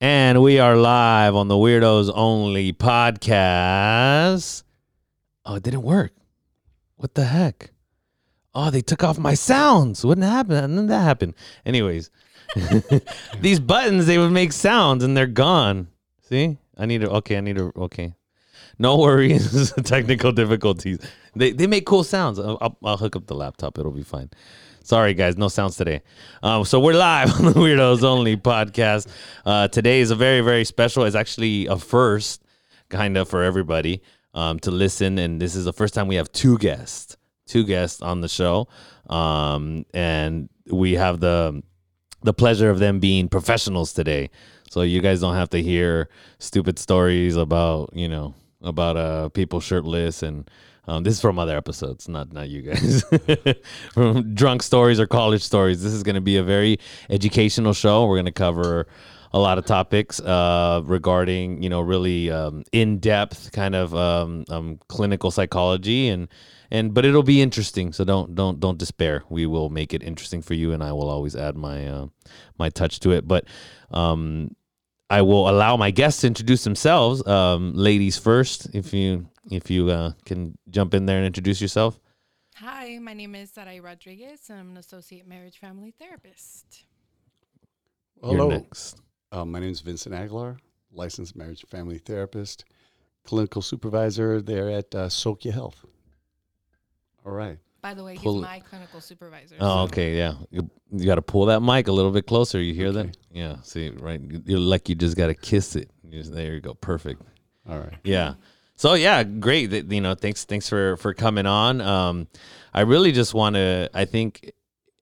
And we are live on the Weirdos Only podcast. Oh, it didn't work. What the heck? Oh, they took off my sounds. What happened? When did that happen? Anyways, these buttons, they would make sounds and they're gone. See? I need to, okay, I need to, okay. No worries. Technical difficulties. They, they make cool sounds. I'll, I'll hook up the laptop. It'll be fine. Sorry, guys, no sounds today. Um, so we're live on the Weirdos Only podcast. Uh, today is a very, very special. It's actually a first, kind of, for everybody um, to listen. And this is the first time we have two guests, two guests on the show, um, and we have the the pleasure of them being professionals today. So you guys don't have to hear stupid stories about you know about uh people shirtless and um, this is from other episodes, not not you guys. from drunk stories or college stories. This is going to be a very educational show. We're going to cover a lot of topics uh, regarding you know really um, in depth kind of um, um, clinical psychology and and but it'll be interesting. So don't don't don't despair. We will make it interesting for you, and I will always add my uh, my touch to it. But um, I will allow my guests to introduce themselves. Um, ladies first, if you if you uh, can jump in there and introduce yourself. Hi, my name is Sarai Rodriguez. And I'm an associate marriage family therapist. You're Hello. next. Uh, my name is Vincent Aguilar, licensed marriage family therapist, clinical supervisor there at uh, Sokia Health. All right. By the way, Pull he's it- my clinical supervisor. Oh, so- okay, yeah. You, you got to pull that mic a little bit closer. You hear Okay. that? Yeah. See, right? You're like you just got to kiss it. You just- there you go. Perfect. All right. Yeah. So yeah, great. You know, thanks thanks for for coming on. Um, I really just want to. I think.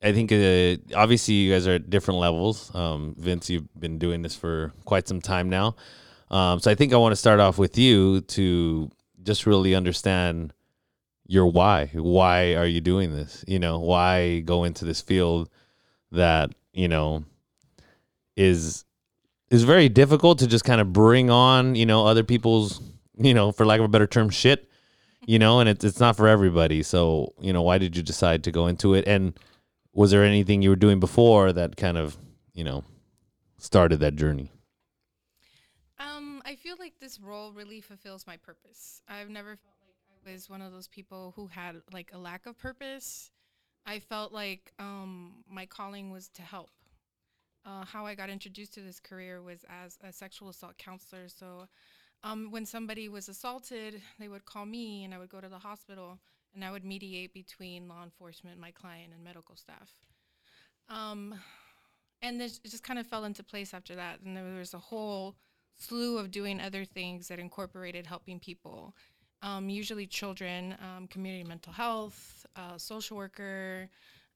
I think uh, obviously you guys are at different levels. Um, Vince, you've been doing this for quite some time now. Um, so I think I want to start off with you to just really understand your why. Why are you doing this? You know, why go into this field that you know is is very difficult to just kind of bring on. You know, other people's you know, for lack of a better term, shit. You know, and it's it's not for everybody. So you know, why did you decide to go into it? And was there anything you were doing before that kind of you know started that journey? Um, I feel like this role really fulfills my purpose. I've never felt like I was one of those people who had like a lack of purpose. I felt like um, my calling was to help. Uh, how I got introduced to this career was as a sexual assault counselor. So, um, when somebody was assaulted, they would call me, and I would go to the hospital, and I would mediate between law enforcement, my client, and medical staff. Um, and this it just kind of fell into place after that. And there was a whole slew of doing other things that incorporated helping people, um, usually children, um, community mental health, uh, social worker,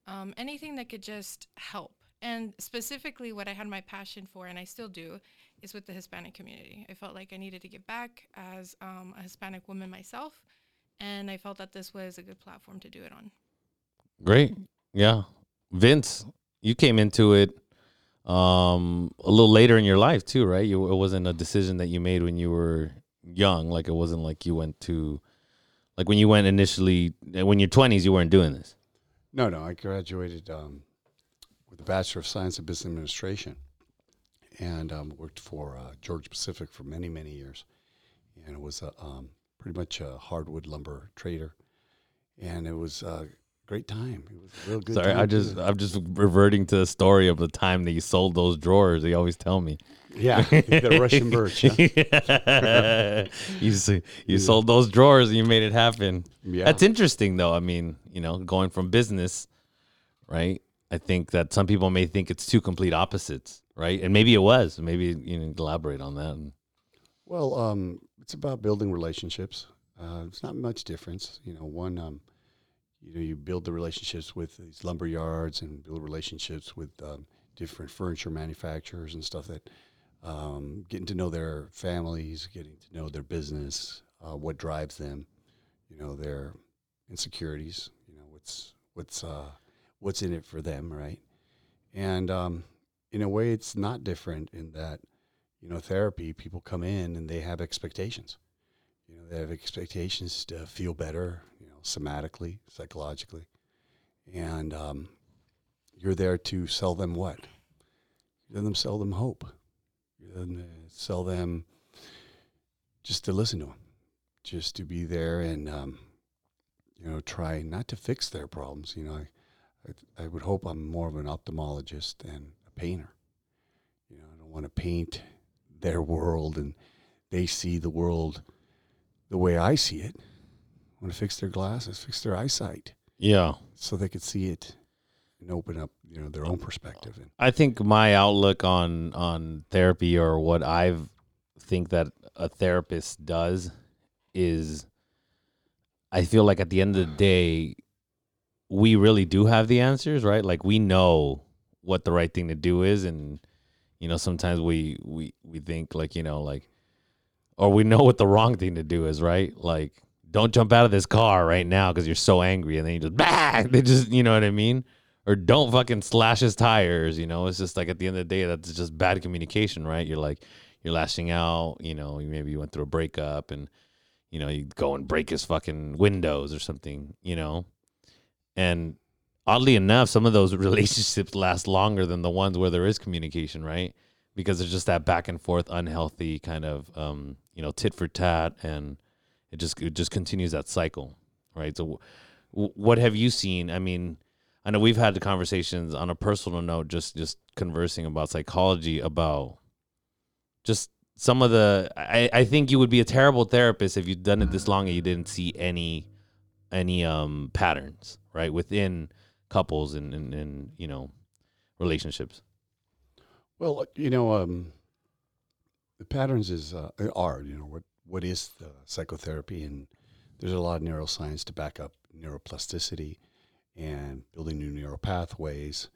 um, anything that could just help. And specifically, what I had my passion for, and I still do, is with the Hispanic community. I felt like I needed to give back as um, a Hispanic woman myself, and I felt that this was a good platform to do it on. Great. Yeah. Vince, you came into it um a little later in your life too, right? You it wasn't a decision that you made when you were young, like it wasn't like you went to like when you went initially when you're 20s you weren't doing this. No, no. I graduated um, with a Bachelor of Science in Business Administration and um, worked for uh, Georgia Pacific for many, many years. And it was a, um, pretty much a hardwood lumber trader. And it was a great time. It was a real good Sorry, time I just, I'm just reverting to the story of the time that you sold those drawers. They always tell me. Yeah, the Russian birch. Yeah. you see, you Yeah. sold those drawers and you made it happen. yeah. That's interesting, though. I mean, you know, going from business, right? I think that some people may think it's two complete opposites, right? And maybe it was. Maybe you know, elaborate on that. Well, um, it's about building relationships. Uh, it's not much difference. You know, one, um, you know, you build the relationships with these lumber yards and build relationships with um, different furniture manufacturers and stuff that um, getting to know their families, getting to know their business, uh, what drives them, you know, their insecurities, you know, what's what's uh, what's in it for them, right? And um, in a way, it's not different in that you know, therapy, people come in and they have expectations. You know, they have expectations to feel better, you know, somatically, psychologically. And um, you're there to sell them what? You're them sell them hope. You're and uh, sell them just to listen to them, just to be there and um, you know try not to fix their problems. You know, I, I, I would hope I'm more of an ophthalmologist than a painter. You know, I don't want to paint their world and they see the world the way I see it. I want to fix their glasses, fix their eyesight, Yeah. so they could see it and open up, you know, their own perspective. And I think my outlook on on therapy or what I think that a therapist does is I feel like at the end of the day we really do have the answers, right? Like we know what the right thing to do is and you know sometimes we we we think like, you know, like or we know what the wrong thing to do is, right? Like don't jump out of this car right now because you're so angry and then you just bah! they just you know what I mean? or don't fucking slash his tires. You know, it's just like at the end of the day, that's just bad communication, right? You're like, you're lashing out. You know, maybe you went through a breakup, and you know, you go and break his fucking windows or something. You know, and oddly enough, some of those relationships last longer than the ones where there is communication, right? Because there's just that back and forth, unhealthy kind of, um, you know, tit for tat, and it just it just continues that cycle, right? So, w- what have you seen? I mean I know we've had the conversations on a personal note, just just conversing about psychology, about just some of the. I, I think you would be a terrible therapist if you'd done it this long and you didn't see any any um patterns right within couples and and, and you know relationships. well, you know, um, the patterns is uh, are you know what what is the psychotherapy, and there's a lot of neuroscience to back up neuroplasticity and building new neural pathways,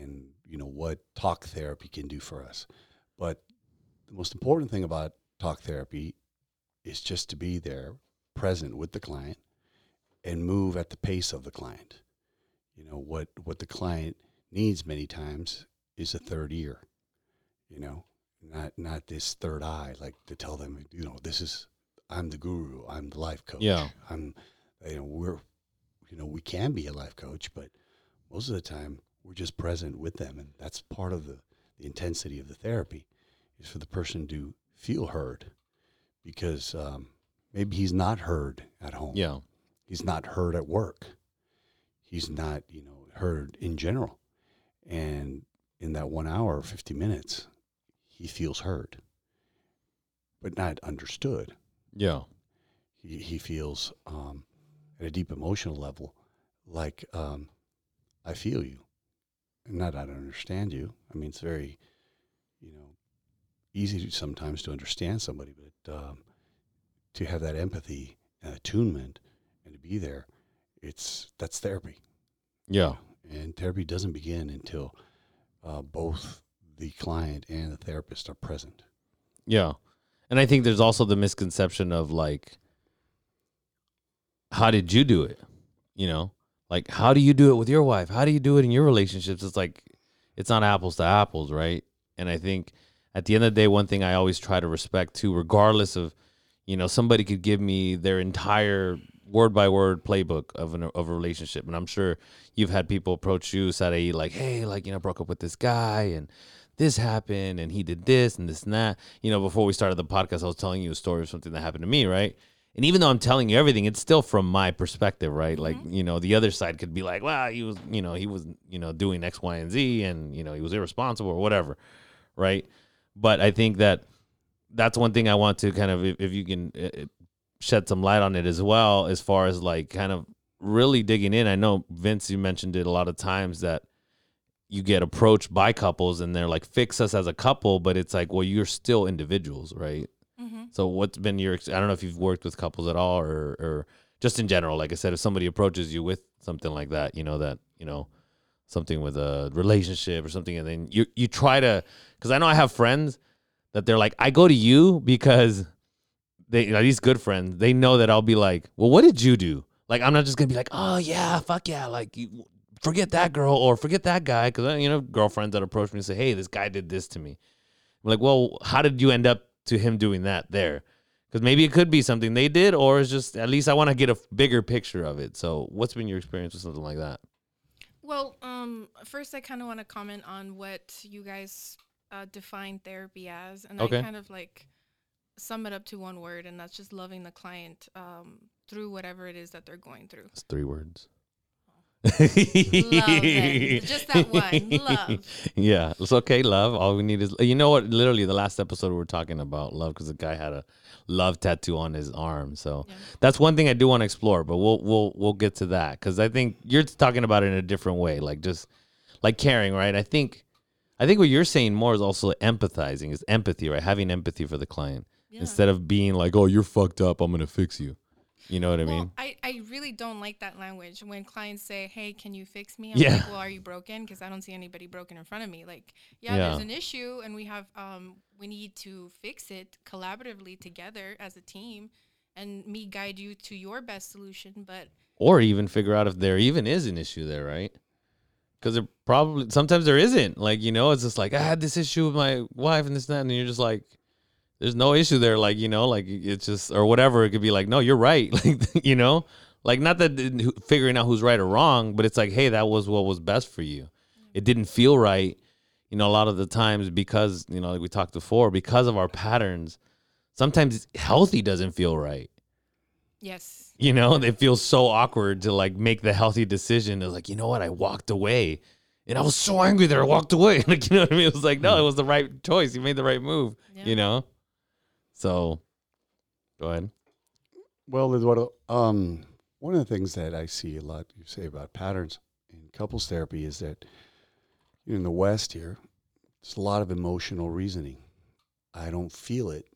and you know what talk therapy can do for us. But the most important thing about talk therapy is just to be there, present with the client, and move at the pace of the client. You know what what the client needs many times is a third ear. You know, not not this third eye, like to tell them, you know, this is I'm the guru, I'm the life coach. Yeah. I'm you know, we're you know, we can be a life coach, but most of the time we're just present with them and that's part of the, the intensity of the therapy is for the person to feel heard because um, maybe he's not heard at home Yeah, he's not heard at work he's not you know heard in general. And in that one hour or 50 minutes he feels heard but not understood. Yeah, he, he feels um, at a deep emotional level like um, i feel you and not i don't understand you. I mean it's very you know easy to, sometimes to understand somebody but um, to have that empathy and attunement and to be there it's that's therapy yeah, and therapy doesn't begin until uh, both the client and the therapist are present yeah. And I think there's also the misconception of like, how did you do it? You know, like how do you do it with your wife? How do you do it in your relationships? It's like, it's not apples to apples, right? And I think at the end of the day, one thing I always try to respect too, regardless of, you know, somebody could give me their entire word by word playbook of an of a relationship, and I'm sure you've had people approach you, Sade, like, hey, like you know, broke up with this guy, and this happened, and he did this and this and that. You know, before we started the podcast, I was telling you a story of something that happened to me, right? And even though I'm telling you everything, it's still from my perspective, right? Like, you know, the other side could be like, well, he was, you know, he was, you know, doing X, Y, and Z, and, you know, he was irresponsible or whatever, right? But I think that that's one thing I want to kind of, if, if you can uh, shed some light on it as well, as far as like kind of really digging in. I know, Vince, you mentioned it a lot of times that you get approached by couples and they're like, fix us as a couple, but it's like, well, you're still individuals, right? Mm-hmm. So what's been your? I don't know if you've worked with couples at all, or or just in general. Like I said, if somebody approaches you with something like that, you know that you know something with a relationship or something, and then you you try to. Because I know I have friends that they're like, I go to you because they know, these good friends. They know that I'll be like, well, what did you do? Like I'm not just gonna be like, oh yeah, fuck yeah, like you forget that girl or forget that guy because you know girlfriends that approach me and say, hey, this guy did this to me. I'm like, well, how did you end up to him doing that there? Because maybe it could be something they did, or it's just at least I want to get a bigger picture of it. So, what's been your experience with something like that? Well, um, first I kind of want to comment on what you guys uh, define therapy as, and Okay. I kind of like sum it up to one word, and that's just loving the client um, through whatever it is that they're going through. It's three words. Love, just that one, love. Yeah, it's okay. Love. All we need is you know what? Literally, the last episode we were talking about love because the guy had a love tattoo on his arm. So Yeah. that's one thing I do want to explore. But we'll we'll we'll get to that because I think you're talking about it in a different way, like just like caring, right? I think I think what you're saying more is also empathizing, is empathy, right? Having empathy for the client Yeah. instead of being like, "Oh, you're fucked up. I'm gonna fix you." You know what I mean? I, I really don't like that language when clients say, "Hey, can you fix me?" I'm Yeah. like, "Well, are you broken?" Because I don't see anybody broken in front of me. Like, yeah, Yeah. there's an issue, and we have um we need to fix it collaboratively together as a team, and me guide you to your best solution. But or even figure out if there even is an issue there, right? Because there probably sometimes there isn't. Like you know, it's just like I had this issue with my wife and this and that, and you're just like, there's no issue there. Like you know, like it's just or whatever. It could be like, no, you're right. Like you know, like not that figuring out who's right or wrong, but it's like, hey, that was what was best for you. It didn't feel right. You know, a lot of the times because you know, like we talked before, because of our patterns, sometimes healthy doesn't feel right. yes, You know, it feels so awkward to like make the healthy decision. It's like, you know what? I walked away and I was so angry that I walked away. Like, you know what I mean? It was like, no, hmm. it was the right choice. You made the right move, yeah. you know? So go ahead. Well, Eduardo, um, one of the things that I see a lot you say about patterns in couples therapy is that in the West here, there's a lot of emotional reasoning. I don't feel it,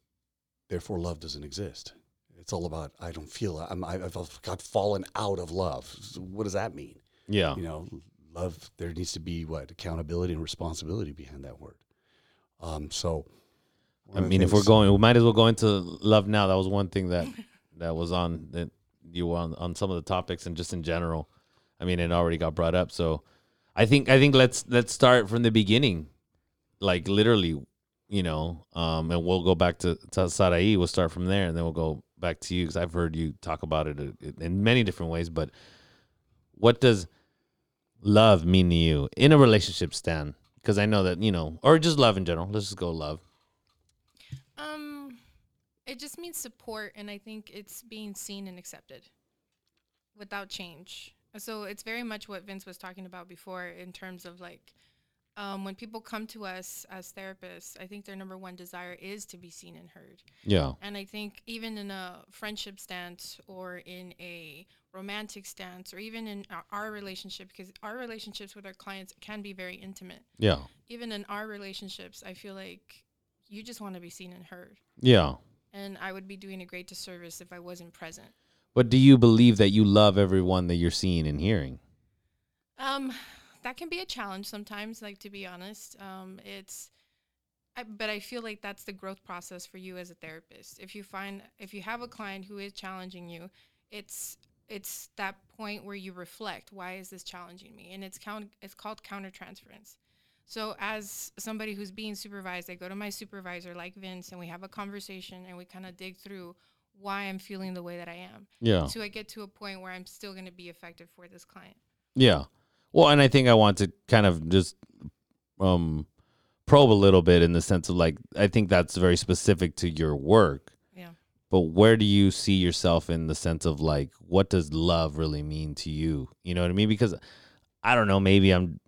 therefore love doesn't exist. It's all about I don't feel it. I'm, I've got fallen out of love. What does that mean? Yeah. You know, love. There needs to be what accountability and responsibility behind that word. Um, so, I mean, if we're going, we might as well go into love now. That was one thing that that was on that you were on, on some of the topics and just in general. I mean, it already got brought up. So I think I think let's let's start from the beginning, like literally, you know, um, and we'll go back to, to Sarai. We'll start from there, and then we'll go back to you because I've heard you talk about it uh, in many different ways. But what does love mean to you in a relationship, Stan? Because I know that you know, or just love in general. Let's just go love. Um, it just means support, and I think it's being seen and accepted without change. So it's very much what Vince was talking about before in terms of like um, when people come to us as therapists, I think their number one desire is to be seen and heard. Yeah. And I think even in a friendship stance or in a romantic stance or even in our, our relationship, because our relationships with our clients can be very intimate. Yeah. Even in our relationships, I feel like you just want to be seen and heard. Yeah. And I would be doing a great disservice if I wasn't present. But do you believe that you love everyone that you're seeing and hearing? Um, that can be a challenge sometimes. Like to be honest, um, it's. I, but I feel like that's the growth process for you as a therapist. If you find if you have a client who is challenging you, it's it's that point where you reflect. Why is this challenging me? And it's count. It's called countertransference. So as somebody who's being supervised, I go to my supervisor like Vince, and we have a conversation, and we kind of dig through why I'm feeling the way that I am. Yeah. So I get to a point where I'm still going to be effective for this client. Yeah. Well, and I think I want to kind of just um probe a little bit in the sense of like I think that's very specific to your work. Yeah. But where do you see yourself in the sense of like what does love really mean to you? You know what I mean? Because I don't know, maybe I'm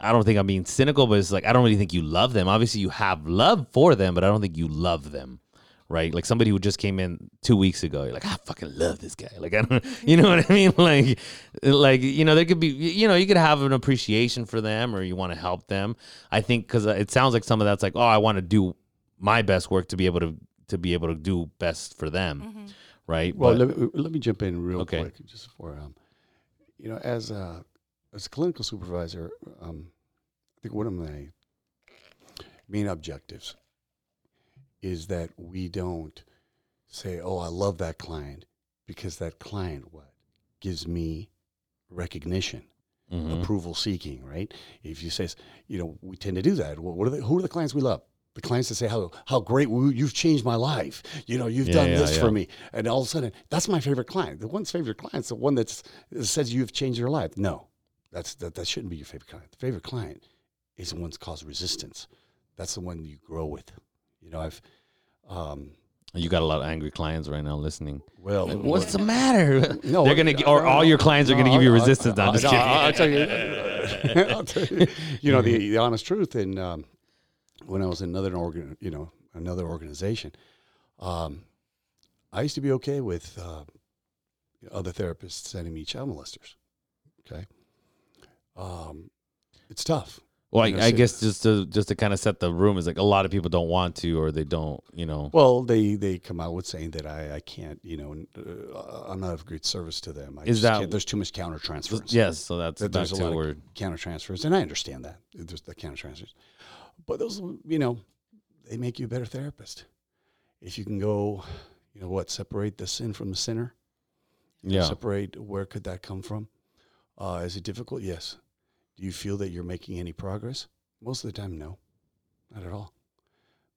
I don't think I'm being cynical, but it's like I don't really think you love them. Obviously you have love for them, but I don't think you love them. Right? Like somebody who just came in two weeks ago, you're like, I fucking love this guy. Like I don't you know what I mean? Like like you know, there could be you know, you could have an appreciation for them or you want to help them. I think because it sounds like some of that's like, oh, I want to do my best work to be able to to be able to do best for them, hmm right? Well, But- let me, let me jump in real Okay. quick, just for um, you know, as a as a clinical supervisor, um, I think one of my main objectives is that we don't say, "Oh, I love that client," because that client what gives me recognition, Mhm. approval seeking, right? If you say, you know, we tend to do that. What what are the, who are the clients we love? The clients that say how how great you've changed my life. You know, you've Yeah, done yeah, this yeah. for me, and all of a sudden, that's my favorite client. The one's favorite client's the one that says you've changed your life. No, that's that that shouldn't be your favorite client. The favorite client is the one's caused resistance. that's the one you grow with. You know, I've um, You got a lot of angry clients right now listening. well, Like, What's the matter? No, They're gonna, or all your clients are gonna give you resistance. No, I'm just kidding. I'll tell you. I'll tell you. You know the, the honest truth. And um, when I was in another organ, you know, another organization, um, I used to be okay with uh, other therapists sending me child molesters. Okay, um, it's tough. Well, I, I guess just to just to kind of set the room is like a lot of people don't want to, or they don't, you know. Well, they they come out with saying that I, I can't, you know, uh, I'm not of great service to them. I Is that- there's too much counter transfers? Yes, so that's back there's a lot of counter transfers, and I understand that there's the counter transfers, but those, you know, they make you a better therapist if you can go, you know, what separate the sin from the sinner. Yeah, separate where could that come from? Uh, is it difficult? Yes. Do you feel that you're making any progress? Most of the time, no, not at all.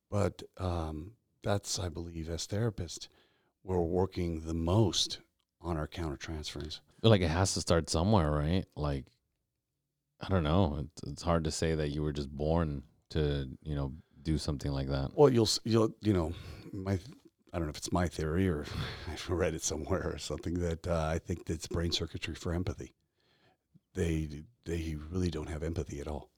But um, that's, I believe, as therapists, we're working the most on our counter transference. Like it has to start somewhere, right? Like, I don't know. It's, it's hard to say that you were just born to, you know, do something like that. Well, you'll you'll you know my I don't know if it's my theory or I've read it somewhere or something that uh, I think that's brain circuitry for empathy. They they really don't have empathy at all,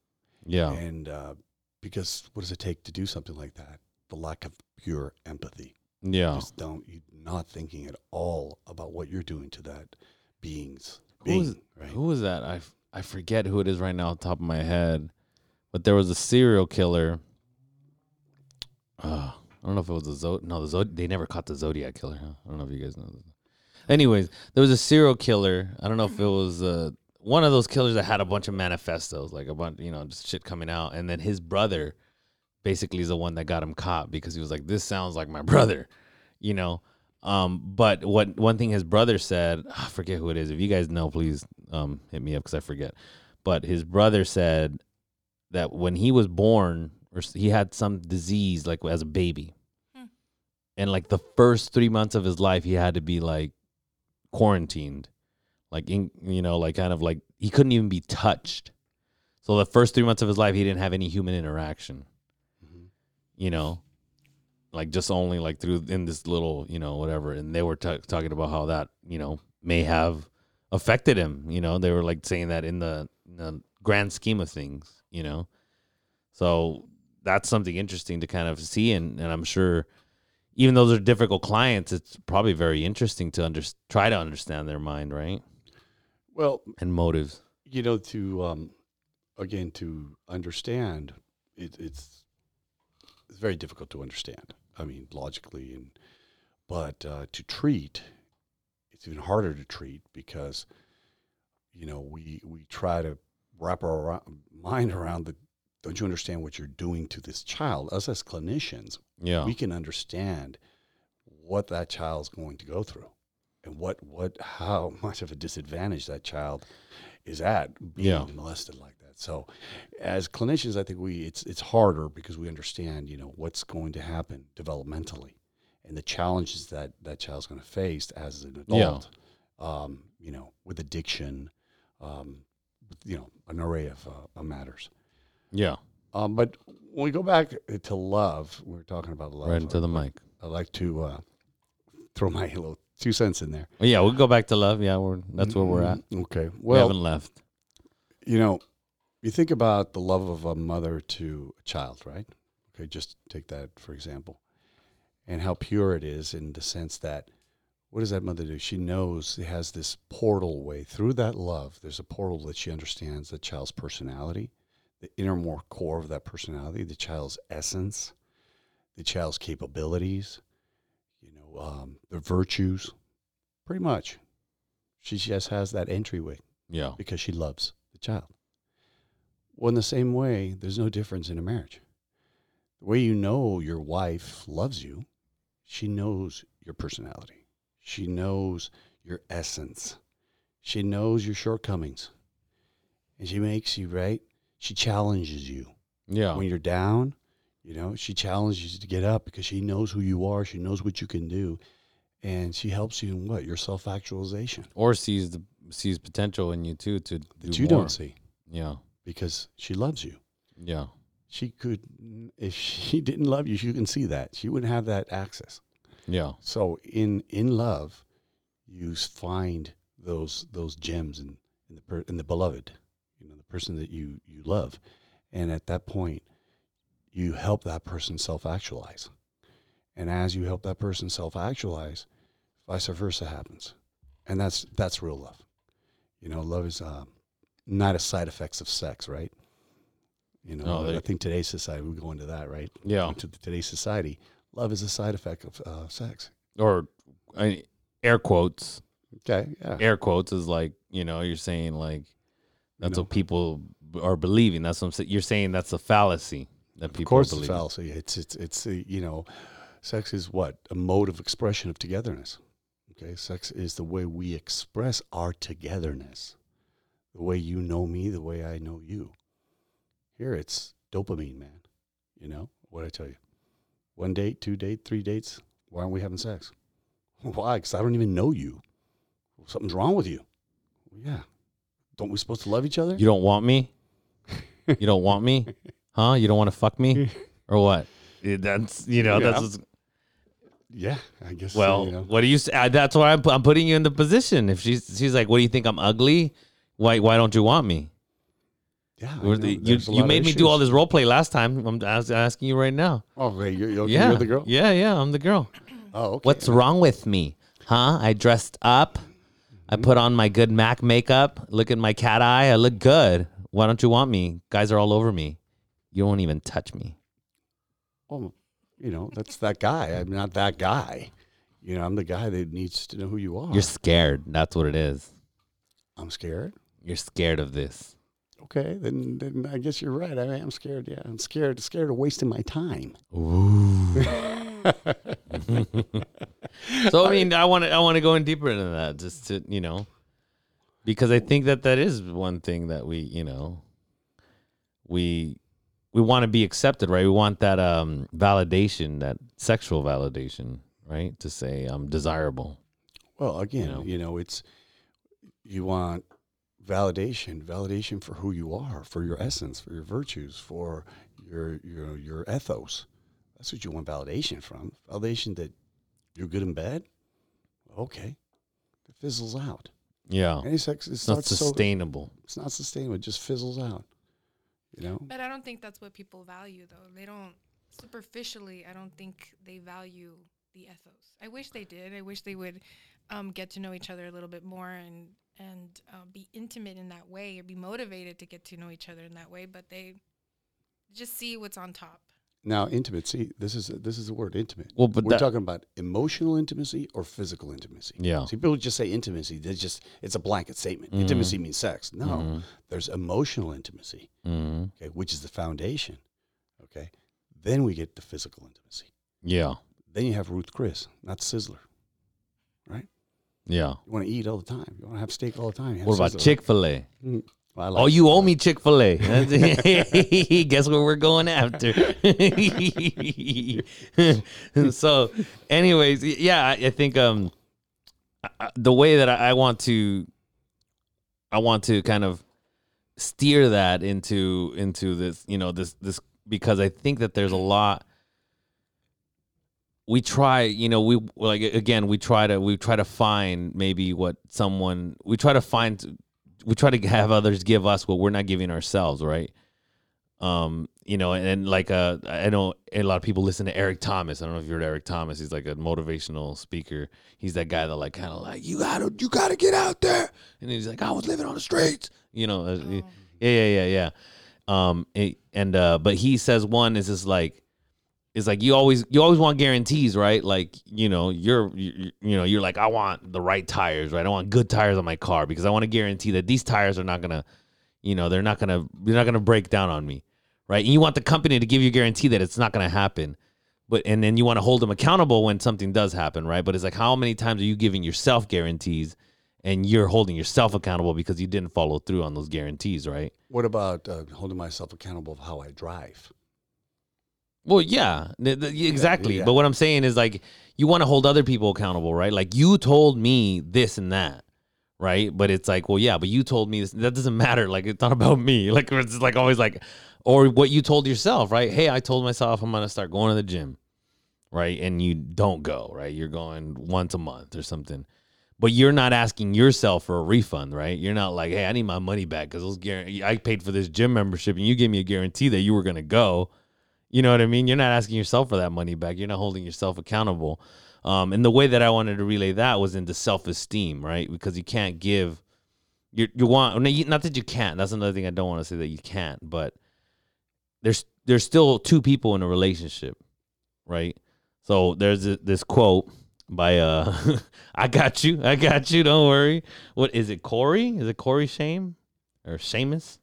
Yeah, and uh, because what does it take to do something like that? The lack of pure empathy. yeah. Just don't you're not thinking at all about what you're doing to that being's Who was- being. Right? Who was that? I, I forget who it is right now top of my head, but there was a serial killer. Uh, I don't know if it was the Zod. No, the Zod. They never caught the Zodiac killer. Huh? I don't know if you guys know. Anyways, there was a serial killer. I don't know if it was uh, one of those killers that had a bunch of manifestos, like a bunch, you know, just shit coming out. And then his brother, basically, is the one that got him caught because he was like, "This sounds like my brother," you know. Um, but what one thing his brother said, I forget who it is. If you guys know, please um, hit me up because I forget. But his brother said that when he was born, or he had some disease like as a baby, Hmm. and like the first three months of his life, he had to be like quarantined, like in you know, like kind of like he couldn't even be touched. So the first three months of his life, he didn't have any human interaction Mhm. you know? Like just only like through in this little you know whatever. And they were ta talking about how that you know may have affected him you know? They were like saying that in the, in the grand scheme of things you know? So that's something interesting to kind of see. And, and i'm sure even though they're difficult clients it's probably very interesting to under, try to understand their mind right Well, and motives. you know to um, again to understand it, it's it's very difficult to understand i mean logically and but uh, to treat it's even harder to treat because you know we we try to wrap our mind around the don't you understand what you're doing to this child? Us as clinicians yeah. we can understand what that child's going to go through and what what how much of a disadvantage that child is at being Yeah. molested like that. So as clinicians I think we it's it's harder because we understand, you know, what's going to happen developmentally and the challenges that that child's going to face as an Yeah. adult. Um, you know, with addiction, um, you know, an array of uh, matters. yeah Um, but when we go back to love, we are talking about love. right into the mic I like to uh, throw my little two cents in there. well, yeah we'll go back to love yeah we're that's where we're at Mm, Okay. we haven't left you know, you think about the love of a mother to a child, right? Okay, just take that for example, and how pure it is in the sense that what does that mother do? She knows it has this portal way through that love. There's a portal that she understands the child's personality, the inner more core of that personality, the child's essence, the child's capabilities, um, the virtues, pretty much. She just has that entryway yeah because she loves the child. Well, in the same way, there's no difference in a marriage. The way you know your wife loves you, she knows your personality. She knows your essence. She knows your shortcomings. And she makes you, right? She challenges you. yeah When you're down, you know, she challenges you to get up because she knows who you are. She knows what you can do. And she helps you in what? Your self actualization or sees the sees potential in you too to do that you more. don't see Yeah, because she loves you. yeah, she could, if she didn't love you, she can see that. She wouldn't have that access. Yeah. So in in love, you find those those gems in, in the per, in the beloved, you know, the person that you you love, and at that point, you help that person self actualize, and as you help that person self actualize, vice versa happens, and that's that's real love. You know, love is um, not a side effects of sex, right? You know, No, they- I think today's society we go into that, right? Yeah. To today's society, love is a side effect of uh, sex. Or I, air quotes. Okay, yeah. Air quotes is like you know you're saying like that's know. what people are believing. That's what I'm saying. You're saying that's a fallacy that people of course, believe. it's fallacy. It's it's it's uh, you know, sex is what a mode of expression of togetherness. Okay, sex is the way we express our togetherness, the way you know me, the way I know you. Here, it's dopamine, man. You know what I tell you? One date, two date, three dates. Why aren't we having sex? Why? Because I don't even know you. Something's wrong with you. Well, yeah. Don't we supposed to love each other? You don't want me? you don't want me? Huh? You don't want to fuck me? Or what? Yeah, That's you know Yeah. that's what's- yeah, I guess. so, well. you know. What do you? s- uh, That's why I'm, pu- I'm putting you in the position. If she's she's like, what do you think? I'm ugly. Why why don't you want me? Yeah, I Or know. the- you There's a you of made me do all issues. this role play last time. I'm as- asking you right now. Oh, wait, you're, you're, Yeah, you're the girl. Yeah, yeah, I'm the girl. Oh, okay. What's wrong with me? Huh? I dressed up. I put on my good Mac makeup. Look at my cat eye. I look good. Why don't you want me? Guys are all over me. You won't even touch me. Oh, you know, that's that guy. I'm not that guy. You know, I'm the guy that needs to know who you are. You're scared. That's what it is. I'm scared. You're scared of this. Okay, then then I guess you're right. I am scared. Yeah, I'm scared. Scared of wasting my time. Ooh. so I mean, I want to I want to go in deeper into that, just to you know, because I think that that is one thing that we you know, we we want to be accepted, right? We want that um validation, that sexual validation, right? To say I'm desirable. Well, again, know? you know, it's you want validation, validation for who you are, for your essence, for your virtues, for your your your ethos. That's what you want validation from. Validation that you're good in bed. Okay, it fizzles out. Yeah, Any sex, it it's not starts so sustainable. it's not sustainable. It just fizzles out. You know. But I don't think that's what people value, though. They don't superficially. I don't think they value the ethos. I wish they did. I wish they would um, get to know each other a little bit more and and uh, be intimate in that way, or be motivated to get to know each other in that way. But they just see what's on top. Now, intimacy. This is this is the word intimate. Well, but We're that, talking about emotional intimacy or physical intimacy. yeah, See, people just say intimacy. They just it's a blanket statement. Mhm. Intimacy means sex. No, Mhm. there's emotional intimacy. Mhm. Okay, which is the foundation. Okay, then we get the physical intimacy. yeah, Then you have Ruth Chris, not Sizzler. Right? Yeah. You want to eat all the time. You want to have steak all the time. What about Chick Fil A? Mm, I Oh, you owe me Chick Fil A. Guess what we're going after. so, anyways, yeah, I, think um, the way that I, I want to, I want to kind of steer that into into this, you know, this this because I think that there's a lot. We try, you know, we like again, we try to we try to find maybe what someone we try to find we try to have others give us what we're not giving ourselves, right? Um, you know, and, and like uh, I know a lot of people listen to Eric Thomas. I don't know if you heard Eric Thomas. He's like a motivational speaker. He's that guy that like kind of like you gotta you gotta get out there, and he's like I was living on the streets, you know. uh, Oh. Yeah, yeah, yeah, yeah. Um, it- and uh, but he says one is just like is like you always you always want guarantees, right? Like you know you're you, you know you're like I want the right tires, right? I want good tires on my car because I want to guarantee that these tires are not gonna, you know, they're not gonna they're not gonna break down on me, right? And you want the company to give you a guarantee that it's not gonna happen, but and then you want to hold them accountable when something does happen, right? But it's like how many times are you giving yourself guarantees? And you're holding yourself accountable because you didn't follow through on those guarantees, right? What about uh, holding myself accountable of how I drive? Well, yeah, th- th- exactly. yeah. But what I'm saying is like you want to hold other people accountable, right? Like you told me this and that, right? But it's like, well, yeah, but you told me this. That doesn't matter. Like it's not about me. Like it's like always like, or what you told yourself, right? Hey, I told myself I'm gonna start going to the gym, right? And you don't go, right? You're going once a month or something, but you're not asking yourself for a refund, right? You're not like, hey, I need my money back because those guarantee I paid for this gym membership and you gave me a guarantee that you were gonna go. You know what I mean? You're not asking yourself for that money back. You're not holding yourself accountable. Um, and the way that I wanted to relay that was into self esteem, right? Because you can't give you you want not that you can't. That's another thing I don't want to say that you can't, but there's there's still two people in a relationship, right? So there's a, this quote by uh I got you, I got you, don't worry. What is it, Corey? Is it Corey Shame or Seamus?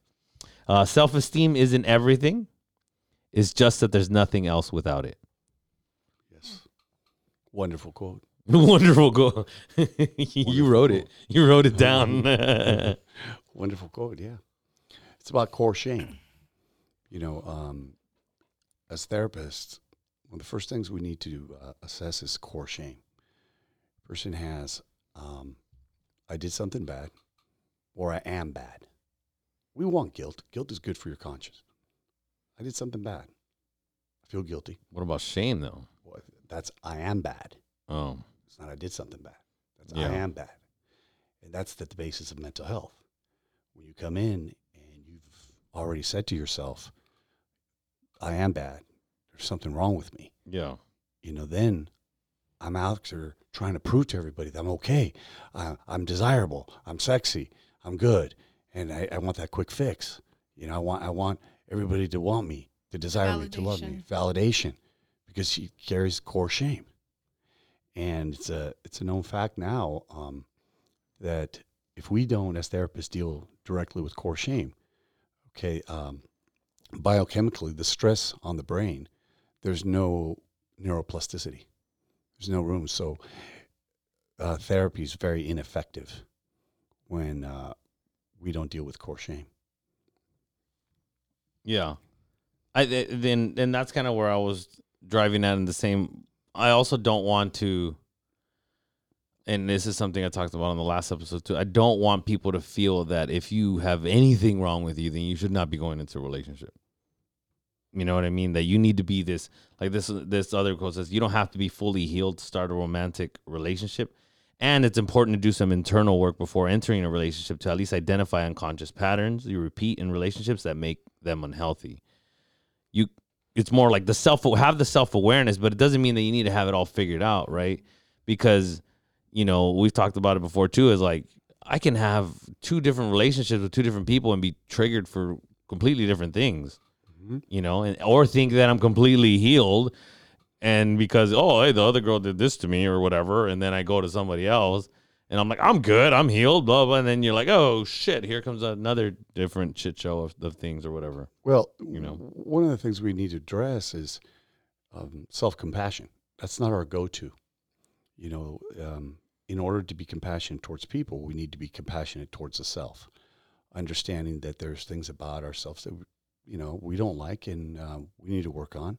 Uh, Self esteem isn't everything. It's just that there's nothing else without it. Yes. Wonderful quote. Wonderful quote. you wrote it. You wrote it down. Wonderful quote. Yeah. It's about core shame. You know, um, as therapists, one of the first things we need to uh, assess is core shame. Person has, um, I did something bad, or I am bad. We want guilt. Guilt is good for your conscience. I did something bad. I feel guilty. what about shame though? Well, that's I am bad. Oh, It's not I did something bad. That's Yeah. I am bad. And that's the basis of mental health. When you come in and you've already said to yourself, I am bad. There's something wrong with me. yeah. You know, then I'm out there trying to prove to everybody that I'm okay. I, I'm desirable. I'm sexy. I'm good. And I, I want that quick fix. You know, I want I want everybody to want me, to desire me, to love me. Validation. Because she carries core shame. And it's a it's a known fact now um, that if we don't, as therapists, deal directly with core shame, okay, um, biochemically, the stress on the brain, there's no neuroplasticity. There's no room. So uh, therapy is very ineffective when uh, we don't deal with core shame. Yeah. I th- then that's kind of where I was driving at in the same I also don't want to and this is something I talked about on the last episode too. I don't want people to feel that if you have anything wrong with you, then you should not be going into a relationship. You know what I mean? That you need to be this like this this other quote says you don't have to be fully healed to start a romantic relationship. And it's important to do some internal work before entering a relationship to at least identify unconscious patterns you repeat in relationships that make them unhealthy. You it's more like the self have the self-awareness, but it doesn't mean that you need to have it all figured out, right? Because you know, we've talked about it before too is like I can have two different relationships with two different people and be triggered for completely different things. Mm-hmm. You know, and or think that I'm completely healed and because oh hey the other girl did this to me or whatever and then i go to somebody else and i'm like i'm good i'm healed blah blah and then you're like oh shit here comes another different shit show of, of things or whatever Well, You know. one of the things we need to address is um, self compassion. That's not our go to. You know, um, in order to be compassionate towards people, we need to be compassionate towards the self, understanding that there's things about ourselves that you know we don't like and uh, we need to work on,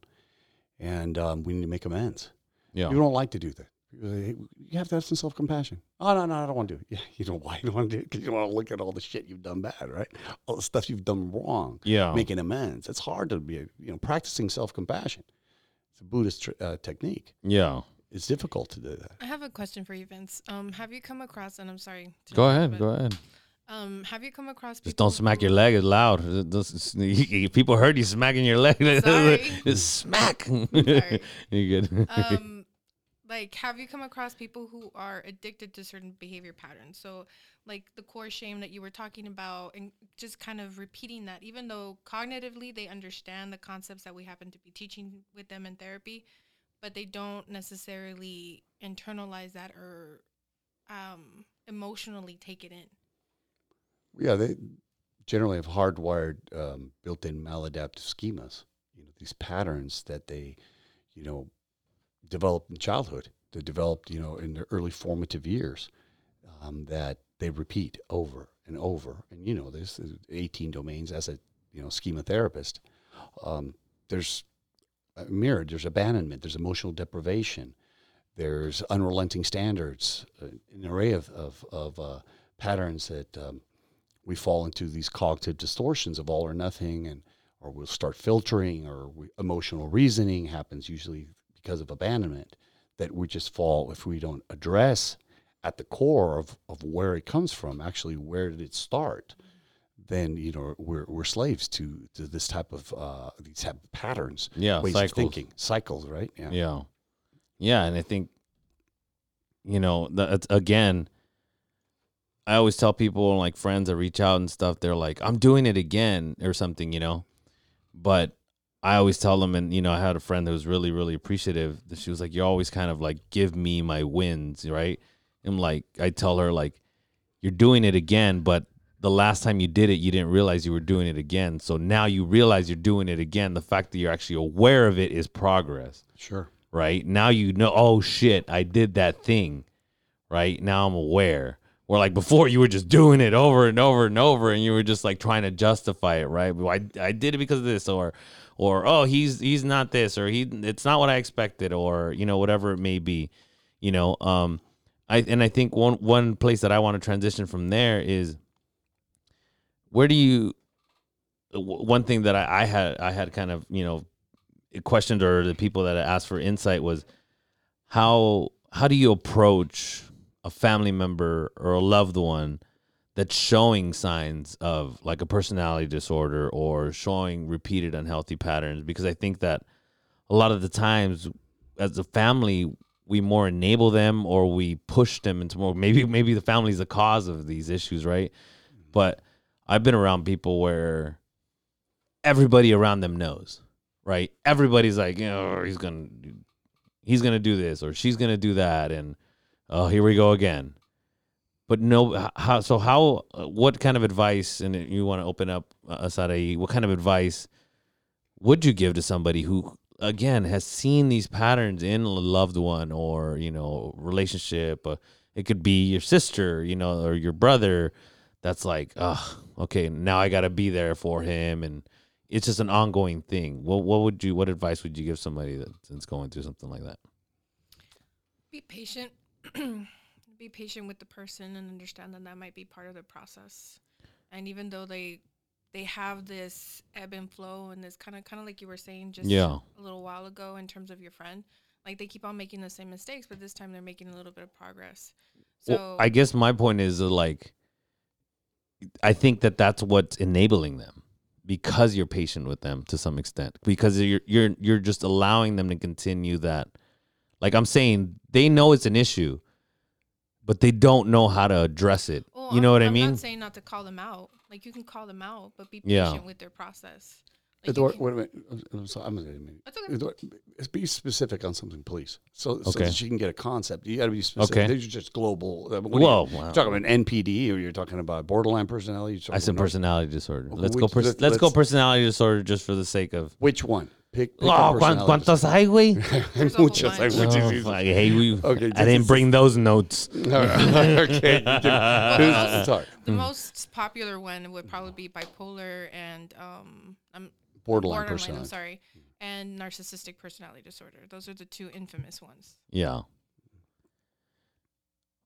and um, we need to make amends. yeah You don't like to do that. People say, "Hey, You have to have some self compassion. Oh no, no, I don't want to do it. Yeah, you don't why you don't want to do it because you want to look at all the shit you've done bad, right? All the stuff you've done wrong yeah making amends. It's hard to be, you know, practicing self compassion. It's a Buddhist tr- uh, technique. yeah It's difficult to do that. I have a question for you, Vince. Um, have you come across, and I'm sorry. to go ahead but, go ahead Um, have you come across just people don't smack who- your leg as loud. People heard you smacking your leg. Just smack. Sorry. you good. Um like have you come across people who are addicted to certain behavior patterns? So like the core shame that you were talking about and just kind of repeating that even though cognitively they understand the concepts that we happen to be teaching with them in therapy but they don't necessarily internalize that or um emotionally take it in Yeah, they generally have hardwired, um, built-in maladaptive schemas. You know, these patterns that they, you know, developed in childhood. They developed, you know, in their early formative years. Um, that they repeat over and over. And you know, there's 18 domains as a you know schema therapist. Um, there's mirrored. There's abandonment. There's emotional deprivation. There's unrelenting standards. uh, An array of of, of uh, patterns that um, we fall into these cognitive distortions of all or nothing and or we'll start filtering, or we, emotional reasoning happens usually because of abandonment. That we just fall if we don't address at the core of, of where it comes from. Actually, where did it start? Then you know we're we're slaves to to this type of uh, these type of patterns, Yeah, ways cycles. of thinking, cycles, right? Yeah. Yeah, yeah and I think you know, that's again I always tell people like friends that reach out and stuff, they're like, I'm doing it again or something, you know. But I always tell them and you know, I had a friend that was really, really appreciative that she was like, You always kind of like give me my wins, right? And like I tell her like you're doing it again, but the last time you did it, you didn't realize you were doing it again. So now you realize you're doing it again. The fact that you're actually aware of it is progress Sure. right? Now you know, oh shit, I did that thing, right? Now I'm aware. Or like before, you were just doing it over and over and over, and you were just like trying to justify it, right? I I did it because of this, or or oh he's he's not this, or he it's not what I expected, or you know whatever it may be, you know. Um, I and I think one one place that I want to transition from there is where do you one thing that I, I had I had kind of you know questioned or the people that asked for insight was how how do you approach a family member or a loved one that's showing signs of like a personality disorder or showing repeated unhealthy patterns because I think that a lot of the times as a family we more enable them or we push them into more maybe maybe the family's the cause of these issues right but I've been around people where everybody around them knows right? Everybody's like, you know, he's gonna he's gonna do this or she's gonna do that, and oh, here we go again. But no, how? So how? uh, What kind of advice? And you want to open up, uh, Asade? What kind of advice would you give to somebody who, again, has seen these patterns in a loved one or you know relationship? Uh, it could be your sister, you know, or your brother. That's like, oh, okay, now I got to be there for him, and it's just an ongoing thing. What what would you what advice would you give somebody that's going through something like that? Be patient. be patient with the person and understand that that might be part of the process. And even though they they have this ebb and flow and this kind of kind of like you were saying just Yeah. a little while ago in terms of your friend, like they keep on making the same mistakes, but this time they're making a little bit of progress. So Well, I guess my point is uh, like, I think that that's what's enabling them because you're patient with them to some extent because you're you're you're just allowing them to continue that. Like I'm saying, they know it's an issue, but they don't know how to address it. Well, you know I'm- what I mean? I'm not saying not to call them out. Like you can call them out, but be Yeah. patient with their process. Like you Eduard, can- wait a minute. I'm- I'm sorry. I'm gonna- That's okay. Eduard, be specific on something, please. So, so Okay. that she can get a concept. You got to be specific. Okay. These are just global. uh, what are you- Whoa, you're wow. talking about NPD, or you're talking about borderline personality. You're I said personality disorder. Okay, Let's go. which- Pers- let- let's, go let's- personality disorder just for the sake of. Which one? Pick. pick Oh, cuan- personality ¿cuántos hay, güey? There's Muchos, hay muchos. Oh, fuck, hey, we, Okay, I didn't is- bring those notes. okay. you give- who's- sorry. The Mm. most popular one would probably be bipolar and um, I'm Borderline I'm sorry, and narcissistic personality disorder. Those are the two infamous ones. Yeah.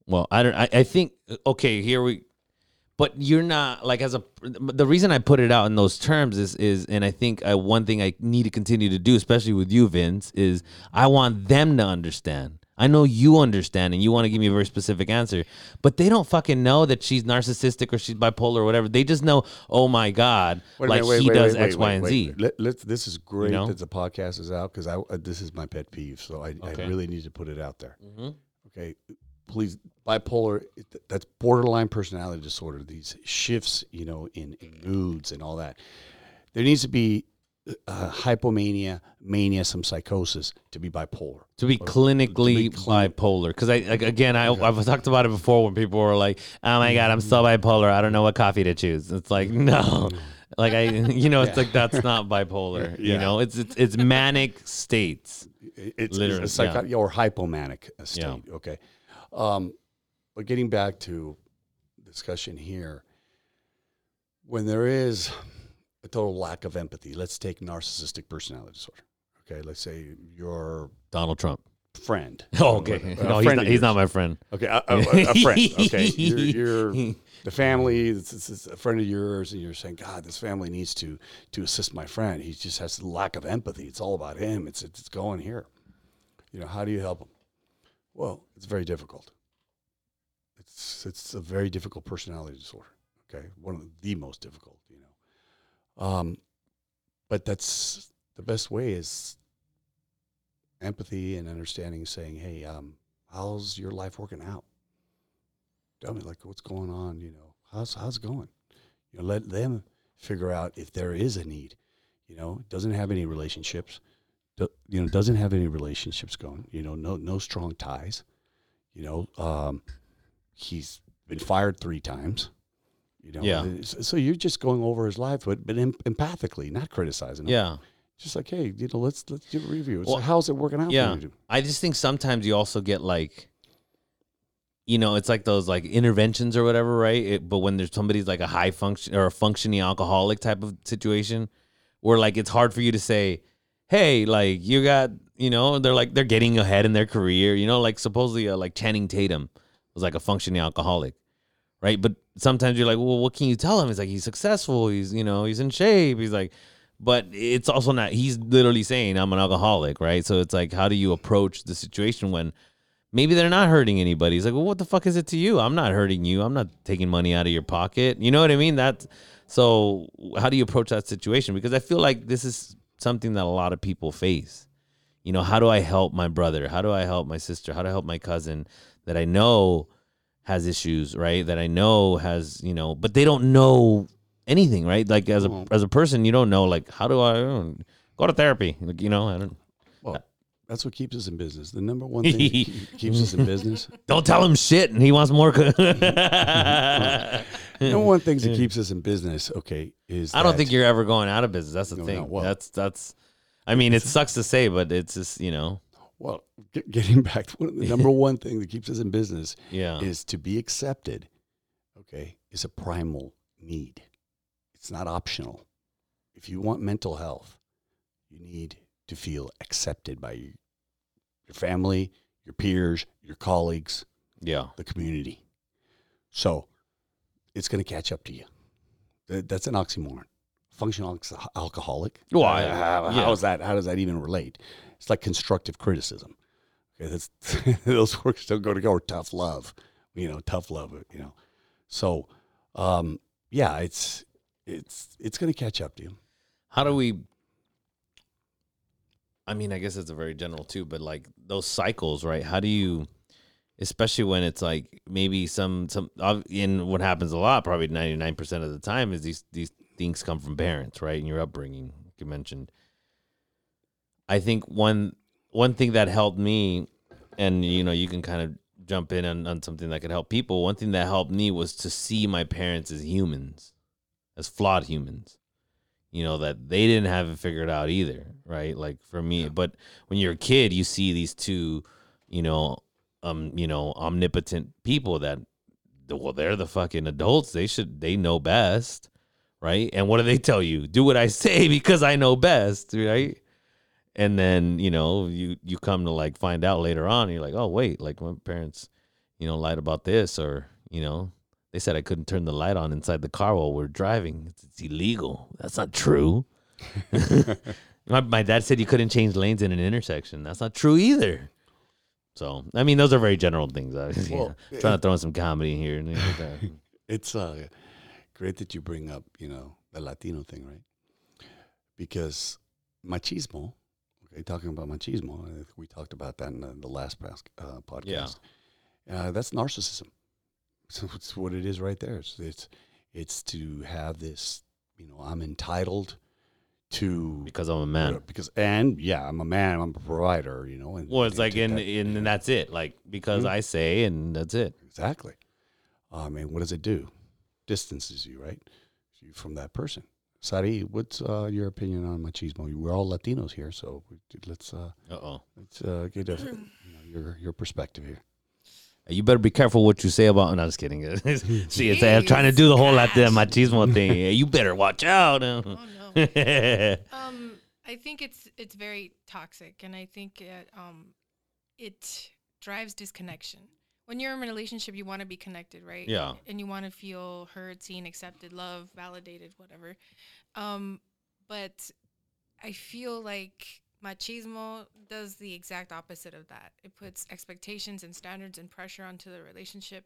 Well, I don't. I, I think okay. Here we, but you're not like as a. The reason I put it out in those terms is is, and I think uh, one thing I need to continue to do, especially with you, Vince, is I want them to understand. I know you understand, and you want to give me a very specific answer, but they don't fucking know that she's narcissistic or she's bipolar or whatever. They just know, oh my god, Wait like wait, he wait, does X, Y, and Z. Let, let's- this is great know? that the podcast is out because I uh, this is my pet peeve, so I, Okay. I really need to put it out there. Mhm. Okay, please, bipolar. That's borderline personality disorder. These shifts, you know, in, in moods and all that. There needs to be uh, hypomania, mania, some psychosis to be bipolar. to be Or clinically clini- bipolar because I like, again I I've talked about it before when people were like oh my god I'm so Mm-hmm. bipolar I don't know what coffee to choose it's like no like I you know it's like that's not bipolar you know it's it's, it's manic states It's, Literally, it's psycho- or hypomanic uh, state. Yeah. Okay. Um, but getting back to discussion here, when there is a total lack of empathy, let's take narcissistic personality disorder. Okay, let's say you're Donald Trump friend. Oh, okay. A no, he's not, he's not my friend. Okay, a, a, a friend. Okay, you're, you're the family. This this is a friend of yours, and you're saying, God, this family needs to to assist my friend. He just has a lack of empathy. It's all about him. It's it's going here. You know, how do you help him? Well, it's very difficult. It's it's a very difficult personality disorder. Okay, one of the most difficult. You know, um, but that's the best way is empathy and understanding. Saying, hey, um, how's your life working out? Tell me, like, what's going on? You know, how's how's it going? You know, let them figure out if there is a need. You know, doesn't have any relationships. Do, you know, doesn't have any relationships going. You know, no no strong ties. You know, um, he's been fired three times. You know, Yeah. So you're just going over his life, but but em- empathically, not criticizing him. Yeah. Just like, hey, you know, let's let's do a review. Well, how's it working out yeah. for you? I just think sometimes you also get like, you know, it's like those like interventions or whatever, right? It, but when there's somebody's like a high function or a functioning alcoholic type of situation, where like it's hard for you to say, hey, like you got, you know, they're like they're getting ahead in their career, you know, like supposedly uh, like Channing Tatum was like a functioning alcoholic, right? But sometimes you're like, well, what can you tell him? He's like he's successful, he's you know he's in shape, he's like. But it's also not. He's literally saying I'm an alcoholic, right? So it's like, how do you approach the situation when maybe they're not hurting anybody? He's like, well, what the fuck is it to you? I'm not hurting you. I'm not taking money out of your pocket. You know what I mean? That's so. How do you approach that situation? Because I feel like this is something that a lot of people face. You know, how do I help my brother? How do I help my sister? How do I help my cousin that I know has issues, right? That I know has, you know, but they don't know anything, right? Like as a as a person, you don't know like how do I uh, go to therapy? Like, you know, I don't that's what keeps us in business. The number one thing that keeps us in business. don't tell him shit and he wants more. co- The number one things that keeps us in business, okay, is I don't that- think you're ever going out of business. That's the No, thing. no, well- that's that's I mean, it sucks to say, but it's just, you know, Well, get, getting back to one, the number one thing that keeps us in business yeah. is to be accepted. Okay, is a primal need. It's not optional. If you want mental health, you need to feel accepted by your family, your peers, your colleagues, Yeah. the community. So it's going to catch up to you. That's an oxymoron. Functional alco- alcoholic. Well, Uh, how, yeah. how is that? How does that even relate? It's like constructive criticism. Okay, that's those words don't go together. Tough love, you know, tough love. You know, so um, yeah, it's it's it's going to catch up to you. How do we I mean, I guess it's a very general too, but like those cycles, right? How do you especially when it's like maybe some some in what happens a lot probably 99% of the time is these these things come from parents, right? And your upbringing, like you mentioned. I think one one thing that helped me and you know, you can kind of jump in on, on something that could help people. One thing that helped me was to see my parents as humans, as flawed humans you know that they didn't have it figured out either right? Like for me but when you're a kid you see these two you know um you know omnipotent people that well they're the fucking adults. They should they know best right? And what do they tell you? Do what i say because i know best right? And then you know you you come to like find out later on you're like oh wait like my parents you know lied about this or you know they said I couldn't turn the light on inside the car while we're driving. It's, it's illegal. That's not true. my, my dad said you couldn't change lanes in an intersection. That's not true either. So, I mean, those are very general things. I was, Well, yeah, trying to throw in some comedy here. and like that. It's uh, great that you bring up, you know, the Latino thing, right? Because machismo, okay, talking about machismo, we talked about that in the, the last past, uh, podcast. Uh, that's narcissism. So it's what it is right there. It's, it's it's to have this, you know, I'm entitled to because I'm a man. because and yeah, I'm a man, I'm a provider, you know. And, Well, it's and like, and, that- and, and that's it. Like, because Mhm. I say, and that's it. Exactly. I mean, what does it do? Distances you, right? You from that person. Sari, what's uh, your opinion on machismo? We're all Latinos here, so let's uh, Uh oh. let's uh, get a, you know, your your perspective here. You better be careful what you say about. No, I'm just kidding. See, it's, I'm trying to do the whole Latin Gosh. machismo thing. You better watch out. Oh no. Um, I think it's it's very toxic, and I think it um, it drives disconnection. When you're in a relationship, you want to be connected, right? Yeah. And you want to feel heard, seen, accepted, loved, validated, whatever. Um, but I feel like machismo does the exact opposite of that. It puts expectations and standards and pressure onto the relationship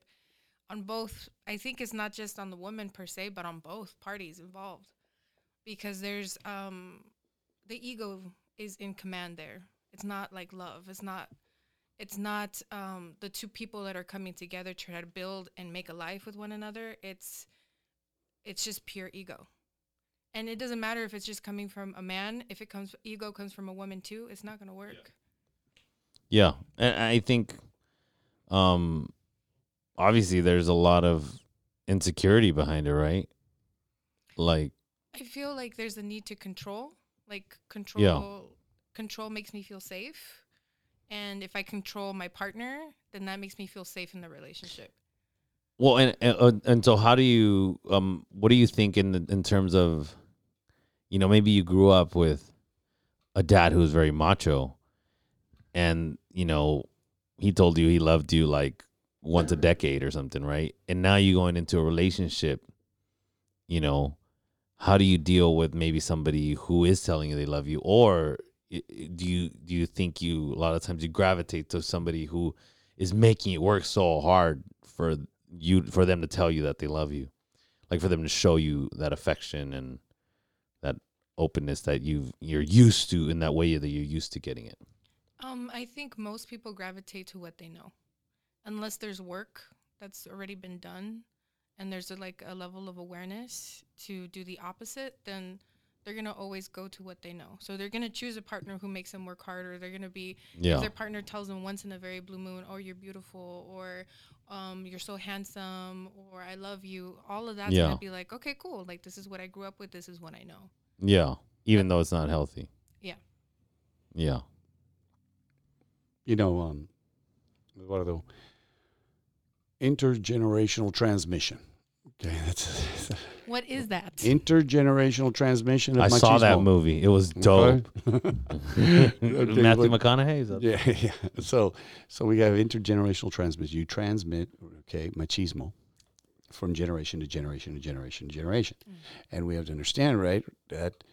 on both. I think it's not just on the woman per se, but on both parties involved, because there's um, the ego is in command there. It's not like love. It's not. It's not um, the two people that are coming together to try to build and make a life with one another. It's it's just pure ego and it doesn't matter if it's just coming from a man if it comes ego comes from a woman too it's not going to work Yeah, and I think, um, obviously there's a lot of insecurity behind it, right? Like, i feel like there's a need to control like control yeah. control makes me feel safe. And if i control my partner then that makes me feel safe in the relationship. Well, and and, uh, and so how do you, um, what do you think in the, in terms of, you know, maybe you grew up with a dad who was very macho, and you know, he told you he loved you like once a decade or something, right? And now you're going into a relationship, you know, how do you deal with maybe somebody who is telling you they love you, or do you do you think you a lot of times you gravitate to somebody who is making it work so hard for you for them to tell you that they love you, like for them to show you that affection and openness that you you're used to in that way that you're used to getting it. um i think most people gravitate to what they know unless there's work that's already been done and there's a, like a level of awareness to do the opposite then they're going to always go to what they know so they're going to choose a partner who makes them work harder they're going to be Yeah, if their partner tells them once in a very blue moon, "Oh, you're beautiful," or um, "You're so handsome," or "I love you," all of that's Yeah. gonna be like, "Okay, cool. Like this is what I grew up with. This is what I know." Yeah. Even though it's not healthy. Yeah. Yeah. You know, um, what are the intergenerational transmission. Okay, that's What is that? intergenerational transmission. Of I saw that machismo. movie. It was dope. Okay. Matthew but- McConaughey's up. Yeah, yeah. So, so we have intergenerational transmission. You transmit, okay, machismo from generation to generation to generation to generation, Mm. and we have to understand, right, that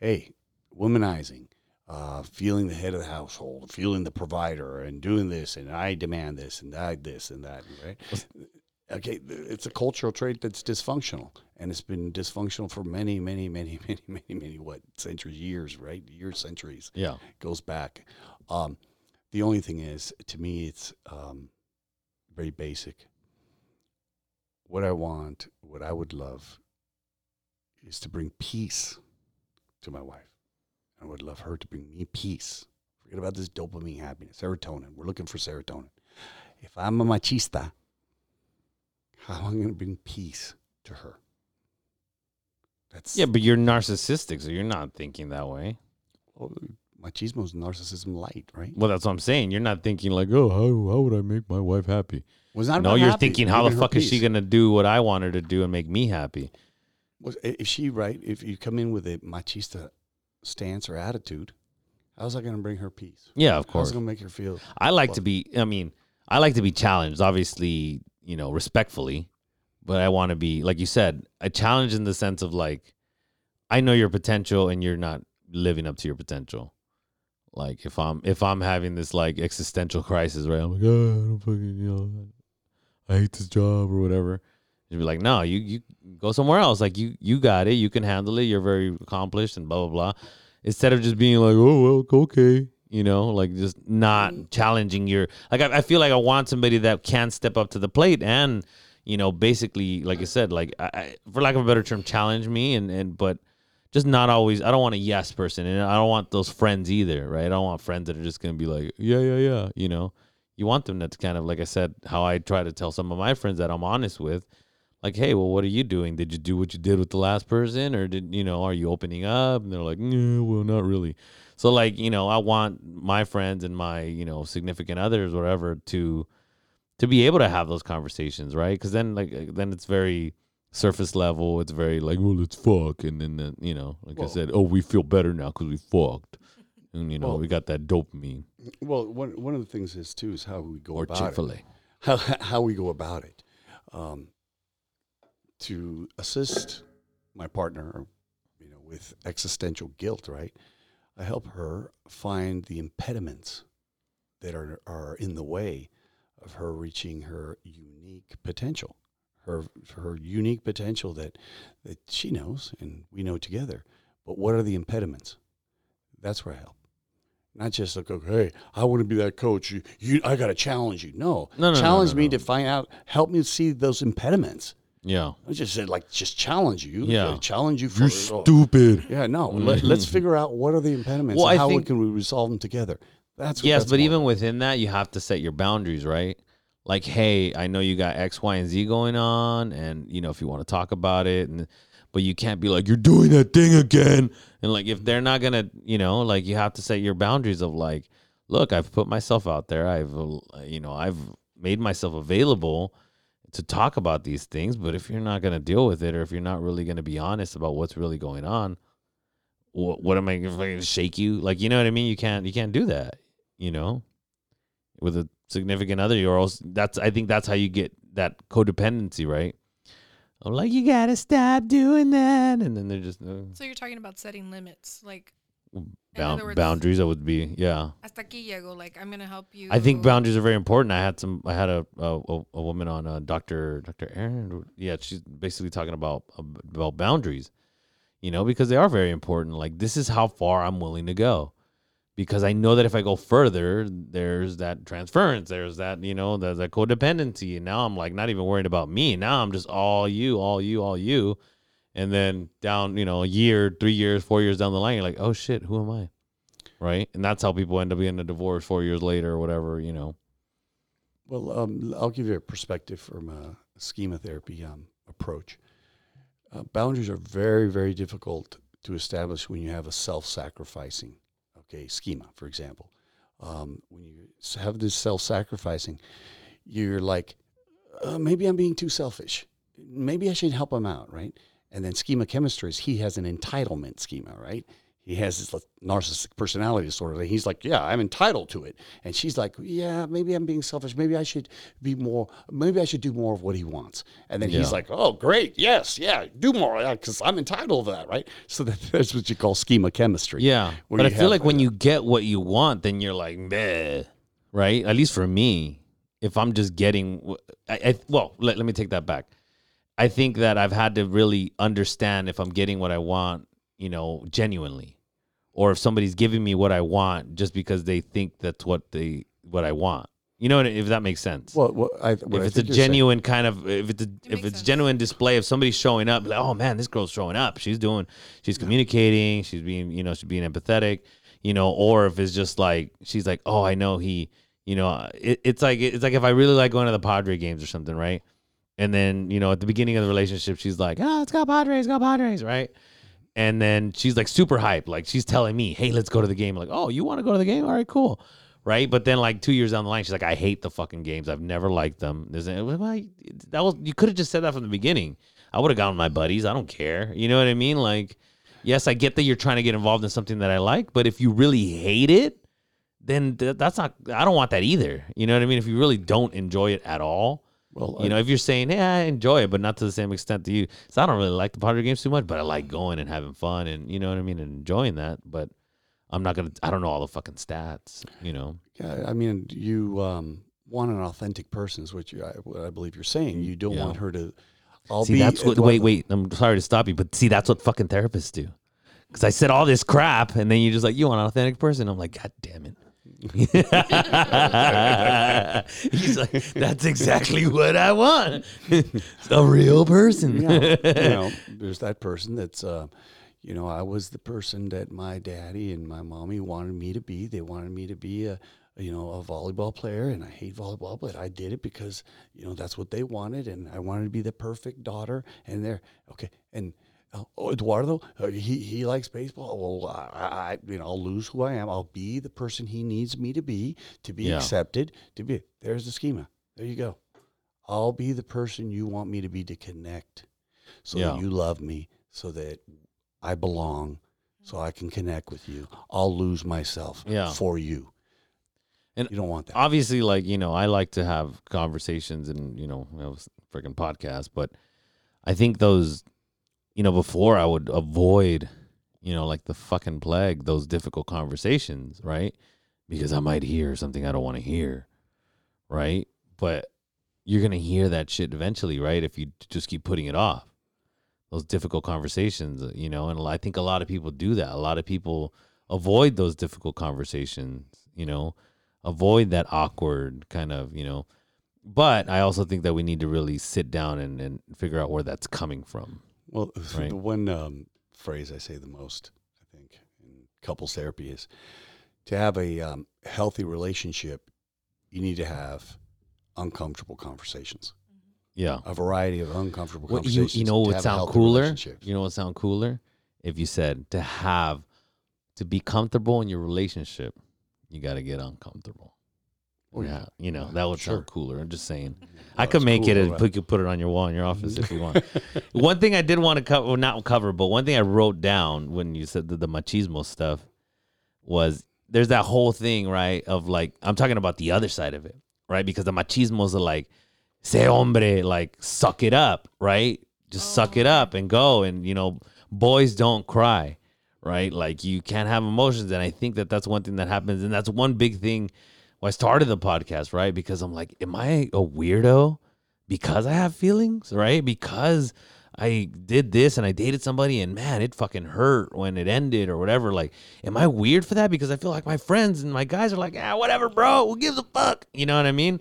hey, womanizing, uh, feeling the head of the household, feeling the provider, and doing this, and I demand this, and I this and that, right? Okay, it's a cultural trait that's dysfunctional, and it's been dysfunctional for many, many, many, many, many, many what centuries, years, right? Years, centuries Yeah. goes back. Um, the only thing is, to me, it's um, very basic. What I want, what I would love, is to bring peace to my wife. I would love her to bring me peace. Forget about this dopamine happiness, serotonin. We're looking for serotonin. If I'm a machista, how am I going to bring peace to her? That's Yeah, but you're narcissistic, so you're not thinking that way. well, machismo is narcissism light, right? Well, that's what I'm saying. You're not thinking like, oh, how, how would I make my wife happy? Was not no, you're happy, thinking, how the fuck is she gonna do what I want her to do and make me happy? Was if she right? If you come in with a machista stance or attitude, how's that going to bring her peace? Yeah, of How's course. going to make her feel? I like to be. I mean, I like to be challenged. Obviously, you know, respectfully, but I want to be like you said, a challenge in the sense of like, I know your potential and you're not living up to your potential. Like if I'm if I'm having this like existential crisis, right? I'm like, oh, I don't fucking, you know, I hate this job or whatever. You'd be like, no, you you go somewhere else. Like you you got it. You can handle it. You're very accomplished and blah blah blah. Instead of just being like, oh well, okay, you know, like just not mm. challenging your. Like I, I feel like I want somebody that can step up to the plate and you know basically like I said, like I, I, for lack of a better term, challenge me and and but just not always. I don't want a yes person, and I don't want those friends either, right? I don't want friends that are just gonna be like, yeah, yeah, yeah, you know. You want them that's kind of like I said, how I try to tell some of my friends that I'm honest with, like, hey, well, what are you doing? Did you do what you did with the last person, or did you know, are you opening up? And they're like, no, well, not really. So like, you know, I want my friends and my you know significant others, whatever, to to be able to have those conversations, right? Because then like then it's very surface level. It's very like, well, let's fuck, and then uh, you know, like I said, oh, we feel better now because we fucked. And, you know, Well- we got that dopamine Well, one one of the things is too is how we go or about Chick it. How how we go about it. Um, to assist my partner, you know, with existential guilt, right? I help her find the impediments that are are in the way of her reaching her unique potential, her her unique potential that that she knows and we know together. But what are the impediments? That's where I help. Not just like, okay, I want to be that coach. You, you I got to challenge you. No, No, no, challenge no, me no. to find out. Help me see those impediments. Yeah. I just said like just challenge you. Yeah. challenge you for You're stupid. Yeah, no. Mm-hmm. Let, let's figure out what are the impediments Well, and how think- can we resolve them together. That's what Yes, that's but even within that, you have to set your boundaries, right? Like, hey, I know you got X, Y, and Z going on, and you know if you want to talk about it, and but you can't be like you're doing that thing again, and like if they're not gonna, you know, like you have to set your boundaries of like, look, I've put myself out there, I've, uh, you know, I've made myself available to talk about these things, but if you're not gonna deal with it, or if you're not really gonna be honest about what's really going on, what, what am I to shake you? Like, you know what I mean? You can't, you can't do that, you know, with a significant other, you're also that's, I think that's how you get that codependency, right? I'm like, you gotta stop doing that, and then they're just uh, So you're talking about setting limits, like bound, other words- boundaries. That would be, yeah. hasta aquí llego. Like I'm gonna help you. I think boundaries are very important. I had some. I had a a, a- a woman on, uh, Doctor Doctor Aaron. Yeah, she's basically talking about about boundaries. You know, because they are very important. Like this is how far I'm willing to go, because I know that if I go further, there's that transference. There's that you know there's that codependency. And now I'm like not even worried about me. Now I'm just all you, all you, all you. And then down, you know, a year, three years, four years down the line, you're like, oh shit, who am I? Right. And that's how people end up getting a divorce four years later or whatever, you know. Well, um, I'll give you a perspective from a schema therapy um, approach. Uh, boundaries are very, very difficult to establish when you have a self-sacrificing, okay, schema, for example. Um, when you have this self-sacrificing, you're like, uh, maybe I'm being too selfish. Maybe I should help him out, right? And then schema chemistry is he has an entitlement schema, right? He has this like, narcissistic personality disorder. And he's like, yeah, I'm entitled to it. And she's like, yeah, maybe I'm being selfish. Maybe I should be more, maybe I should do more of what he wants. And then he's like, oh, great. Yes. Yeah. Do more because I'm entitled to that. Right. So that, that's what you call schema chemistry. Yeah. But I feel have, like when you get what you want, then you're like, meh. Right? At least for me, if I'm just getting, I, I well, let, let me take that back. I think that I've had to really understand if I'm getting what I want, you know, genuinely, or if somebody's giving me what I want just because they think that's what they what I want. You know, if that makes sense. Well, what I, what if I it's a think you're saying- genuine kind of if it's a, if it's sense. genuine display if somebody's showing up like oh man this girl's showing up she's doing she's communicating she's being you know she's being empathetic you know or if it's just like she's like oh i know he you know it, it's like it's like if i really like going to the padre games or something right and then you know at the beginning of the relationship she's like ah, oh let's go padres go padres right and then she's like super hype like she's telling me hey let's go to the game like oh you want to go to the game all right cool right? But then like two years down the line, she's like, I hate the fucking games. I've never liked them. There's that was you could have just said that from the beginning. I would have gone with my buddies. I don't care. You know what I mean? Like, yes, I get that you're trying to get involved in something that I like, but if you really hate it, then th- that's not. I don't want that either. You know what I mean? If you really don't enjoy it at all, Well, you know, if you're saying, "Yeah, I enjoy it," but not to the same extent to you, so I don't really like the Padre games too much, but I like going and having fun, and you know what I mean, and enjoying that. But I'm not gonna. I don't know all the fucking stats. You know. Yeah, I mean, you um, want an authentic person, is what you I, what I believe you're saying. You don't Yeah. want her to. I'll see, be. that's what. Wait, wait. I'm sorry to stop you, but see, that's what fucking therapists do. Because I said all this crap, and then you're just like, "You want an authentic person?" I'm like, "God damn it." He's like, "That's exactly what I want. a real person." yeah, you know, there's that person that's, uh, you know, I was the person that my daddy and my mommy wanted me to be. They wanted me to be a, you know, a volleyball player, and I hate volleyball, but I did it because, you know, that's what they wanted, and I wanted to be the perfect daughter. And they're okay, and. Oh, Eduardo, uh, he, he likes baseball. Well, I, I, you know, I'll lose who I am. I'll be the person he needs me to be, to be Yeah. accepted, to be. There's the schema. There you go. I'll be the person you want me to be to connect so Yeah. that you love me, so that I belong, so I can connect with you. I'll lose myself Yeah. for you. And you don't want that. obviously like you know i like to have conversations and you know we have freaking podcast but i think those you know before i would avoid you know like the fucking plague those difficult conversations right? Because i might hear something i don't want to hear right? But you're gonna hear that shit eventually right? If you just keep putting it off. Those difficult conversations uh, you know and i think a lot of people do that. A lot of people avoid those difficult conversations you know? Avoid that awkward kind of, you know. But I also think that we need to really sit down and, and figure out where that's coming from. Well, Right. the one um, phrase I say the most, I think, in couples therapy is to have a um, healthy relationship, you need to have uncomfortable conversations, Yeah. a variety of uncomfortable you, conversations. you know what sound cooler? You know what would sound cooler? If you said to have to be comfortable in your relationship, you got to get uncomfortable. Oh, yeah, you know that would Sure. sound cooler. I'm just saying. Well, I could make cool, it and right? put, you put it on your wall in your office if you want. one thing I did want to cover, well, not cover, but one thing I wrote down when you said the, the machismo stuff was there's that whole thing, right? Of like, I'm talking about the other side of it, right? Because the machismos are like, say hombre, like, suck it up, right? Just suck it Oh. up and go. And, you know, boys don't cry, right? Like, you can't have emotions. And I think that that's one thing that happens. And that's one big thing why I started the podcast, right? Because I'm like, am I a weirdo because I have feelings, right? Because I did this and I dated somebody and man, it fucking hurt when it ended or whatever. Like, am I weird for that? Because I feel like my friends and my guys are like, ah, whatever, bro. Who gives a fuck? You know what I mean?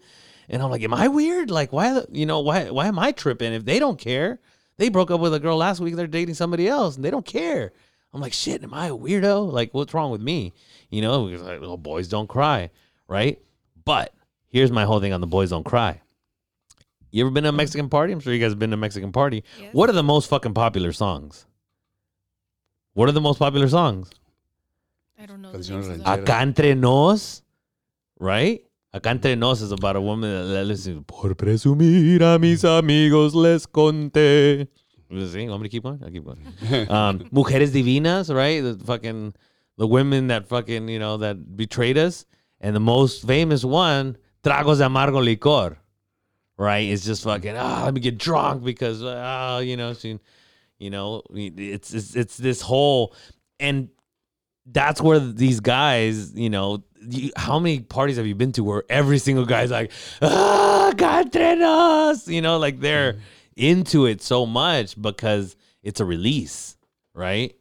And I'm like, am I weird? Like, why, you know, why, why am I tripping if they don't care? They broke up with a girl last week. They're dating somebody else and they don't care. I'm like, shit, am I a weirdo? Like, what's wrong with me? You know, because like, oh, boys don't cry, right? But here's my whole thing on the boys don't cry. You ever been to a Mexican party? I'm sure you guys have been to a Mexican party. Yes. What are the most fucking popular songs? What are the most popular songs? I don't know. The Canciones names of rancheras. them. Acá entre nos, right? Acá entre nos is about a woman that that listens. Por presumir a mis amigos les conté. You see? Want me to keep going? I'll keep going. Um, Mujeres divinas, right? The fucking the women that fucking you know that betrayed us, and the most famous one, Tragos de amargo licor, right? It's just fucking ah, let me get drunk because ah, you know, she, you know, it's it's it's this whole and that's where these guys, you know, you, how many parties have you been to where every single guy's like, ah, Cantrenos, you know, like they're into it so much because it's a release, right?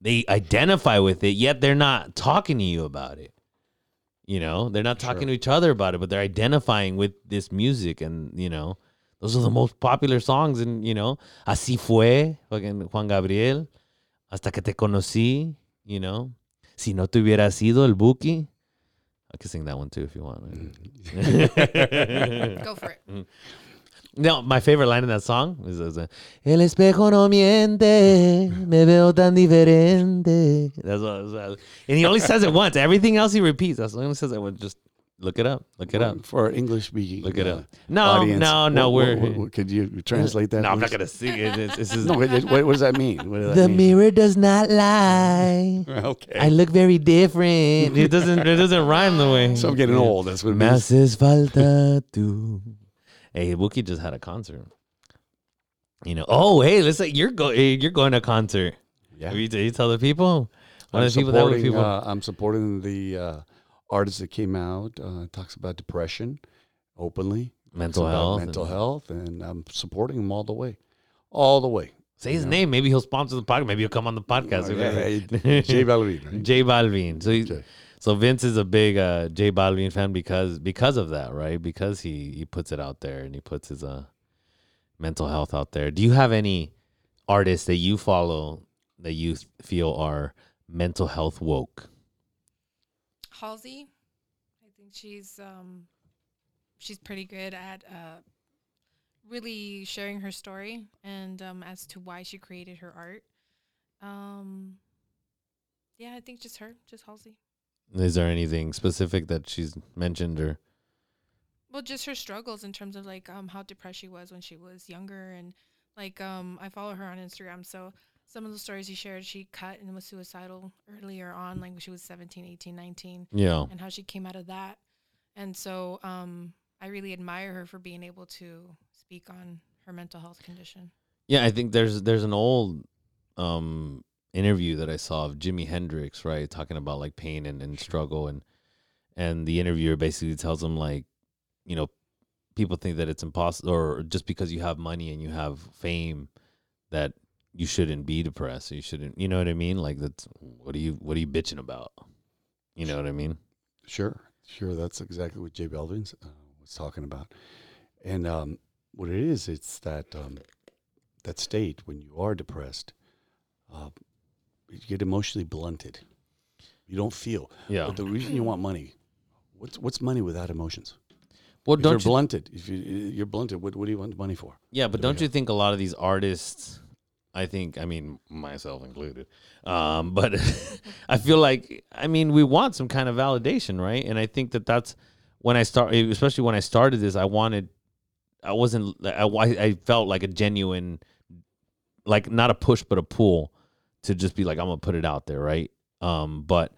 They identify with it, yet they're not talking to you about it. You know, they're not talking Sure. to each other about it, but they're identifying with this music, and you know, those are the most popular songs. And you know, así fue, fucking Juan Gabriel, hasta que te conocí. You know, si no te hubiera sido el Buki. I can sing that one too if you want. Mm. Go for it. Mm. No, my favorite line in that song is, is uh, El espejo no miente, me veo tan diferente. That's what, that's what- and he only says it once. Everything else he repeats. That's the only says it once. Just look it up. Look it up. For English speaking. Look it uh, up. No, audience, no, no. what- we're what- what- could you translate that? No, I'm not gonna sing it. It's, it's No, what, does that mean? Does that the mean? mirror does not lie. Okay. I look very different. It doesn't. It doesn't rhyme the way. so I'm getting old. That's what it Me haces falta tú. Hey, Wookie just had a concert. You know. Oh, hey, let's say you're go. You're going to a concert. Yeah. You, you tell the people. One I'm of the people that supporting, people. uh, I'm supporting the uh, artist that came out. Uh, talks about depression openly. mental health. Mental and- health, and I'm supporting him all the way, all the way. Say his Yeah. name. Maybe he'll sponsor the podcast. Maybe he'll come on the podcast. Oh, yeah, yeah, J Balvin, right? J Balvin. So he, J. so Vince is a big uh, J Balvin fan because because of that, right? Because he he puts it out there and he puts his uh mental health out there. Do you have any artists that you follow that you feel are mental health woke? Halsey, I think she's um, she's pretty good at uh, really sharing her story and um, as to why she created her art. Um, yeah, I think just her, just Halsey. Is there anything specific that she's mentioned or Well, just her struggles in terms of like um how depressed she was when she was younger, and like um I follow her on Instagram, so some of the stories he shared, she cut and was suicidal earlier on, like when she was 17, 18, 19, Yeah. and how she came out of that. And so um, I really admire her for being able to speak on her mental health condition. Yeah, I think there's there's an old um interview that I saw of Jimi Hendrix, right, talking about like pain and, and struggle and and the interviewer basically tells him like, you know, people think that it's impossible or just because you have money and you have fame that you shouldn't be depressed. You shouldn't you know what I mean? Like that's what are you what are you bitching about? You know what I mean? Sure, sure. That's exactly what J Balvin uh, was talking about. And um, what it is, it's that um, that state when you are depressed, uh, you get emotionally blunted. You don't feel. Yeah. But the reason you want money, what's what's money without emotions? Well, If you're don't you blunted. If you you're blunted, what what do you want money for? Yeah, but do don't you think a lot of these artists, I think, I mean, myself included, um, but I feel like, I mean, we want some kind of validation, right? And I think that that's when I start, especially when I started this, I wanted, I wasn't, I, I felt like a genuine, like not a push, but a pull to just be like, I'm to put it out there, right? Um, but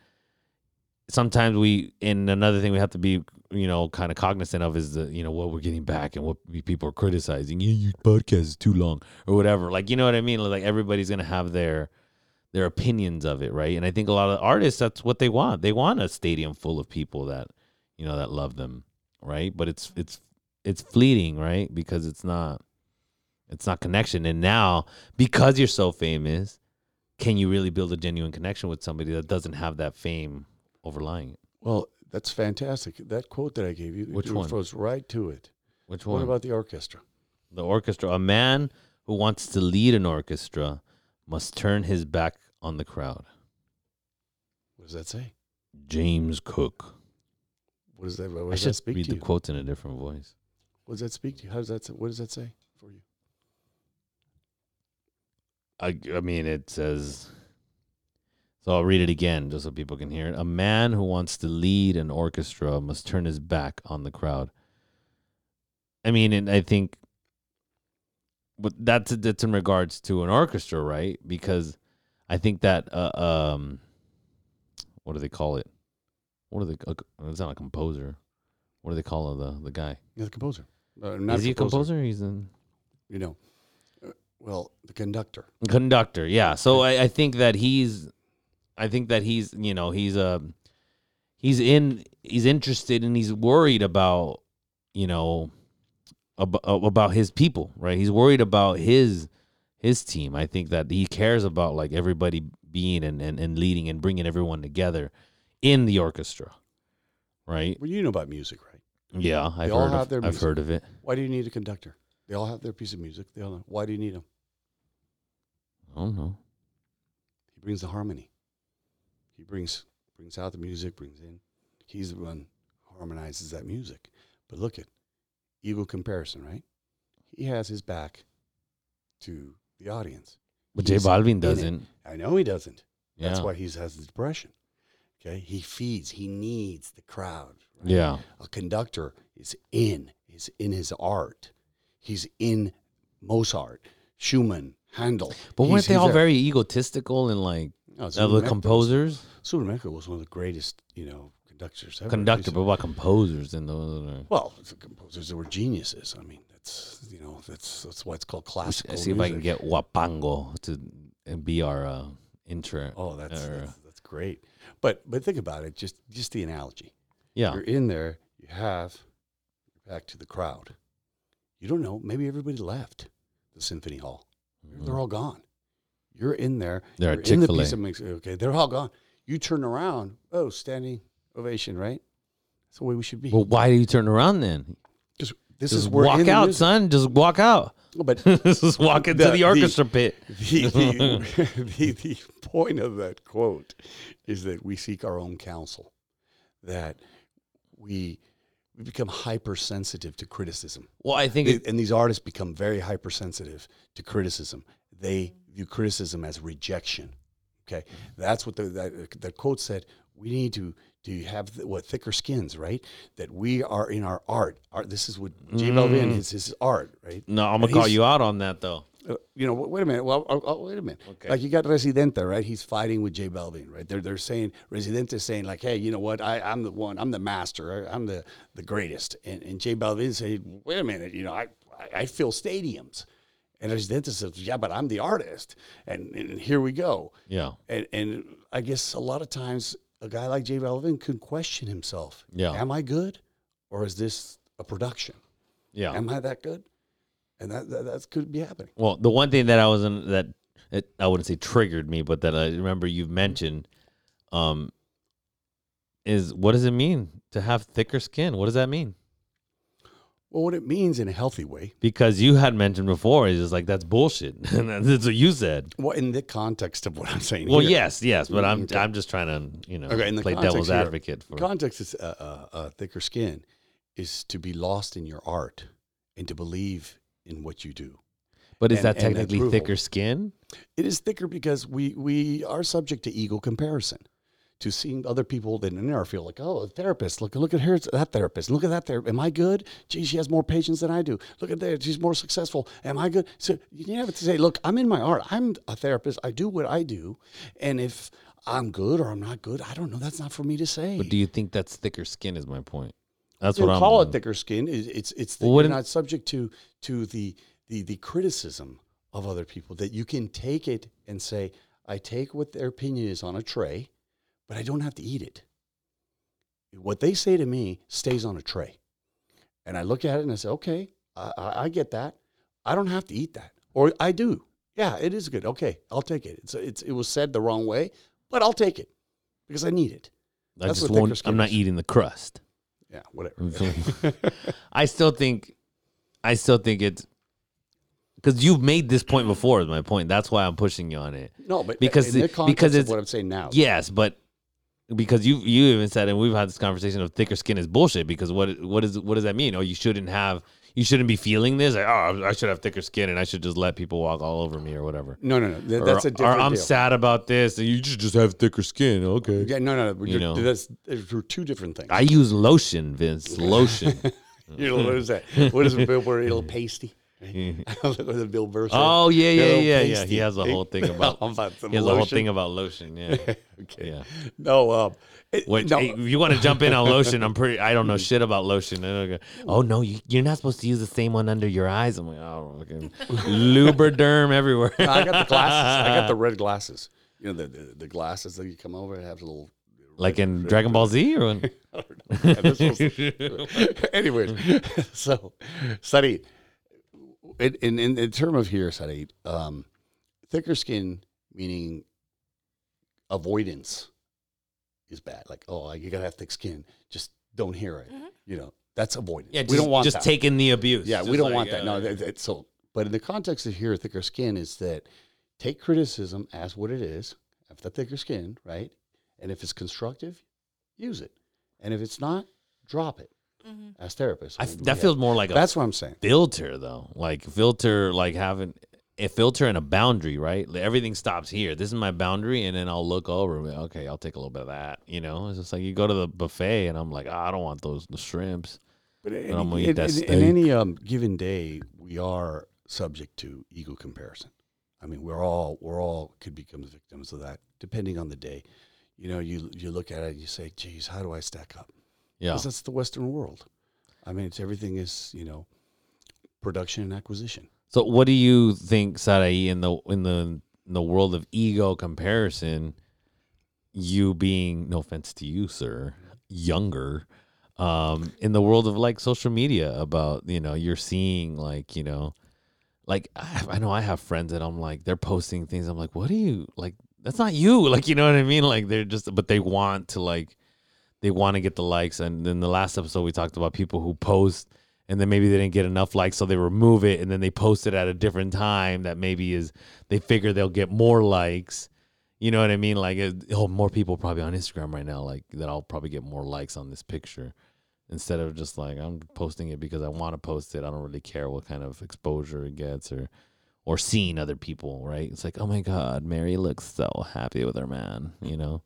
sometimes we, and another thing we have to be you know, kind of cognizant of is the, you know, what we're getting back and what people are criticizing. Yeah, your podcast is too long or whatever. Like, you know what I mean? Like everybody's gonna have their their opinions of it, right? And I think a lot of artists, that's what they want. They want a stadium full of people that, you know, that love them, right? But it's it's it's fleeting, right? Because it's not it's not connection. And now, because you're so famous, can you really build a genuine connection with somebody that doesn't have that fame overlying it? Well, that's fantastic. That quote that I gave you, Which one? goes right to it. Which one? What about the orchestra? the orchestra. A man who wants to lead an orchestra must turn his back on the crowd. What does that say? James Crook. What does that? What I should that speak read to the you? quotes in a different voice. What does that speak to you? How does that? Say, what does that say for you? I, I mean, it says. So I'll read it again just so people can hear it. A man who wants to lead an orchestra must turn his back on the crowd. I mean, and I think, but that's that's in regards to an orchestra, right? Because I think that uh, um, what do they call it? What are they? Uh, it's not a composer. What do they call the the guy? The composer. Uh, not Is he a composer? He's a You know, well, the conductor. conductor. Yeah. So I, I think that he's, I think that he's, you know, he's a, he's in, he's interested and he's worried about, you know, about, about his people, right? He's worried about his, his team. I think that he cares about like everybody being and, and, and leading and bringing everyone together in the orchestra, right? Well, you know about music, right? Yeah, I've heard of, I've heard of it. Why do you need a conductor? They all have their piece of music. They all know. Why do you need him? I don't know. He brings the harmony. He brings brings out the music, brings in. He's the one who harmonizes that music. But look at ego comparison, right? He has his back to the audience. But J Balvin doesn't. I know he doesn't. Yeah. That's why he has the depression. Okay, he feeds. He needs the crowd. right? Yeah. a conductor is in is in his art. He's in Mozart, Schumann, Handel. But weren't they he's all there. very egotistical and like No, the was- composers? Zubin was one of the greatest, you know, conductors ever. Conductor, but what composers and those? Are, well, the composers that were geniuses. I mean, that's you know, that's that's why it's called classical. I see if I can get Huapango to be our uh, intro. Oh, that's, that's that's great. But but think about it. Just just the analogy. yeah, You're in there. You have back to the crowd. You don't know. Maybe everybody left the symphony hall. They're all gone. You're in there. Mm-hmm. They're you're in the piece of mix. Okay, they're all gone. You turn around. Oh, standing ovation, right? That's the way we should be. Well, why do you turn around then? Because this Just is where walk out, music- son. Just walk out. But Just walk into The- the, the- orchestra pit. the, the, the, the point of that quote is that we seek our own counsel, that we we become hypersensitive to criticism. Well, I think it, and these artists become very hypersensitive to criticism. They view criticism as rejection. Okay, that's what the that, the quote said. We need to to have th- what thicker skins, right? That we are in our art. Art. This is what J Balvin Mm. is his art, right? no, I'm gonna call you out on that though. Uh, you know, wait a minute. Well, oh, oh, wait a minute. Okay. Like you got Residente, right? He's fighting with J Balvin, right? They're they're saying Residente is saying like, hey, you know what? I I'm the one. I'm the master. I, I'm the the greatest. And and J Balvin saying, wait a minute. You know, I I, I fill stadiums. And Residente says, yeah, but I'm the artist. And, and here we go. Yeah. And and I guess a lot of times a guy like J Balvin can question himself. Yeah. Am I good, or is this a production? Yeah. Am I that good? And that that, that could be happening. Well, the one thing that I wasn't that it, I wouldn't say triggered me, but that I remember you've mentioned, um, is what does it mean to have thicker skin? What does that mean? Well, what it means in a healthy way. Because you had mentioned before, is just like that's bullshit, that's what you said. Well, in the context of what I'm saying. Well, here. yes, yes, but I'm Okay. I'm just trying to you know Okay, play devil's advocate for. Context is uh, uh, uh, thicker skin is to be lost in your art and to believe in what you do. but is and- that technically thicker skin? It is thicker because we we are subject to ego comparison, to seeing other people that in our field, like oh, a therapist. Look look at her, that therapist. Look at that therapist. Am I good? Gee, she has more patients than I do. Look at that, she's more successful. Am I good? So you have to say, look, I'm in my art. I'm a therapist. I do what I do, and if I'm good or I'm not good, I don't know. That's not for me to say. But do you think that's thicker skin? Is my point. That's what I'm. call it thicker skin. It's it's, it's that Well, you're wouldn't- subject to to the the the criticism of other people. That you can take it and say, I take what their opinion is on a tray, but I don't have to eat it. What they say to me stays on a tray, and I look at it and I say, okay, I, I, I get that. I don't have to eat that, or I do. Yeah, it is good. Okay, I'll take it. It's it's it was said the wrong way, but I'll take it because I need it. I That's just what won't, I'm not eating the crust. Yeah, whatever. I still think, I still think it's because you've made this point before. Is my point. That's why I'm pushing you on it. No, but Because the- because it's- what I'm saying now. Yes, but because you you even said, and we've had this conversation of thicker skin is bullshit. Because what what is what does that mean? Oh, you shouldn't have. You shouldn't be feeling this. Like, oh, I should have thicker skin, and I should just let people walk all over me or whatever. No, no, no. Th- Or- that's a or, different I'm deal. sad about this, and you should just have thicker skin. Okay. Yeah, no, no. no. You know. that's are two different things. I use lotion, Vince. Lotion. you know what is that? What is it? Bill? A little pasty. Look the Bill Burr. oh yeah, yeah, yeah, yeah. He has a whole thing about. some He has a whole lotion. thing about lotion. Yeah. okay. Yeah. No. Um. it- Which, no. hey, if you want to jump in on lotion, I'm pretty. I don't know shit about lotion. Go, oh no, you, you're not supposed to use the same one under your eyes. I'm like, oh, okay. Lubriderm everywhere. No, I got the glasses. I got the red glasses. You know the the, the glasses that you come over and have a little. like in Dragon Ball Z, or when? Anyways, so Sarit, in, in in in term of here, Sarit, um, thicker skin meaning avoidance is bad. Like, oh, you gotta have thick skin. Just don't hear it. You know, that's avoidance. yeah, we don't want just that. taking the abuse. Yeah, Just we don't like, want that. uh, No, that, that- so but in the context of here, thicker skin is that take criticism as what it is, have the thicker skin, right? And if it's constructive, use it. And if it's not, drop it Mhm. as therapists. I we- f that have- feels more like a that's what I'm saying. filter though like filter like having a filter and a boundary right like everything stops here this is my boundary and then i'll look over and be, okay i'll take a little bit of that you know it's just like you go to the buffet and i'm like oh, i don't want those the shrimps But in, I'm gonna eat that in- steak. in any um, given day, we are subject to ego comparison. I mean, we're all we're all could become victims of that, depending on the day. You know, you you look at it and you say, "Geez, how do I stack up?" Yeah Because that's the Western world. I mean, it's everything is you know, production and acquisition. so what do you think sarai in the in the in the world of ego comparison you being no offense to you sir younger um in the world of like social media about you know you're seeing like you know like I, have, I know I have friends that I'm like they're posting things I'm like what are you like that's not you like you know what I mean like they're just but they want to like they want to get the likes and then the last episode we talked about people who post and then maybe they didn't get enough likes so they remove it and then they post it at a different time that maybe is they figure they'll get more likes you know what I mean like oh more people probably on Instagram right now like that I'll probably get more likes on this picture instead of just like I'm posting it because I want to post it. I don't really care what kind of exposure it gets or or seeing other people, right? It's like, oh my god, Mary looks so happy with her man, you know.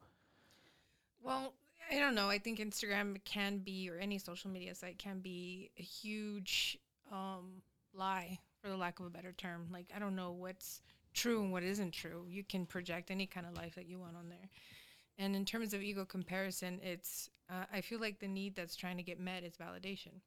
Well, I don't know. I think Instagram can be, or any social media site can be, a huge um, lie for the lack of a better term. Like I don't know what's true and what isn't true. You can project any kind of life that you want on there. And in terms of ego comparison, it's uh, I feel like the need that's trying to get met is validation.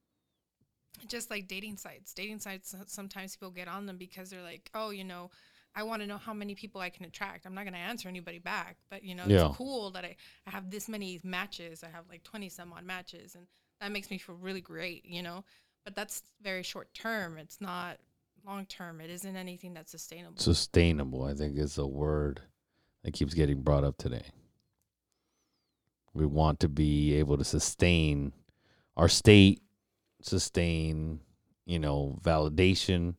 Just like dating sites, dating sites sometimes people get on them because they're like, oh, you know, I want to know how many people I can attract. I'm not going to answer anybody back, but you know, Yeah. it's cool that I, I have this many matches. I have like 20 some odd matches, and that makes me feel really great, you know. But that's very short term. It's not long term. It isn't anything that's sustainable. Sustainable, I think, is a word that keeps getting brought up today. We want to be able to sustain our state, sustain, you know, validation.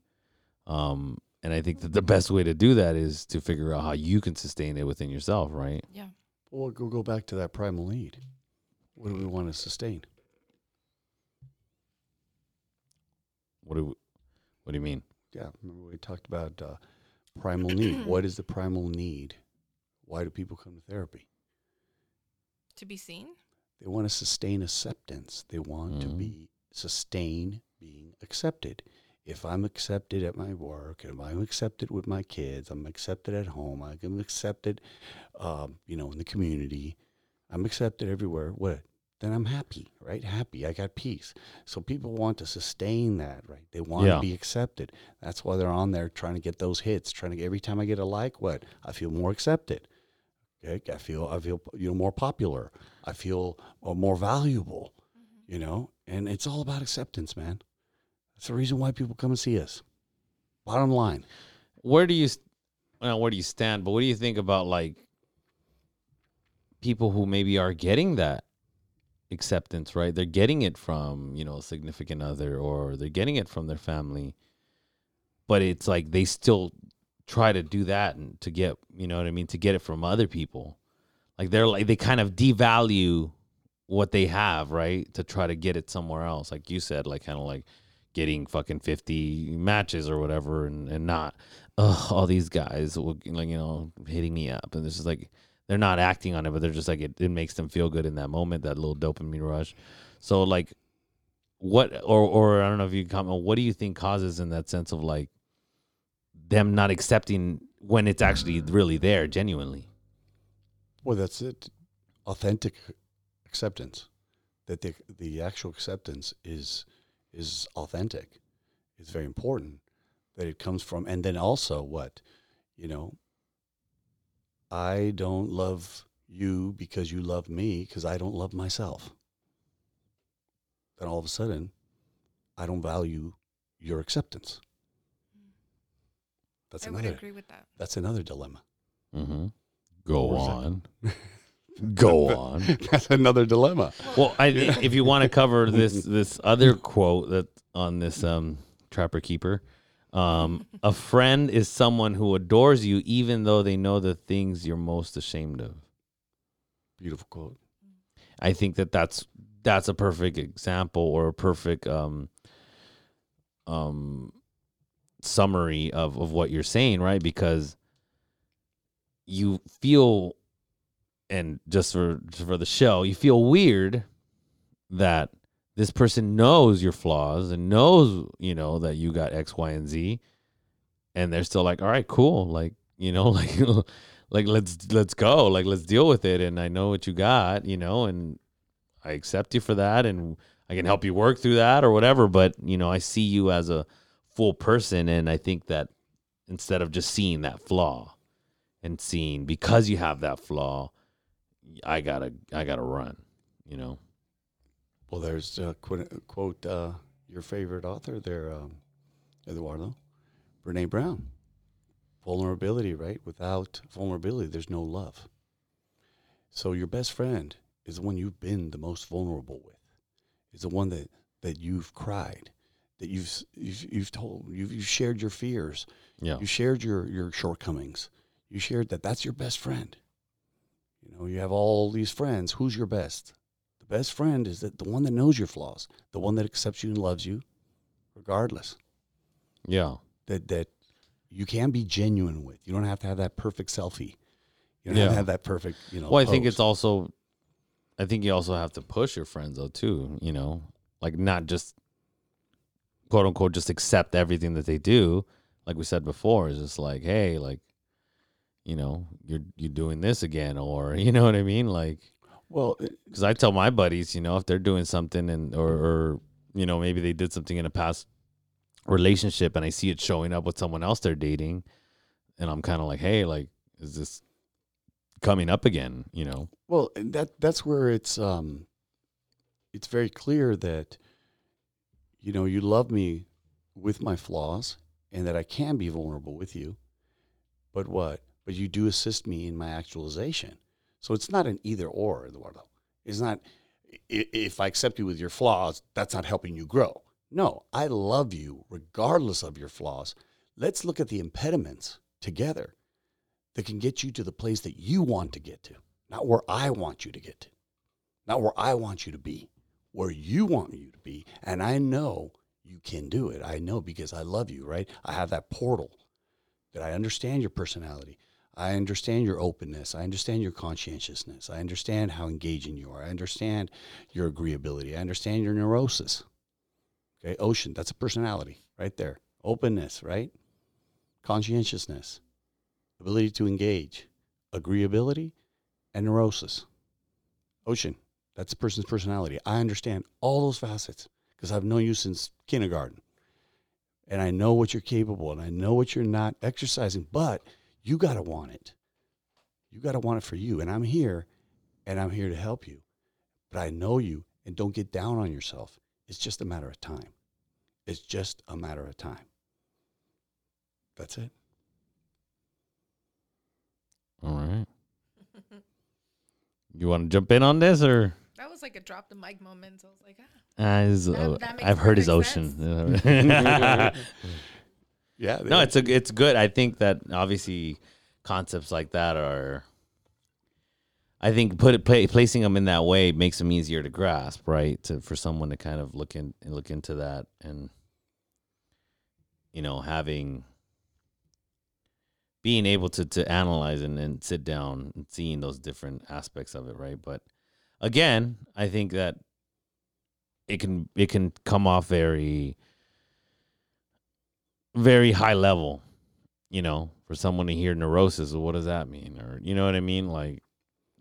Um, and I think that the best way to do that is to figure out how you can sustain it within yourself, right? yeah. Well, we'll go back to that primal need. What do we want to sustain? What do we, what do you mean? Yeah, remember we talked about uh, primal need. what is the primal need? Why do people come to therapy? To be seen. They want to sustain acceptance. They want to Mhm. be sustain being accepted. If I'm accepted at my work, if I'm accepted with my kids, I'm accepted at home, I'm accepted, um, you know, in the community, I'm accepted everywhere. What? Then I'm happy, right? Happy. I got peace. So people want to sustain that, right? They want Yeah. to be accepted. That's why they're on there trying to get those hits. Trying to get every time I get a like, what? I feel more accepted. Okay, I feel I feel you know more popular. I feel uh, more valuable. You know, and it's all about acceptance, man. That's the reason why people come and see us. Bottom line, Where do you well, where do you stand? But what do you think about like people who maybe are getting that acceptance, right? They're getting it from, you know, a significant other or they're getting it from their family. But it's like they still try to do that and to get, you know what I mean, to get it from other people. Like they're like they kind of devalue what they have, right? To try to get it somewhere else. Like you said, like kind of like getting fucking 50 matches or whatever and, and not ugh, all these guys like you know hitting me up and this is like they're not acting on it but they're just like it, it makes them feel good in that moment that little dopamine rush so like what or or i don't know if you comment what do you think causes in that sense of like them not accepting when it's actually really there genuinely well, that's it. Authentic acceptance. That the the actual acceptance is is authentic. It's very important that it comes from, and then also what, you know. I don't love you because you love me because I don't love myself. Then all of a sudden, I don't value your acceptance. That's I would another. agree with that. That's another dilemma. mm-hmm. go on go on That's another dilemma. Well, I, if you want to cover this this other quote that on this um, trapper keeper, um, a friend is someone who adores you even though they know the things you're most ashamed of. Beautiful quote. I think that that's that's a perfect example or a perfect um, um, summary of of what you're saying, right? Because you feel, and just for just for the show, you feel weird that this person knows your flaws and knows you know that you got X, Y, and Z, and they're still like, all right, cool, like you know, like like let's let's go, like let's deal with it, and I know what you got, you know, and I accept you for that, and I can help you work through that or whatever. But you know, I see you as a full person, and I think that instead of just seeing that flaw and seeing because you have that flaw, I gotta I gotta run, you know. Well, there's a quote, quote uh, your favorite author there, um, Eduardo, Brene Brown. Vulnerability, right? Without vulnerability, there's no love. So your best friend is the one you've been the most vulnerable with. Is the one that, that you've cried, that you've you've, you've told, you've, you've shared your fears, Yeah. you shared your your shortcomings. You shared that. That's your best friend. You know, you have all these friends. Who's your best? The best friend is that the one that knows your flaws, the one that accepts you and loves you, regardless. Yeah. That that you can be genuine with. You don't have to have that perfect selfie. You don't have to have that perfect, you know. Well, I think it's also, I think you also have to push your friends though too. You know, like not just quote unquote just accept everything that they do. Like we said before, is just like, hey, like, you know, you're you're doing this again, or you know what I mean, like. Well, because I tell my buddies, you know, if they're doing something and or, or you know maybe they did something in a past relationship and I see it showing up with someone else they're dating, and I'm kind of like, hey, like, is this coming up again? You know, Well, that that's where it's um it's very clear that you know, you love me with my flaws and that I can be vulnerable with you. But what? But you do assist me in my actualization. So it's not an either or, Eduardo. It's not if I accept you with your flaws, that's not helping you grow. No, I love you regardless of your flaws. Let's look at the impediments together that can get you to the place that you want to get to not where I want you to get to, not where I want you to be, where you want you to be. And I know you can do it. I know because I love you, right? I have that portal that I understand your personality. I understand your openness. I understand your conscientiousness. I understand how engaging you are. I understand your agreeability. I understand your neurosis. Okay, ocean, that's a personality right there. Openness, right? Conscientiousness, ability to engage, agreeability, and neurosis. Ocean, that's a person's personality. I understand all those facets because I've known you since kindergarten. And I know what you're capable and I know what you're not exercising, but you got to want it. You got to want it for you. And I'm here and I'm here to help you. But I know you and don't get down on yourself. It's just a matter of time. It's just a matter of time. That's it. all right. You want to jump in on this or? That was like a drop the mic moment. So I was like, ah. Uh, that, uh, that I've heard his perfect ocean. Yeah. no, it's a it's good. I think that obviously concepts like that are. I think put it pla placing them in that way makes them easier to grasp, right? To for someone to kind of look in and look into that and you know having being able to to analyze and, and sit down and seeing those different aspects of it, right? But again, I think that it can it can come off very very high level, you know, for someone to hear neurosis, what does that mean? Or you know what I mean? Like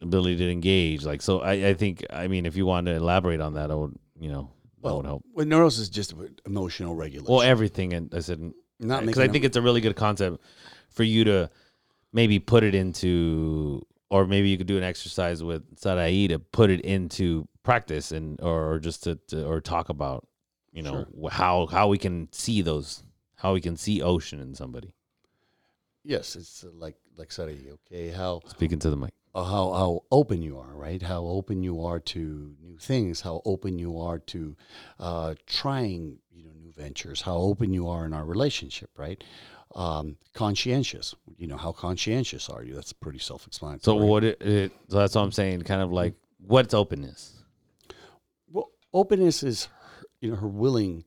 ability to engage. Like so I, I think I mean if you wanted to elaborate on that, I would you know that Well, would help. well, neurosis is just emotional regulation. Well everything and I said not because I think it's a really good concept for you to maybe put it into or maybe you could do an exercise with Sarai to put it into practice and or just to, to or talk about you know wh- how how we can see those how we can see ocean in somebody yes, it's uh, like like Sari, okay, how speaking to the mic uh, how how open you are, right? How open you are to new things, how open you are to uh, trying, you know, new ventures, how open you are in our relationship, right? Um, conscientious, you know, how conscientious are you? That's pretty self-explanatory. So what it, it so that's what I'm saying kind of like what's openness Well, openness is, her, you know, her willing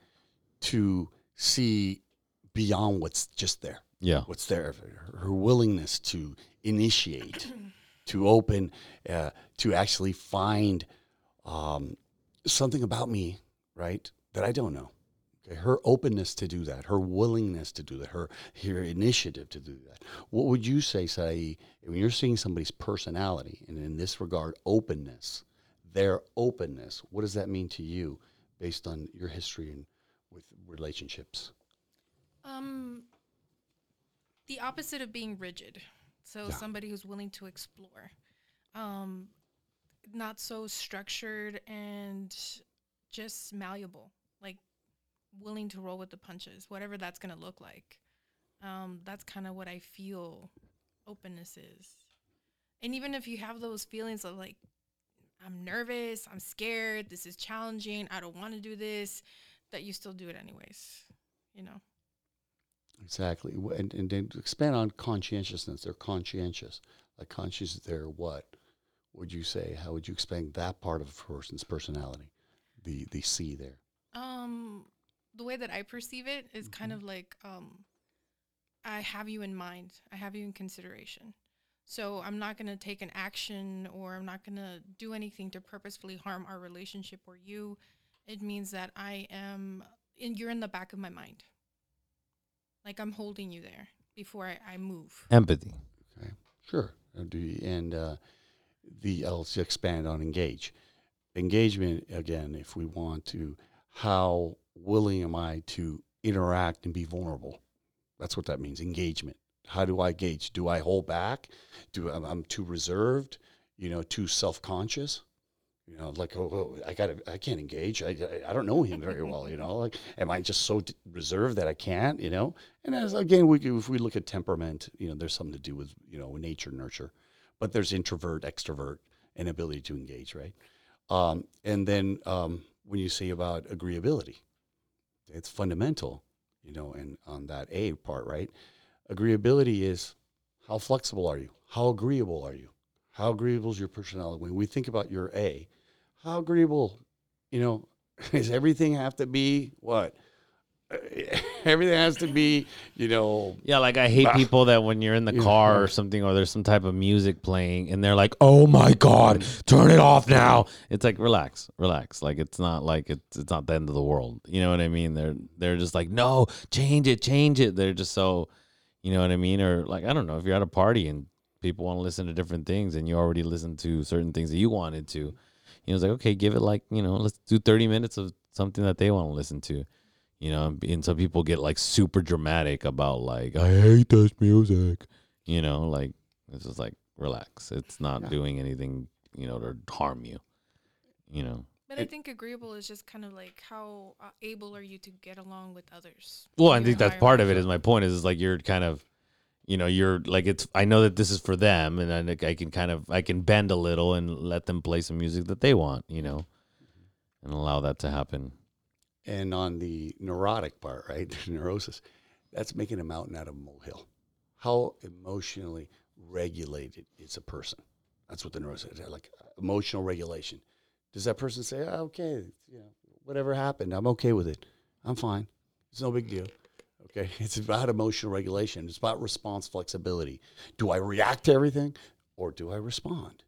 to see beyond what's just there. yeah what's there, her- her willingness to initiate, to open, uh, to actually find um, something about me, right, that I don't know. Okay, her openness to do that, her willingness to do that, her her initiative to do that. What would you say, Sai, when you're seeing somebody's personality, and in this regard, openness, their openness? What does that mean to you, based on your history and with relationships? Um, the opposite of being rigid. So Yeah. somebody who's willing to explore. Um, not so structured and just malleable, like willing to roll with the punches, whatever that's gonna look like. Um, that's kind of what I feel openness is. And even if you have those feelings of like, I'm nervous, I'm scared, this is challenging, I don't want to do this, that you still do it anyways, you know? Exactly. And, and then expand on conscientiousness. They're conscientious. Like conscious, they're what? Would you say? How would you explain that part of a person's personality? The the C there. Um, the way that I perceive it is kind of like um, I have you in mind. I have you in consideration. So I'm not gonna take an action or I'm not gonna do anything to purposefully harm our relationship or you. It means that I am, and you're in the back of my mind. Like I'm holding you there before I, I move. Empathy. Okay, sure. Uh, Do you, and uh, the I'll expand on engage. Engagement again. If we want to, how willing am I to interact and be vulnerable? That's what that means. Engagement. How do I gauge? Do I hold back? Do I'm, I'm too reserved? You know, too self conscious? You know, like oh, oh I got to I can't engage. I, I I don't know him very well. You know, like am I just so d- reserved that I can't? You know, and as again, we if we look at temperament, you know, there's something to do with you know nature nurture, but there's introvert, extrovert, and ability to engage, right? Um, and then um, when you say about agreeability, it's fundamental, you know, and on that A part, right? Agreeability is how flexible are you? How agreeable are you? How agreeable is your personality? When we think about your A, how agreeable, you know, does everything have to be what? Everything has to be, you know, Yeah, like I hate Ah. people that when you're in the car or something, or there's some type of music playing, and they're like, "Oh my god, turn it off now!" It's like relax, relax. Like it's not like it's it's not the end of the world. You know what I mean? They're they're just like, "No, change it, change it." They're just so, you know what I mean? Or like I don't know if you're at a party and people want to listen to different things, and you already listened to certain things that you wanted to. You know, it's like okay, give it like you know, let's do 30 minutes of something that they want to listen to you know and- and some people get like super dramatic about like i hate this music you know like it's just like relax it's not Yeah. doing anything you know to harm you you know But I think agreeable is just kind of like how uh, able are you to get along with others? well i think that's part of it. Is my point is, is like you're kind of you know you're like it's i know that this is for them and I, I can kind of i can bend a little and let them play some music that they want you know and allow that to happen And on the neurotic part, right, the neurosis, that's making a mountain out of a molehill. How emotionally regulated is a person? That's what the neurosis is, like emotional regulation. Does that person say, oh, okay, you know, whatever happened, I'm okay with it. I'm fine. It's no big deal. Okay. It's about emotional regulation. It's about response flexibility. Do I react to everything or do I respond?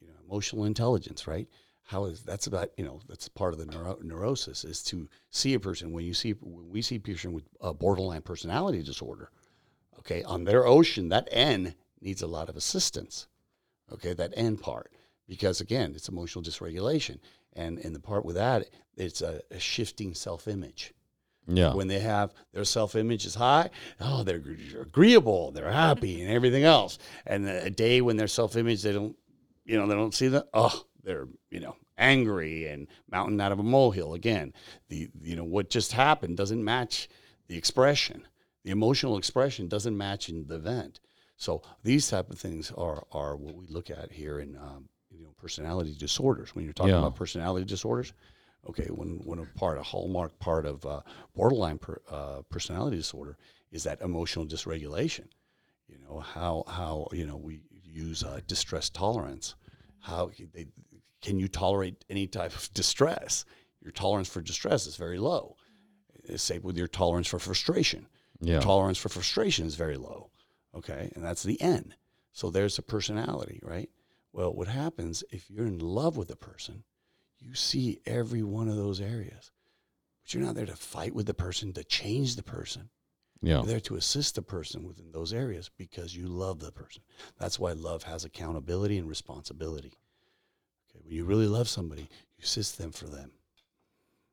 You know, emotional intelligence, right? how is that's about you know that's part of the neuro, neurosis is to see a person when you see when we see a person with a borderline personality disorder okay on their ocean that n needs a lot of assistance okay that n part because again it's emotional dysregulation and in the part with that it's a, a shifting self-image yeah. when they have their self-image is high oh they're agreeable they're happy and everything else. And a day when their self-image they don't you know they don't see that oh they're you know angry and mountain out of a molehill again. The you know what just happened doesn't match the expression. The emotional expression doesn't match in the event. So these type of things are are what we look at here in um, you know personality disorders. When you're talking Yeah. about personality disorders okay when when a part a hallmark part of uh, borderline per, uh, personality disorder is that emotional dysregulation. You know how how you know we use uh, distress tolerance. How they, can you tolerate any type of distress? Your tolerance for distress is very low. Uh, same with your tolerance for frustration. Yeah. tolerance for frustration is very low okay? And that's the n so there's a personality right? Well what happens if you're in love with a person you see every one of those areas but you're not there to fight with the person to change the person yeah you're there to assist the person within those areas because you love the person. That's why love has accountability and responsibility. Okay, when you really love somebody, you assist them for them.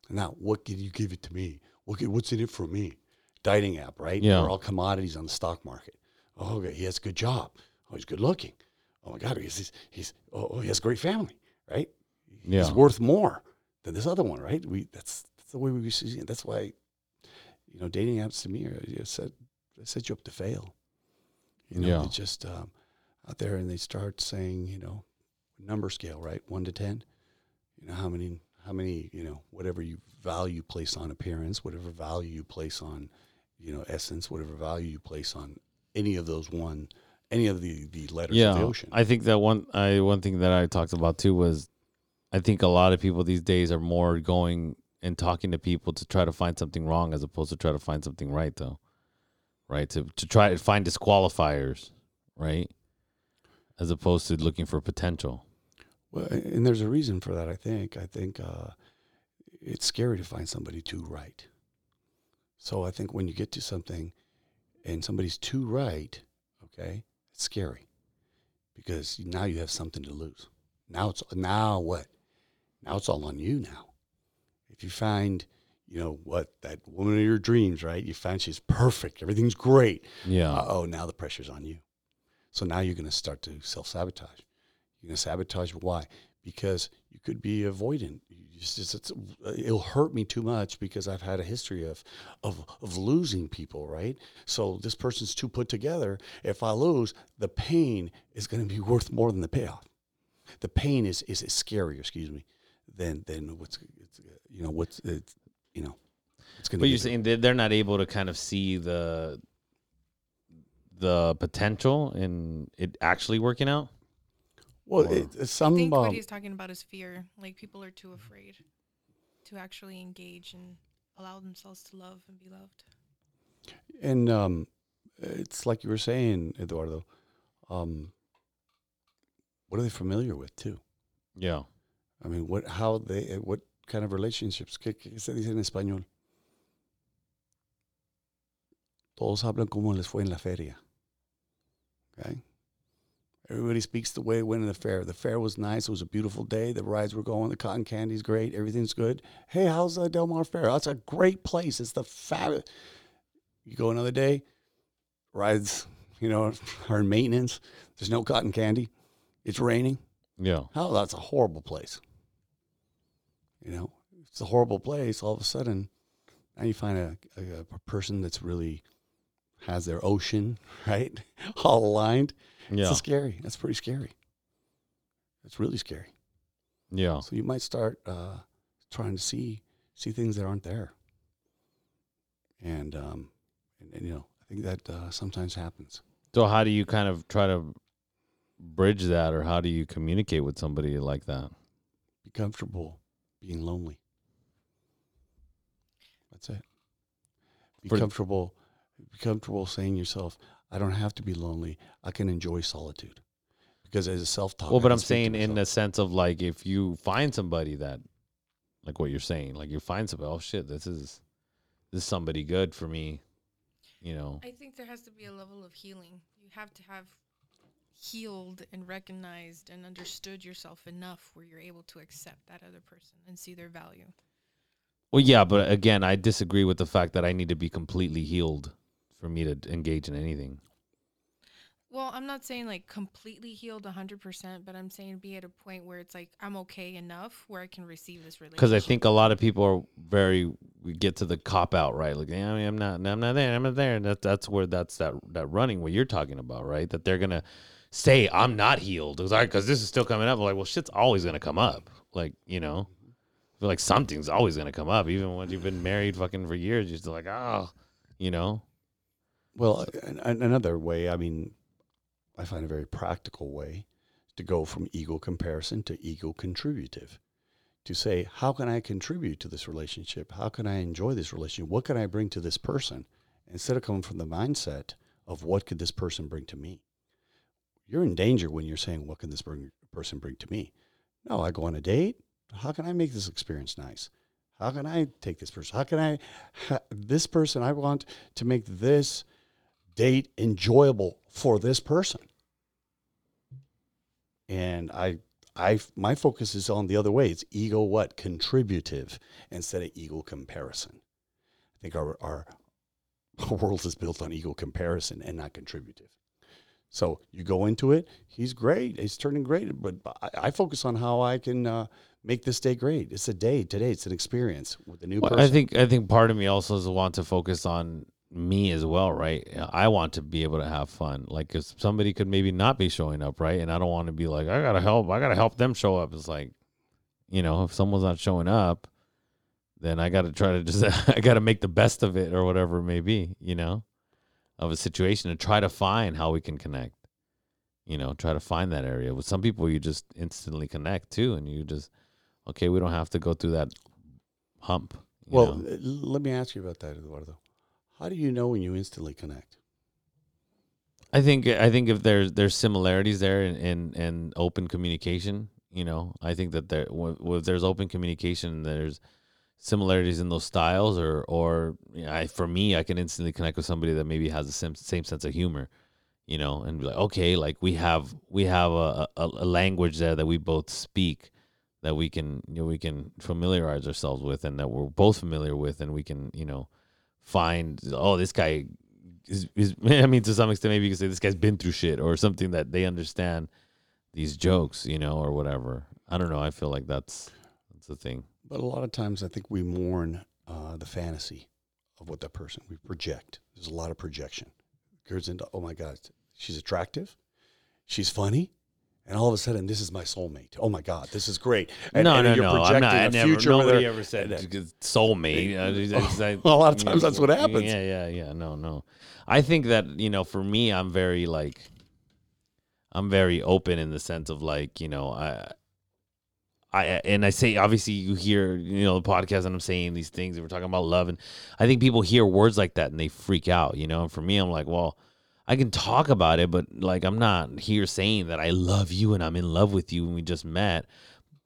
Now, what can you give it to me? What can, what's in it for me? Dating app, right? Yeah. They're all commodities on the stock market. Oh, okay, he has a good job. Oh, he's good looking. Oh my God, he's he's, he's oh, oh, he has a great family, right? He's Yeah. worth more than this other one, right? We that's that's the way we see it. That's why you know, dating apps to me are you know, set they set you up to fail. You know, Yeah. they just um, out there and they start saying, you know, number scale, right, one to ten. You know how many how many you know whatever you value place on appearance, whatever value you place on, you know, essence, whatever value you place on any of those one, any of the the letters of the ocean. i think that one i one thing that i talked about too was i think a lot of people these days are more going and talking to people to try to find something wrong as opposed to try to find something right though right to to try to find disqualifiers right as opposed to looking for potential Well, and there's a reason for that. I think. I think uh, it's scary to find somebody too right. So I think when you get to something and somebody's too right, okay, it's scary because now you have something to lose. Now it's now what? Now it's all on you now. If you find, you know, what that woman of your dreams, right? You find she's perfect, everything's great. Yeah. Uh oh, now the pressure's on you. So now you're going to start to self sabotage. You're going to sabotage. Why? Because you could be avoidant. Just, it's, it'll hurt me too much because I've had a history of, of of losing people, right? So this person's too put together. If I lose, the pain is going to be worth more than the payoff. The pain is is, is scarier, excuse me, than than what's it's, you know what's it's, you know. It's going to. But you're saying that they're not able to kind of see the the potential in it actually working out. well, or- it, I some think what um, he's talking about is fear. Like people are too afraid to actually engage and allow themselves to love and be loved. And um, it's like you were saying, Eduardo. Um, what are they familiar with too? Yeah. I mean, what, how they, uh, what kind of relationships? ¿Qué, qué se dice en español? Todos hablan como les fue en la feria. Okay. Everybody speaks the way it went in the fair. The fair was nice. It was a beautiful day. The rides were going. The cotton candy's great. Everything's good. Hey, how's the Del Mar Fair? That's a great place. It's the fab. You go another day, rides, you know, are in maintenance. There's no cotton candy. It's raining. Yeah. Oh, that's a horrible place. You know, it's a horrible place. All of a sudden, now you find a, a, a person that's really has their ocean, right? All aligned. Yeah. It's scary. That's pretty scary. It's really scary. Yeah. So you might start uh, trying to see see things that aren't there. And, um, and, and you know, I think that uh, sometimes happens. So how do you kind of try to bridge that, or how do you communicate with somebody like that? Be comfortable being lonely. That's it. Be For- comfortable. Be comfortable saying yourself, "I don't have to be lonely. I can enjoy solitude." Because as a self-talk, Well, but I'm saying in the sense of like if you find somebody that, like what you're saying, like you find somebody, oh shit, this is this is somebody good for me, you know. I think there has to be a level of healing. You have to have healed and recognized and understood yourself enough where you're able to accept that other person and see their value. Well, yeah, but again, I disagree with the fact that I need to be completely healed for me to engage in anything. Well, I'm not saying like completely healed 100%, but I'm saying be at a point where it's like I'm okay enough where I can receive this relationship. Because I think a lot of people are very we get to the cop out right, like yeah, I mean, I'm not, I'm not there, I'm not there. And that that's where that's that that running what you're talking about, right? That they're gonna say I'm not healed because this is still coming up. I'm like, well, shit's always gonna come up, like you know. Like something's always gonna come up, even when you've been married fucking for years. You're still like, oh, you know. Well, an, an- another way, I mean, I find a very practical way to go from ego comparison to ego contributive. To say, how can I contribute to this relationship? How can I enjoy this relationship? What can I bring to this person? Instead of coming from the mindset of what could this person bring to me? You're in danger when you're saying, what can this person bring to me? No, I go on a date. How can I make this experience nice? How can I take this person? How can I, this person, I want to make this date enjoyable for this person. And I, I, my focus is on the other way. It's ego what contributive instead of ego comparison. I think our our, our world is built on ego comparison and not contributive. So you go into it. He's great. He's turning great. But I, I focus on how I can uh, make this day great. It's a day today. It's an experience with a new Well, person. I think I think part of me also is want to focus on me as well, right? I want to be able to have fun. Like if somebody could maybe not be showing up, right? And I don't want to be like, I gotta help, I gotta help them show up. It's like, you know, if someone's not showing up, then I gotta try to just I gotta make the best of it or whatever it may be, you know, of a situation and try to find how we can connect. You know, try to find that area. With some people you just instantly connect too and you just okay, we don't have to go through that hump. Well, know? let me ask you about that, Eduardo. How do you know when you instantly connect? I think I think if there's there's similarities there in, in, in open communication, you know, I think that there w- if there's open communication, there's similarities in those styles or or you know, I, for me i can instantly connect with somebody that maybe has the same, same sense of humor you know and be like okay like we have we have a, a, a language there that we both speak that we can you know we can familiarize ourselves with and that we're both familiar with and we can you know find oh this guy is, is i mean to some extent maybe you can say this guy's been through shit or something that they understand these jokes you know or whatever. I don't know. I feel like that's that's the thing But a lot of times, I think we mourn uh, the fantasy of what that person we project. There's a lot of projection. Goes into oh my god, she's attractive, she's funny, and all of a sudden, this is my soulmate. Oh my god, this is great. And, no, and no, you're no. I'm not. projecting I a never. Nobody ever said soulmate. A lot of times that's what happens. Yeah, yeah, yeah. No, no. I think that you know, for me, I'm very like, I'm very open in the sense of like, you know, I, I, and I say obviously you hear you know the podcast and I'm saying these things and we're talking about love and I think people hear words like that and they freak out, you know. And for me, I'm like, well. I can talk about it, but like I'm not here saying that I love you and I'm in love with you and we just met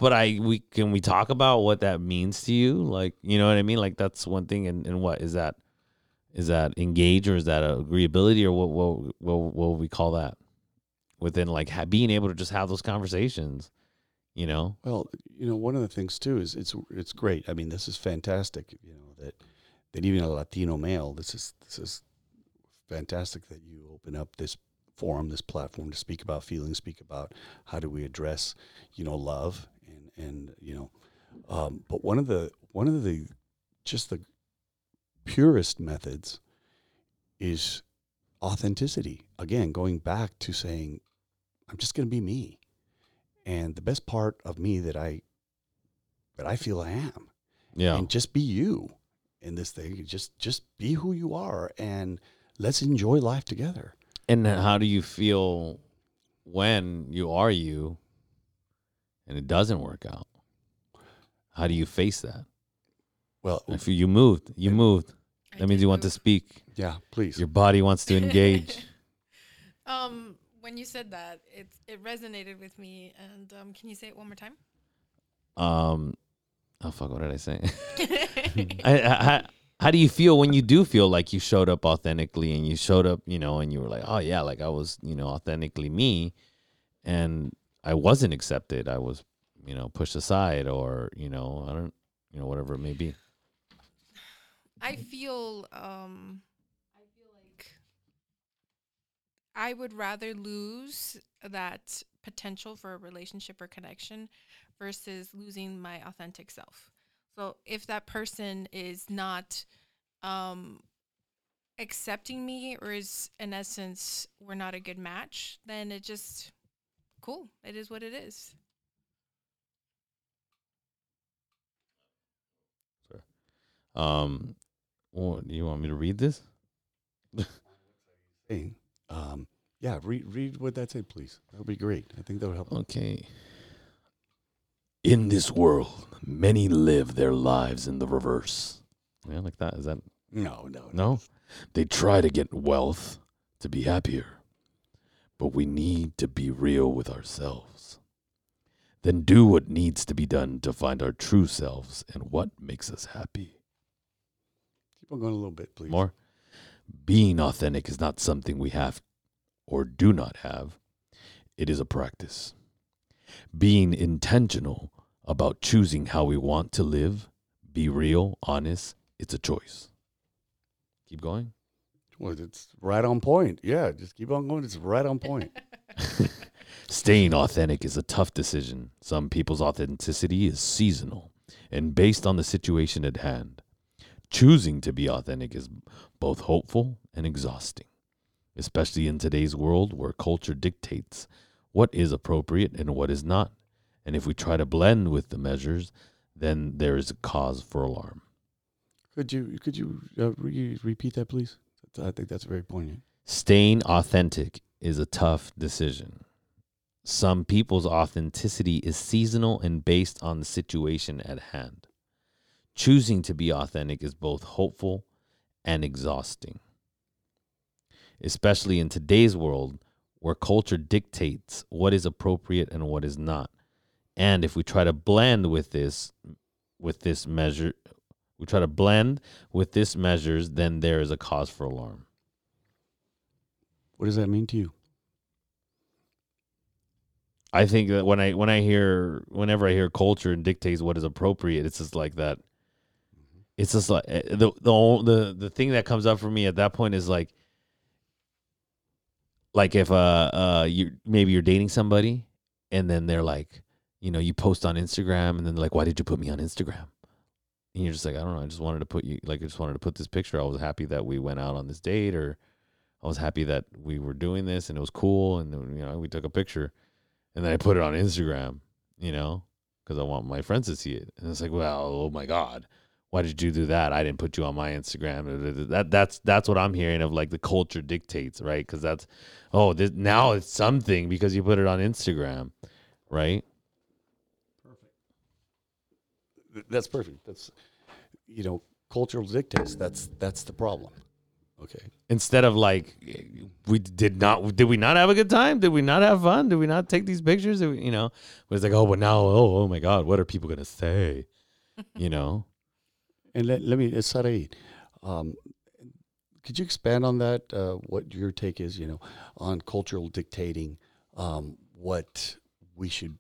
but I we can we talk about what that means to you? Like, you know what I mean? Like that's one thing. And, and what is that? Is that engage or is that agreeability or what what what what we call that? Within like being able to just have those conversations, you know? Well, you know, one of the things too is it's it's great. I mean, this is fantastic. You know that that even a Latino male, this is this is fantastic that you open up this forum, this platform to speak about feelings, speak about how do we address, you know, love and and you know, um, but one of the one of the just the purest methods is authenticity. Again, going back to saying, I'm just going to be me and the best part of me that I that I feel I am, Yeah. and just be you in this thing. Just just be who you are, and let's enjoy life together. And how do you feel when you are you and it doesn't work out? How do you face that? Well, If you moved, you moved. I That means did you want to speak. yeah, please. Your body wants to engage. Um, when you said that, it it resonated with me. And um, can you say it one more time? Um, oh fuck, what did I say? I, I, how, how do you feel when you do feel like you showed up authentically and you showed up, you know, and you were like, oh yeah, like I was, you know, authentically me, and I wasn't accepted. I was, you know, pushed aside, or you know, I don't, you know, whatever it may be. I feel um I feel like I would rather lose that potential for a relationship or connection versus losing my authentic self. So if that person is not um accepting me or is in essence we're not a good match, then it just cool. It is what it is. Um, well, do you want me to read this? Hey, um, yeah, read read what that said, please. That would be great. I think that would help. Okay. In this world, many live their lives in the reverse. Yeah, like that. Is that No, no, no? They try to get wealth to be happier. But we need to be real with ourselves. Then do what needs to be done to find our true selves and what makes us happy. Keep on going a little bit, please. More. Being authentic is not something we have or do not have, it is a practice. Being intentional about choosing how we want to live, be real, honest, it's a choice. Keep going. Well, it's right on point. Yeah, just keep on going. It's right on point. Staying authentic is a tough decision. Some people's authenticity is seasonal and based on the situation at hand. Choosing to be authentic is both hopeful and exhausting, especially in today's world where culture dictates what is appropriate and what is not. And if we try to blend with the measures, then there is a cause for alarm. Could you could you uh, re- repeat that, please? I think that's very poignant. Staying authentic is a tough decision. Some people's authenticity is seasonal and based on the situation at hand. Choosing to be authentic is both hopeful and exhausting, especially in today's world where culture dictates what is appropriate and what is not. And if we try to blend with this with this measure we try to blend with this measures, then there is a cause for alarm. What does that mean to you? I think that when I when I hear whenever I hear culture and dictates what is appropriate, it's just like that. It's just like eh, the the the the thing that comes up for me at that point is like, like if uh uh you maybe you're dating somebody and then they're like, you know, you post on Instagram and then they're like, why did you put me on Instagram? And you're just like, I don't know, I just wanted to put you like I just wanted to put this picture. I was happy that we went out on this date or I was happy that we were doing this and it was cool and you know we took a picture and then I put it on Instagram, you know, because I want my friends to see it. And it's like, well, oh my god, why did you do that? I didn't put you on my Instagram. That that's that's what I'm hearing of like the culture dictates, right? Because that's oh, this, now it's something because you put it on Instagram, right? Th- That's perfect. That's you know, cultural dictates. That's that's the problem. Okay. Instead of like, we did not, did we not have a good time? Did we not have fun? Did we not take these pictures? We, you know, it's like, oh, but now, oh, oh my God, what are people gonna say? You know. And let, let me, uh, Saeed, um, could you expand on that? Uh, what your take is, you know, on cultural dictating, um, what we should,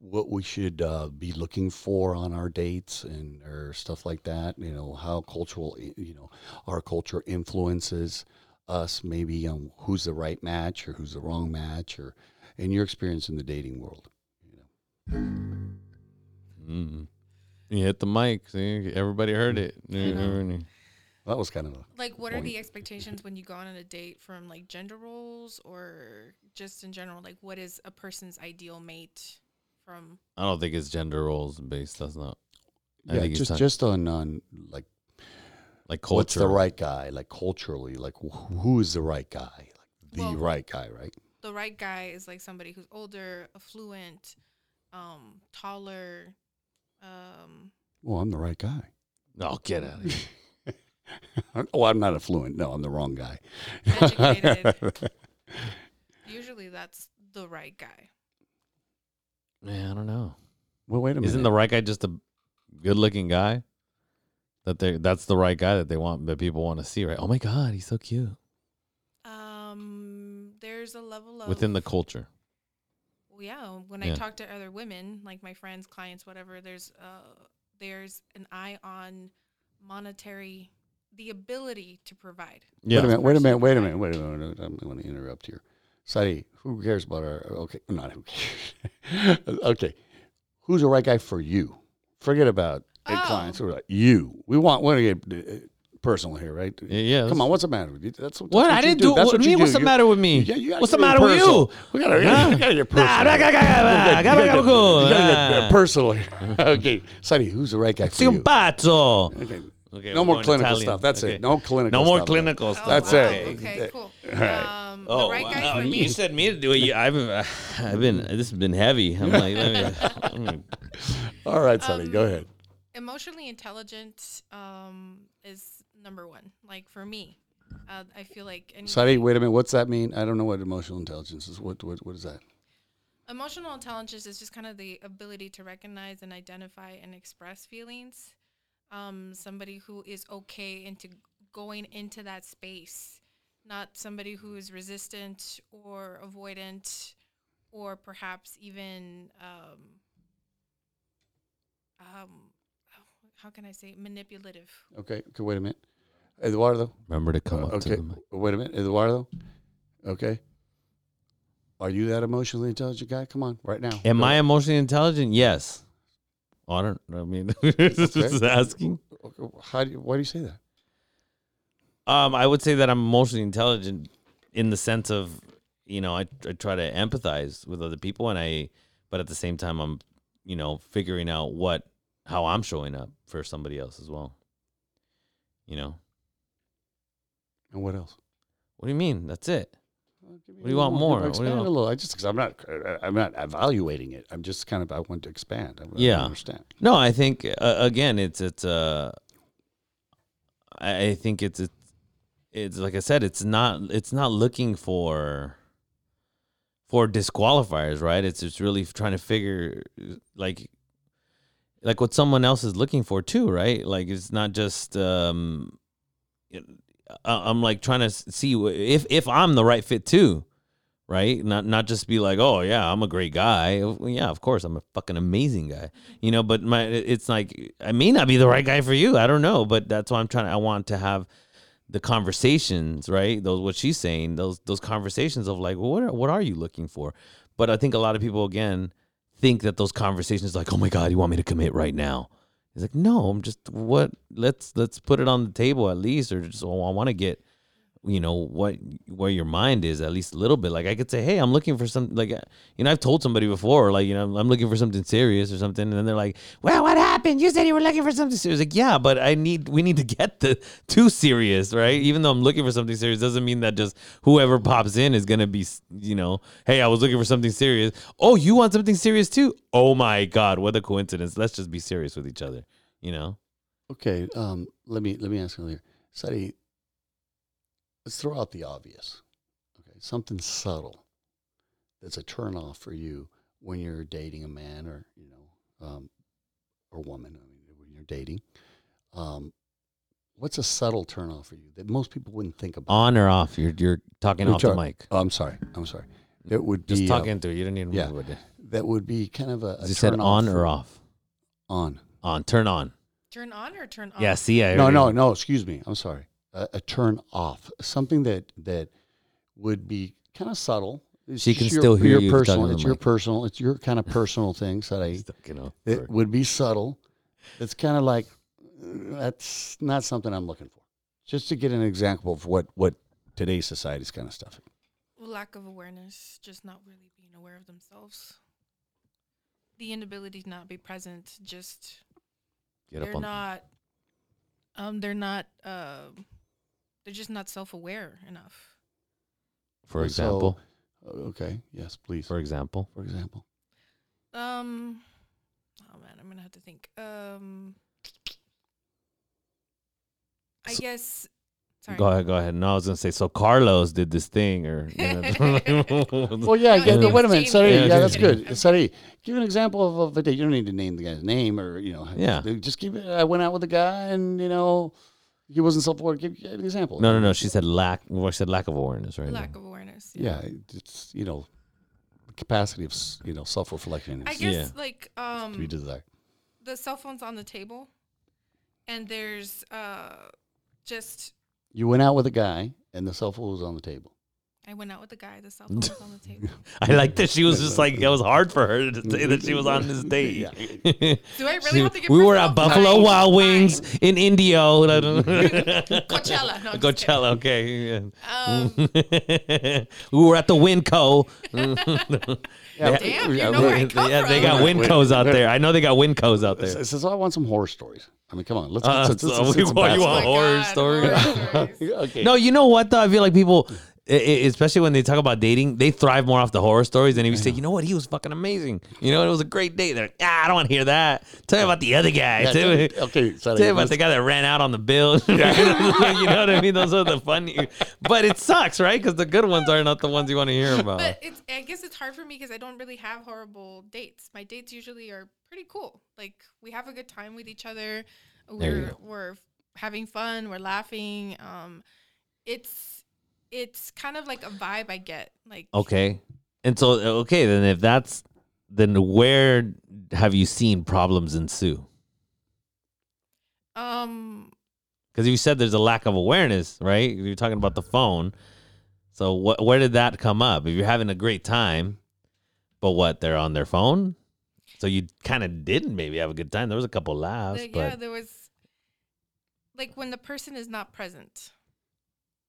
what we should uh, be looking for on our dates and or stuff like that. You know, how cultural, you know, our culture influences us. Maybe on who's the right match or who's the wrong match, or in your experience in the dating world. You know. Mm. You hit the mic. See, everybody heard it. That was kind of a Like, what are the expectations when you go on a date from like gender roles or just in general? Like, what is a person's ideal mate from? I don't think it's gender roles based. That's not I yeah, think it's just not- just on on like like culture. what's the right guy, like culturally, like wh- who is the right guy, like the Well- right guy, right? The right guy is like somebody who's older, affluent, um, taller. Um, Well, I'm the right guy. Oh, get out of here. oh, I'm not affluent. No, I'm the wrong guy. Educated. usually, that's the right guy. Man, I don't know. well, wait a minute. Isn't the right guy just a good-looking guy? That they that's the right guy that they want that people want to see, right? Oh my God, he's so cute Um, there's a level of within the culture. Well, yeah, when Yeah. I talk to other women, like my friends, clients, whatever, there's uh there's an eye on monetary the ability to provide. Yeah, Wait a minute. Wait a minute. Wait a Right. minute. Wait a minute. I'm going to interrupt here. Sadi, who cares about our? Okay, not who cares. okay, who's the right guy for you? Forget about Oh. clients. Who are like you? We want. Want to get uh, personal here, right? yeah. yeah Come on. What's the matter with you? That's what. What that's I didn't do. That's What, what me? you What's do. the matter with me? Yeah, you gotta What's the get matter with you? personal. We gotta, Nah. we gotta get personal. Nah, nah, nah, nah, nah, You nah, gotta gotta get- go cool. you gotta get, uh, Nah. personal here. okay, Sonny, who's the right guy for Sei un you? pazzo. Okay. Okay, No we're more going clinical Italian. stuff. That's Okay. it. No clinical. No more stuff. clinical Oh, stuff. That's wow, it. Okay, cool. right. Um, Oh, the right guy wow. for you me. said me to do it. You, I've, I've been. This has been heavy. I'm like, let me, let me- All right, Sonny, go Um, ahead. emotionally intelligent um is number one. Like for me, uh, I feel like Sonny, wait a minute. What's that mean? I don't know what emotional intelligence is. What what what is that? Emotional intelligence is just kind of the ability to recognize and identify and express feelings. Um, somebody who is okay into going into that space, not somebody who is resistant or avoidant, or perhaps even um, um, how can I say manipulative. Okay. Okay. Wait a minute. Eduardo. Remember to come Uh, up okay. to the mic. Wait a minute, Eduardo. Okay. Are you that emotionally intelligent guy? Come on, right now. Am Go. I emotionally intelligent? Yes. Oh, I don't. I mean, just Okay. asking. Okay, How do you, why do you say that? Um, I would say that I'm emotionally intelligent in the sense of, you know, I, I try to empathize with other people, and I, but at the same time, I'm, you know, figuring out what how I'm showing up for somebody else as well. You know, And what else? what do you mean? That's it. Well, What do you want little more? give- do Expand want? a little. I just because I'm not I'm not evaluating it. I'm just kind of I want to expand. I, I Yeah. don't understand. No, I think uh, again, it's it's uh, I I think it's it's it's like I said, it's not it's not looking for for disqualifiers, right? It's just really trying to figure like like what someone else is looking for too, right? Like it's not just um it- I- I'm like trying to see if if I'm the right fit too, right? Not not just be like, "Oh, yeah, I'm a great guy." Oh, well, Yeah, of course, I'm a fucking amazing guy. You know, but my it's like I may not be the right guy for you. I don't know, but that's why I'm trying I want to have the conversations, right? Those what she's saying, those those conversations of like, well, what are, what are you looking for? But I think a lot of people again think that those conversations like, oh my god, you want me to commit right now? It's like, no, I'm just what let's let's put it on the table at least, or just oh, I want to get you know what where your mind is at least a little bit. Like i could say hey i'm looking for some like uh, you know i've told somebody before like you know i'm looking for something serious or something and then they're like well what happened? You said you were looking for something serious. Like yeah but i need we need to get the too serious right? Even though i'm looking for something serious doesn't mean that just whoever pops in is gonna be you know hey i was looking for something serious. Oh you want something serious too? Oh my god what a coincidence. Let's just be serious with each other you know? Okay, um, let me let me ask you here, Sadi. Let's throw out the obvious. Okay, something subtle that's a turn off for you when you're dating a man or you know, um, or woman. I mean, when you're dating, um, what's a subtle turn off for you that most people wouldn't think about? on or off you're you're talking off the Which are- mic Oh, I'm sorry. I'm sorry. That would just be talk uh, into it you don't need to yeah. move it that would be kind of a, a you said on or off On. on turn on Turn on or turn off? yeah see I No, no, no. Excuse me. I'm sorry. A, a turn off. Something that that would be kind of subtle. It's She can your- still hear your you personal. It's your mic. personal. It's your kind of personal things that I. Stuck, you know, It would be subtle. It's kind of like uh, that's not something I'm looking for. Just to get an example of what what today's society's kind of stuff. Lack of awareness, just not really being aware of themselves. The inability to not be present, just get up they're on not um they're not um they're just not self-aware enough for And so- example Uh, Okay. Yes, please. for example For example. um oh man i'm gonna have to think um i So- guess sorry go ahead go ahead no i was gonna say so carlos did this thing or you know, Well, yeah, No, yeah his no, name wait a was minute. Jamie. Sorry, Yeah, yeah, okay. that's Okay. good. Sorry, give an example of, of a date. You don't need to name the guy's name or you know. Yeah. Just give it. I went out with a guy and you know, he wasn't self-aware. Give give an example. no no no she said lack well she said lack of awareness right lack of awareness Yeah, it's you know, capacity of you know self-reflection i guess Yeah. like to be um desired. the cell phone's on the table and there's uh just You went out with a guy and the cell phone was on the table. I went out with the guy the cell phone was on the table i like that she was just like it was hard for her to say that she was on this date Yeah. do i really She- have to get we were at Buffalo Fine, Wild fine. Wings in Indio. Coachella. No, I'm just Coachella. Okay. yeah. um we were at the Winco. Yeah, Damn, we- you know where I come yeah, they got Wait, wait, Wincos out wait. there. I know they got Wincos out there. It says, I want some horror stories. I mean, come on. Let's, Uh, let's, let's, so let's, we let's want- you want Oh my horror God, story? horror stories. okay. No, you know what though? I feel like people, i- i- especially when they talk about dating, they thrive more off the horror stories. And if you say, you know what, he was fucking amazing. You know, it was a great date. They're like, ah, I don't want to hear that. Tell me about the other guy. Yeah, tell, me, okay, sorry. tell me about the guy that ran out on the bill. you know what I mean? Those are the funny. But it sucks, right? Because the good ones are not the ones you want to hear about. But it's I guess it's hard for me because I don't really have horrible dates. My dates usually are pretty cool. Like we have a good time with each other. We're we're having fun. We're laughing. Um, it's it's kind of like a vibe I get. Like Okay. And so, okay, then if that's, then where have you seen problems ensue? um Because you said there's a lack of awareness, right? You're talking about the phone. So what? Where did that come up? If you're having a great time, but what? They're on their phone. So you kind of didn't maybe have a good time. There was a couple laughs, like, but yeah, there was like when the person is not present.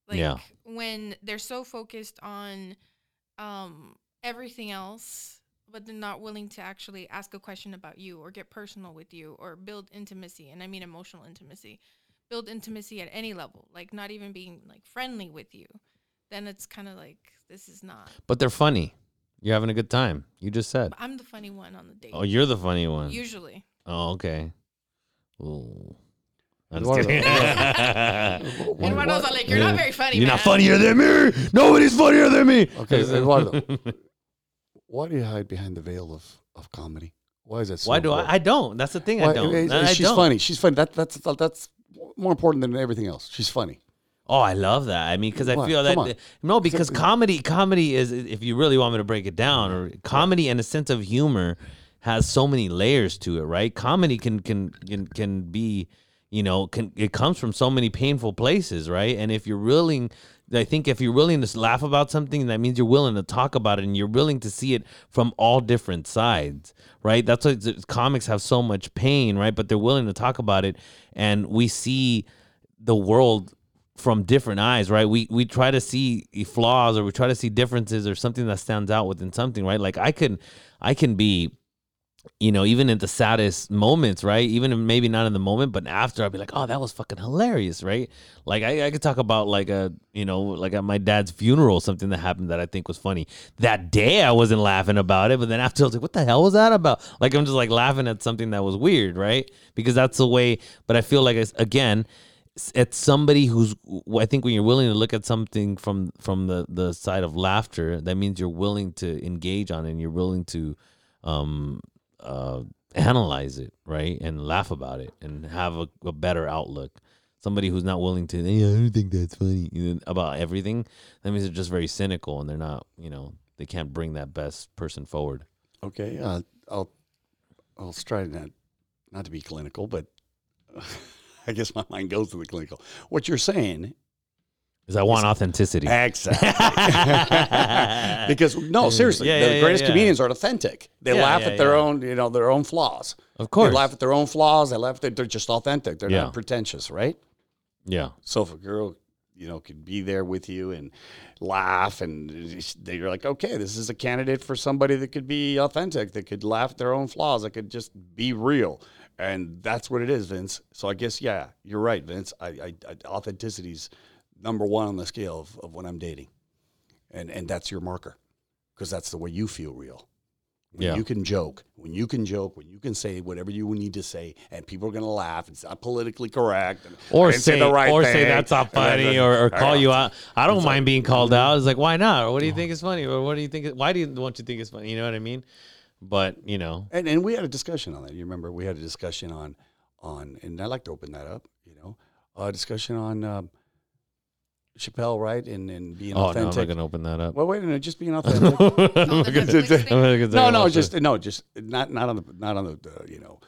Like Yeah. when they're so focused on um everything else, but they're not willing to actually ask a question about you or get personal with you or build intimacy, and I mean emotional intimacy. Build intimacy at any level, like not even being like friendly with you. Then it's kind of like this is not. but they're funny. You're having a good time. You just said. I'm the funny one on the date. Oh, you're the funny one. Usually. Oh, okay. Ooh. I'm just Eduardo, kidding. Eduardo's all like, "You're not very funny." You're not funnier than me. Nobody's funnier than me. Okay, Eduardo. Why do you hide behind the veil of, of comedy? Why is that? So Why do important? I? I don't. That's the thing. Why- I don't. eh, I she's don't. funny. She's funny. That, that's that's more important than everything else. She's funny. Oh, I love that. I mean, because I What? feel Come on. that no, because comedy, comedy is if you really want me to break it down, or comedy and a sense of humor has so many layers to it, right? Comedy can can can, can be, you know, can it comes from so many painful places, right? And if you're willing, I think if you're willing to laugh about something, that means you're willing to talk about it, and you're willing to see it from all different sides, right? That's why comics have so much pain, right? But they're willing to talk about it, and we see the world from different eyes, right? We we try to see flaws or we try to see differences or something that stands out within something, right? Like I can I can be you know, even in the saddest moments, right? Even maybe not in the moment, but after I'll be like, oh, that was fucking hilarious, right? Like I, I could talk about like a, you know, like at my dad's funeral, something that happened that I think was funny. That day I wasn't laughing about it, but then after I was like, what the hell was that about? Like I'm just like laughing at something that was weird, right? Because that's the way. But I feel like again, it's somebody who's. I think when you're willing to look at something from from the the side of laughter, that means you're willing to engage on it. and You're willing to. um uh, analyze it, right, and laugh about it, and have a, a better outlook. Somebody who's not willing to, "Hey, I don't think that's funny you know, about everything. That means they're just very cynical, and they're not, you know, they can't bring that best person forward. Okay, uh, I'll I'll try not not to be clinical, but I guess my mind goes to the clinical. What you're saying, Because I want authenticity. exactly, because no, mm. seriously, Yeah, the yeah, greatest yeah. comedians are authentic. They laugh at their own, you know, their own flaws. Of course. they laugh at their own flaws. They laugh at they're just authentic. They're not pretentious, right? yeah. So if a girl, you know, could be there with you and laugh, and they're like, okay, this is a candidate for somebody that could be authentic, that could laugh at their own flaws, that could just be real, and that's what it is, Vince. So I guess, yeah, you're right, Vince. I, I, I authenticity's number one on the scale of, of when I'm dating, and and that's your marker, because that's the way you feel real. When Yeah. you can joke, when you can joke, when you can say whatever you need to say, and people are going to laugh. It's not politically correct. Or didn't say, the right or say that's not and then- funny, or, or call you out. I don't It's mind like- being called out. It's like, why not? Or what do you think is funny? Or what do you think? Why do you want you think it's funny? You know what I mean? But you know, And and we had a discussion on that. You remember we had a discussion on on, and I like to open that up. You know, a discussion on um, Chappelle, right, and and being oh no, I'm not authentic. gonna open that up. well, wait a minute, just being authentic. I'm the gonna- I'm gonna no, no, watch just no, just not not on the not on the uh, you know,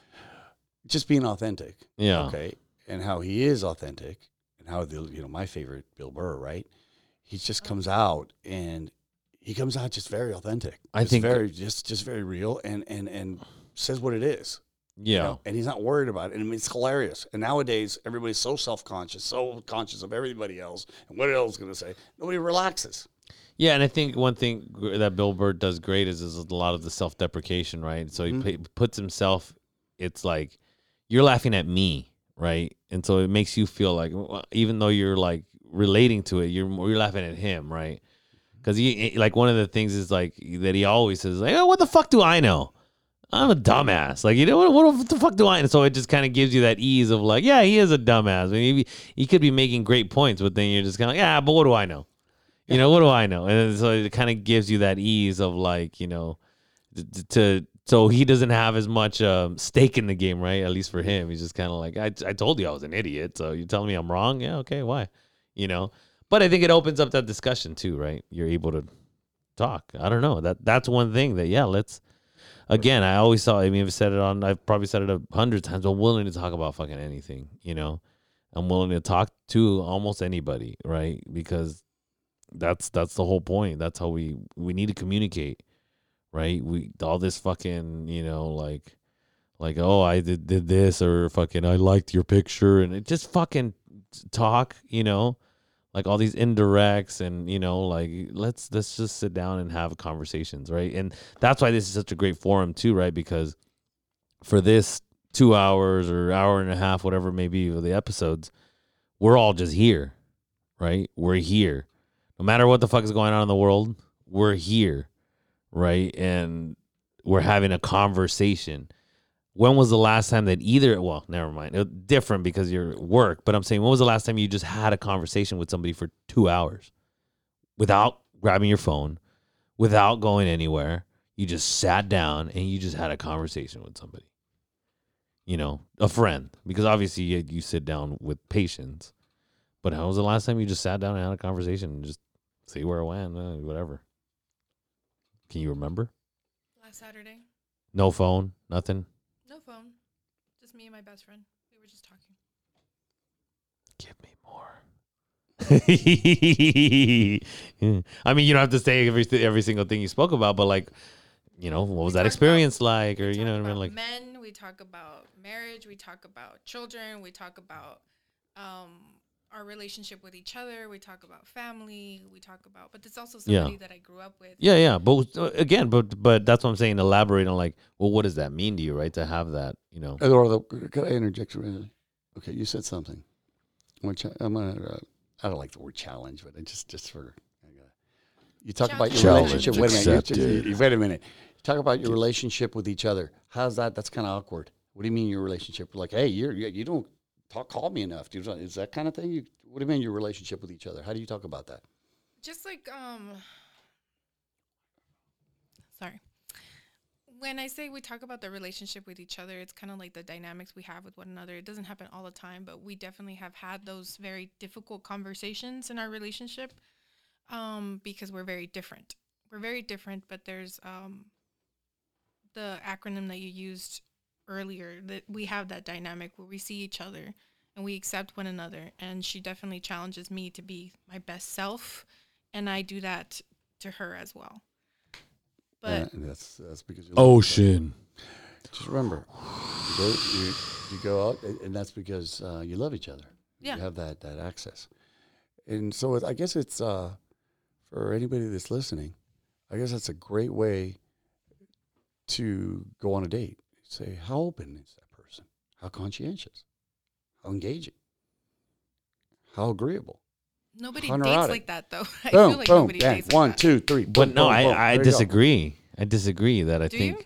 just being authentic. yeah. Okay, and how he is authentic, and how the you know my favorite Bill Burr, right? He just comes out and he comes out just very authentic. I Just think- very just just very real and and and says what it is. You Yeah. know, and he's not worried about it. And I mean, it's hilarious. And nowadays, everybody's so self conscious, so conscious of everybody else and what else is going to say. Nobody relaxes. Yeah, and I think one thing that Bill Burr does great is, is a lot of the self deprecation, right? So he Mhm. pa- puts himself. It's like you're laughing at me, right? And so it makes you feel like, even though you're like relating to it, you're you're laughing at him, right? Because he like one of the things is like that he always says like, oh, "What the fuck do I know? I'm a dumbass." Like you know what? What the fuck do I? And so it just kind of gives you that ease of like, yeah, he is a dumbass. I mean, he, he could be making great points, but then you're just kind of like, yeah, but what do I know? You know, what do I know? And so it kind of gives you that ease of like, you know, t- t- to so he doesn't have as much um, stake in the game, right? At least for him, he's just kind of like, I, I told you I was an idiot, so you're telling me I'm wrong? Yeah, okay, why? You know, but I think it opens up that discussion too, right? You're able to talk. I don't know that that's one thing that yeah, let's. Again, I always saw. I mean, I've said it on. I've probably said it a hundred times. I'm willing to talk about fucking anything. You know, I'm willing to talk to almost anybody, right? Because that's that's the whole point. That's how we we need to communicate, right? We all this fucking you know like like oh I did did this or fucking I liked your picture and it just fucking talk, you know, like all these indirects and you know like let's let's just sit down and have conversations, right? And that's why this is such a great forum too, right? Because for this two hours or hour and a half, whatever it may be of the episodes, we're all just here, right? We're here. No matter what the fuck is going on in the world, we're here, right? And we're having a conversation. When was the last time that either, well, never mind, it, different because you're work, but I'm saying, when was the last time you just had a conversation with somebody for two hours without grabbing your phone, without going anywhere? you just sat down and you just had a conversation with somebody. You know, a friend, because obviously you, you sit down with patients. But how was the last time you just sat down and had a conversation and just see where it went, uh, whatever? Can you remember? Last Saturday, No phone, nothing. No phone, just me and my best friend. We were just talking. Give me more. I mean, you don't have to say every every single thing you spoke about, but like, you know, what was We that experience like, or you know what I mean? Like, men. We talk about marriage. We talk about children. We talk about um, our relationship with each other. We talk about family. We talk about, but it's also Yeah. somebody that I grew up with. yeah, yeah, but uh, again, but but that's what I'm saying. Elaborate on like, well, what does that mean to you, right? To have that, you know, Eduardo, could I interject? really? Okay, you said something. I'm gonna. cha- I'm gonna uh, I don't like the word challenge, but I just just for. I You talk about your Challenge relationship. Wait a minute. you- accepted. you- Wait a minute. Talk about your relationship with each other. How's that? That's kind of awkward. What do you mean your relationship? Like, hey, you're you you don't talk call me enough. You, is that kind of thing? You, what do you mean your relationship with each other? How do you talk about that? just like um sorry when i say we talk about the relationship with each other it's kind of like the dynamics we have with one another it doesn't happen all the time but we definitely have had those very difficult conversations in our relationship um because we're very different we're very different but there's um the acronym that you used earlier that we have that dynamic where we see each other and we accept one another and she definitely challenges me to be my best self and I do that to her as well. But Uh, and that's that's because you love each other. ocean. Just remember, you go, you, you go out, and and that's because uh, you love each other. Yeah. You have that that access, and so it, I guess it's uh, for anybody that's listening. I guess that's a great way to go on a date. Say, how open is that person? How conscientious? How engaging? How agreeable? nobody Hunter dates like that though. I boom, feel like boom, nobody bang, dates like one, that. two, three. But no, boom, I boom. I There you go. disagree. I disagree that I Do think. you?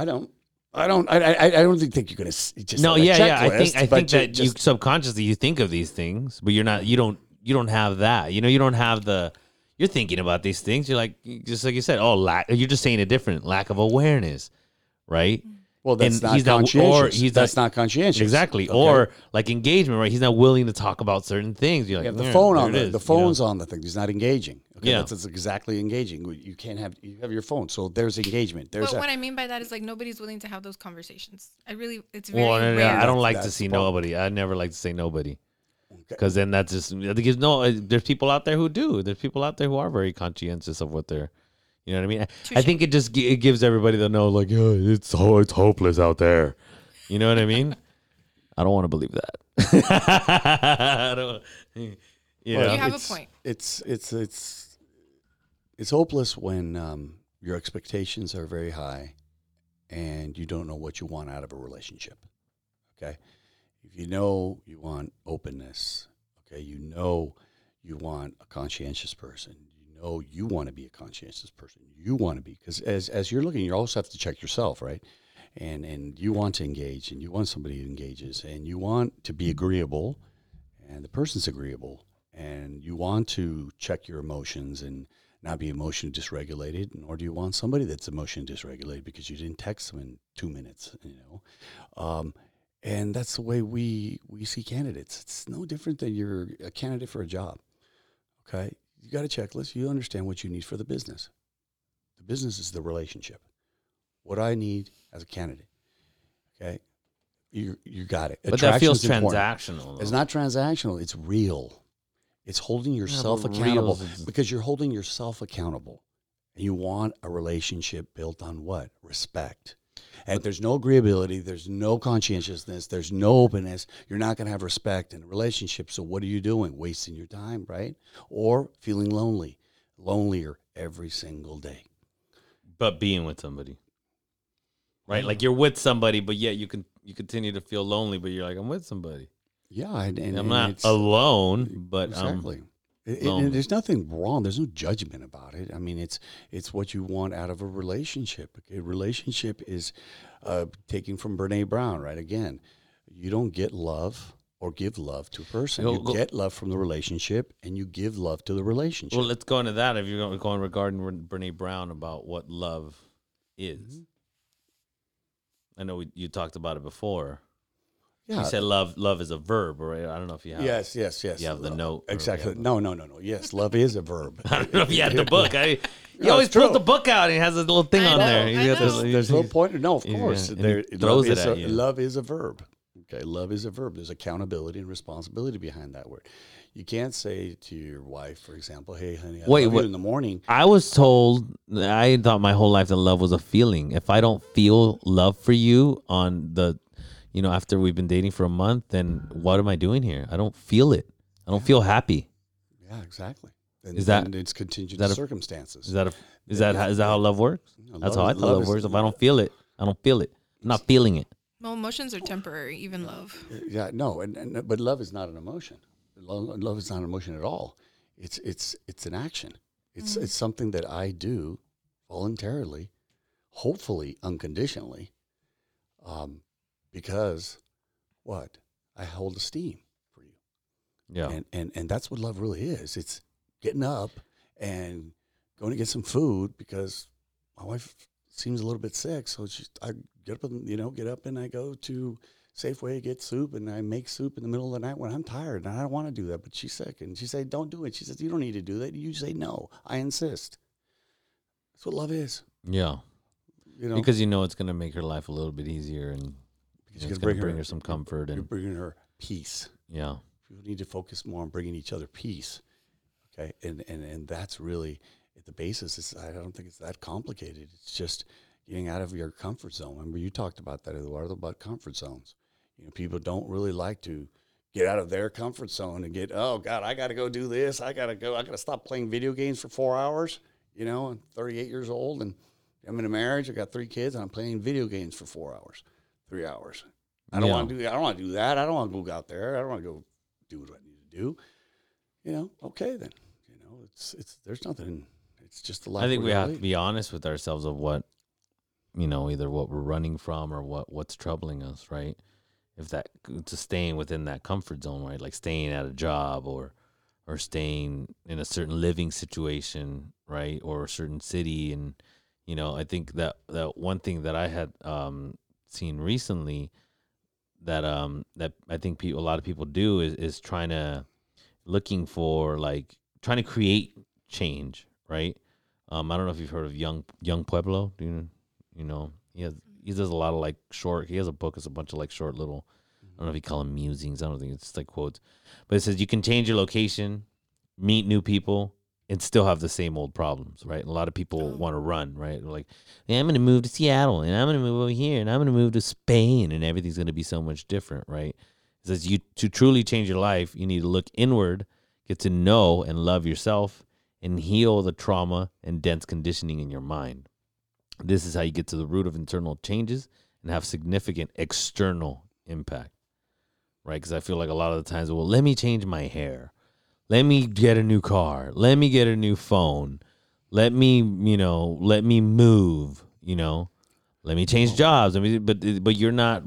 I don't. I don't. I. I, I don't think you're gonna just no, yeah, yeah. I think I think you that you subconsciously you think of these things, but you're not. You don't. You don't have that. You know. You don't have the. You're thinking about these things. You're like, just like you said. Oh, lack. You're just saying a different. Lack of awareness, right? Well, that's and not he's not- or he's that's not- not, conscientious. Exactly. Okay? Or like engagement, right? He's not willing to talk about certain things. You're like, you have the phone on it the, is," the you know? phone's on the thing. He's not engaging. Okay, Yeah. that's, that's exactly engaging. You can't have you have your phone, so there's engagement. There's But that. what I mean by that is like nobody's willing to have those conversations. I really, it's very Well, no, no, rare. I don't like to see problem. nobody. I never like to say nobody Okay. because then that's just I think no. uh, There's people out there who do. There's people out there who are very conscientious of what they're. You know what I mean? I- I think it just gi- it gives everybody to know like, yeah, it's ho- it's hopeless out there. You know what I mean? I don't want to believe that. I don't. You Well, know? You have a point. It's it's it's it's hopeless when um, your expectations are very high, and you don't know what you want out of a relationship. Okay, if you know you want openness, okay, you know you want a conscientious person. Know you want to be a conscientious person. You want to be because as as you're looking, you also have to check yourself, right? And and you want to engage, and you want somebody who engages, and you want to be agreeable, and the person's agreeable, and you want to check your emotions and not be emotion dysregulated, or do you want somebody that's emotion dysregulated because you didn't text them in two minutes, you know. Um, and that's the way we we see candidates. It's no different than you're a candidate for a job. Okay, you got a checklist. You understand what you need for the business. The business is the relationship. What I need as a candidate. Okay, you you got it. but that feels transactional. It's not transactional. It's real. It's holding yourself but accountable is- because you're holding yourself accountable. And you want a relationship built on what? Respect. And there's no agreeability, there's no conscientiousness, there's no openness, you're not going to have respect in a relationship. So what are you doing? Wasting your time, right? Or feeling lonely, lonelier every single day. but being with somebody right like you're with somebody but yet you can you continue to feel lonely but you're like i'm with somebody Yeah, and, and, i'm and not alone but exactly. um It- it- there's nothing wrong. There's no judgment about it. I mean, it's it's what you want out of a relationship. A relationship is uh, taking from Brene Brown, right? Again, you don't get love or give love to a person. Go- you go- get love from the relationship, and you give love to the relationship. well let's go into that if you're going, regarding Bre- brene brown about what love is. Mm-hmm. I know we, you talked about it before. Yeah. You said love. Love is a verb, right? I don't know if you have. yes, yes, yes. You have the Love. note Exactly. whatever. No, no, no, no. Yes, love is a verb. I don't know if you had the book. I, he No, always it's pulls the book out and he has a little thing I on know, there. I He's got this- know. he's- There's no he's- point. No, of course. and he There, throws love, it is at a, you. love is a verb. Okay, love is a verb. There's accountability and responsibility behind that word. You can't say to your wife, for example, "Hey, honey, I Wait, love what- you in the morning." I was told I thought my whole life that love was a feeling. If I don't feel love for you on the, you know, after we've been dating for a month, then what am I doing here? I don't feel it. I don't feel happy. Yeah, exactly. And, Is that- and it's contingent that a- circumstances? Is that a, is that how- is that how love works? No, That's how I is- thought love, works. If I don't feel it, I don't feel it. I'm not feeling it. Well, emotions are temporary, even love. Uh, yeah, no, and, and uh, but love is not an emotion. Love, love is not an emotion at all. It's it's it's an action. It's mm. it's something that I do voluntarily, hopefully unconditionally, um, because what I hold esteem for you, Yeah. and and and that's what love really is. It's getting up and going to get some food because my wife seems a little bit sick, so she, I get up and you know get up and I go to Safeway get soup and I make soup in the middle of the night when I'm tired and I don't want to do that, but she's sick and she said don't do it. She says you don't need to do that. You say no. I insist. That's what love is. yeah. You know, Because you know it's gonna make her life a little bit easier and because it's gonna gonna bring her some comfort You're and bringing her peace. yeah. People need to focus more on bringing each other peace. Okay, and and and that's really at the basis. It's, I don't think it's that complicated. It's just getting out of your comfort zone. Remember, you talked about that, Eduardo, about comfort zones. You know, people don't really like to get out of their comfort zone and get, oh God, I got to go do this. I got to go. I got to stop playing video games for four hours. You know, I'm 38 years old and I'm in a marriage. I got three kids and I'm playing video games for four hours, three hours. I don't Yeah. want to do. I don't want to do that. I don't want to go out there. I don't want to go do what I need to do. You know, okay then. You know, it's it's there's nothing. It's just the life. I think we have to be honest with ourselves of what, you know, either what we're running from or what what's troubling us, right? If that to staying within that comfort zone, right? Like staying at a job or or staying in a certain living situation, right? Or a certain city, and you know, I think that that one thing that I had um, seen recently that um that I think people a lot of people do is is trying to looking for like trying to create change, right? Um, I don't know if you've heard of Young Young Pueblo. Do you you know he has he does a lot of like short. He has a book. It's a bunch of like short little. I don't know if you call them musings. I don't think it's like quotes, but it says you can change your location, meet new people, and still have the same old problems, right? A lot of people want to run, right? They're like, "Yeah, I'm going to move to Seattle, and I'm going to move over here, and I'm going to move to Spain, and everything's going to be so much different, right? It says you to truly change your life, you need to look inward, get to know and love yourself, and heal the trauma and dense conditioning in your mind. This is how you get to the root of internal changes and have significant external impact, right? Because I feel like a lot of the times, well, let me change my hair, let me get a new car, let me get a new phone, let me, you know, let me move, you know, let me change jobs. I mean, but but you're not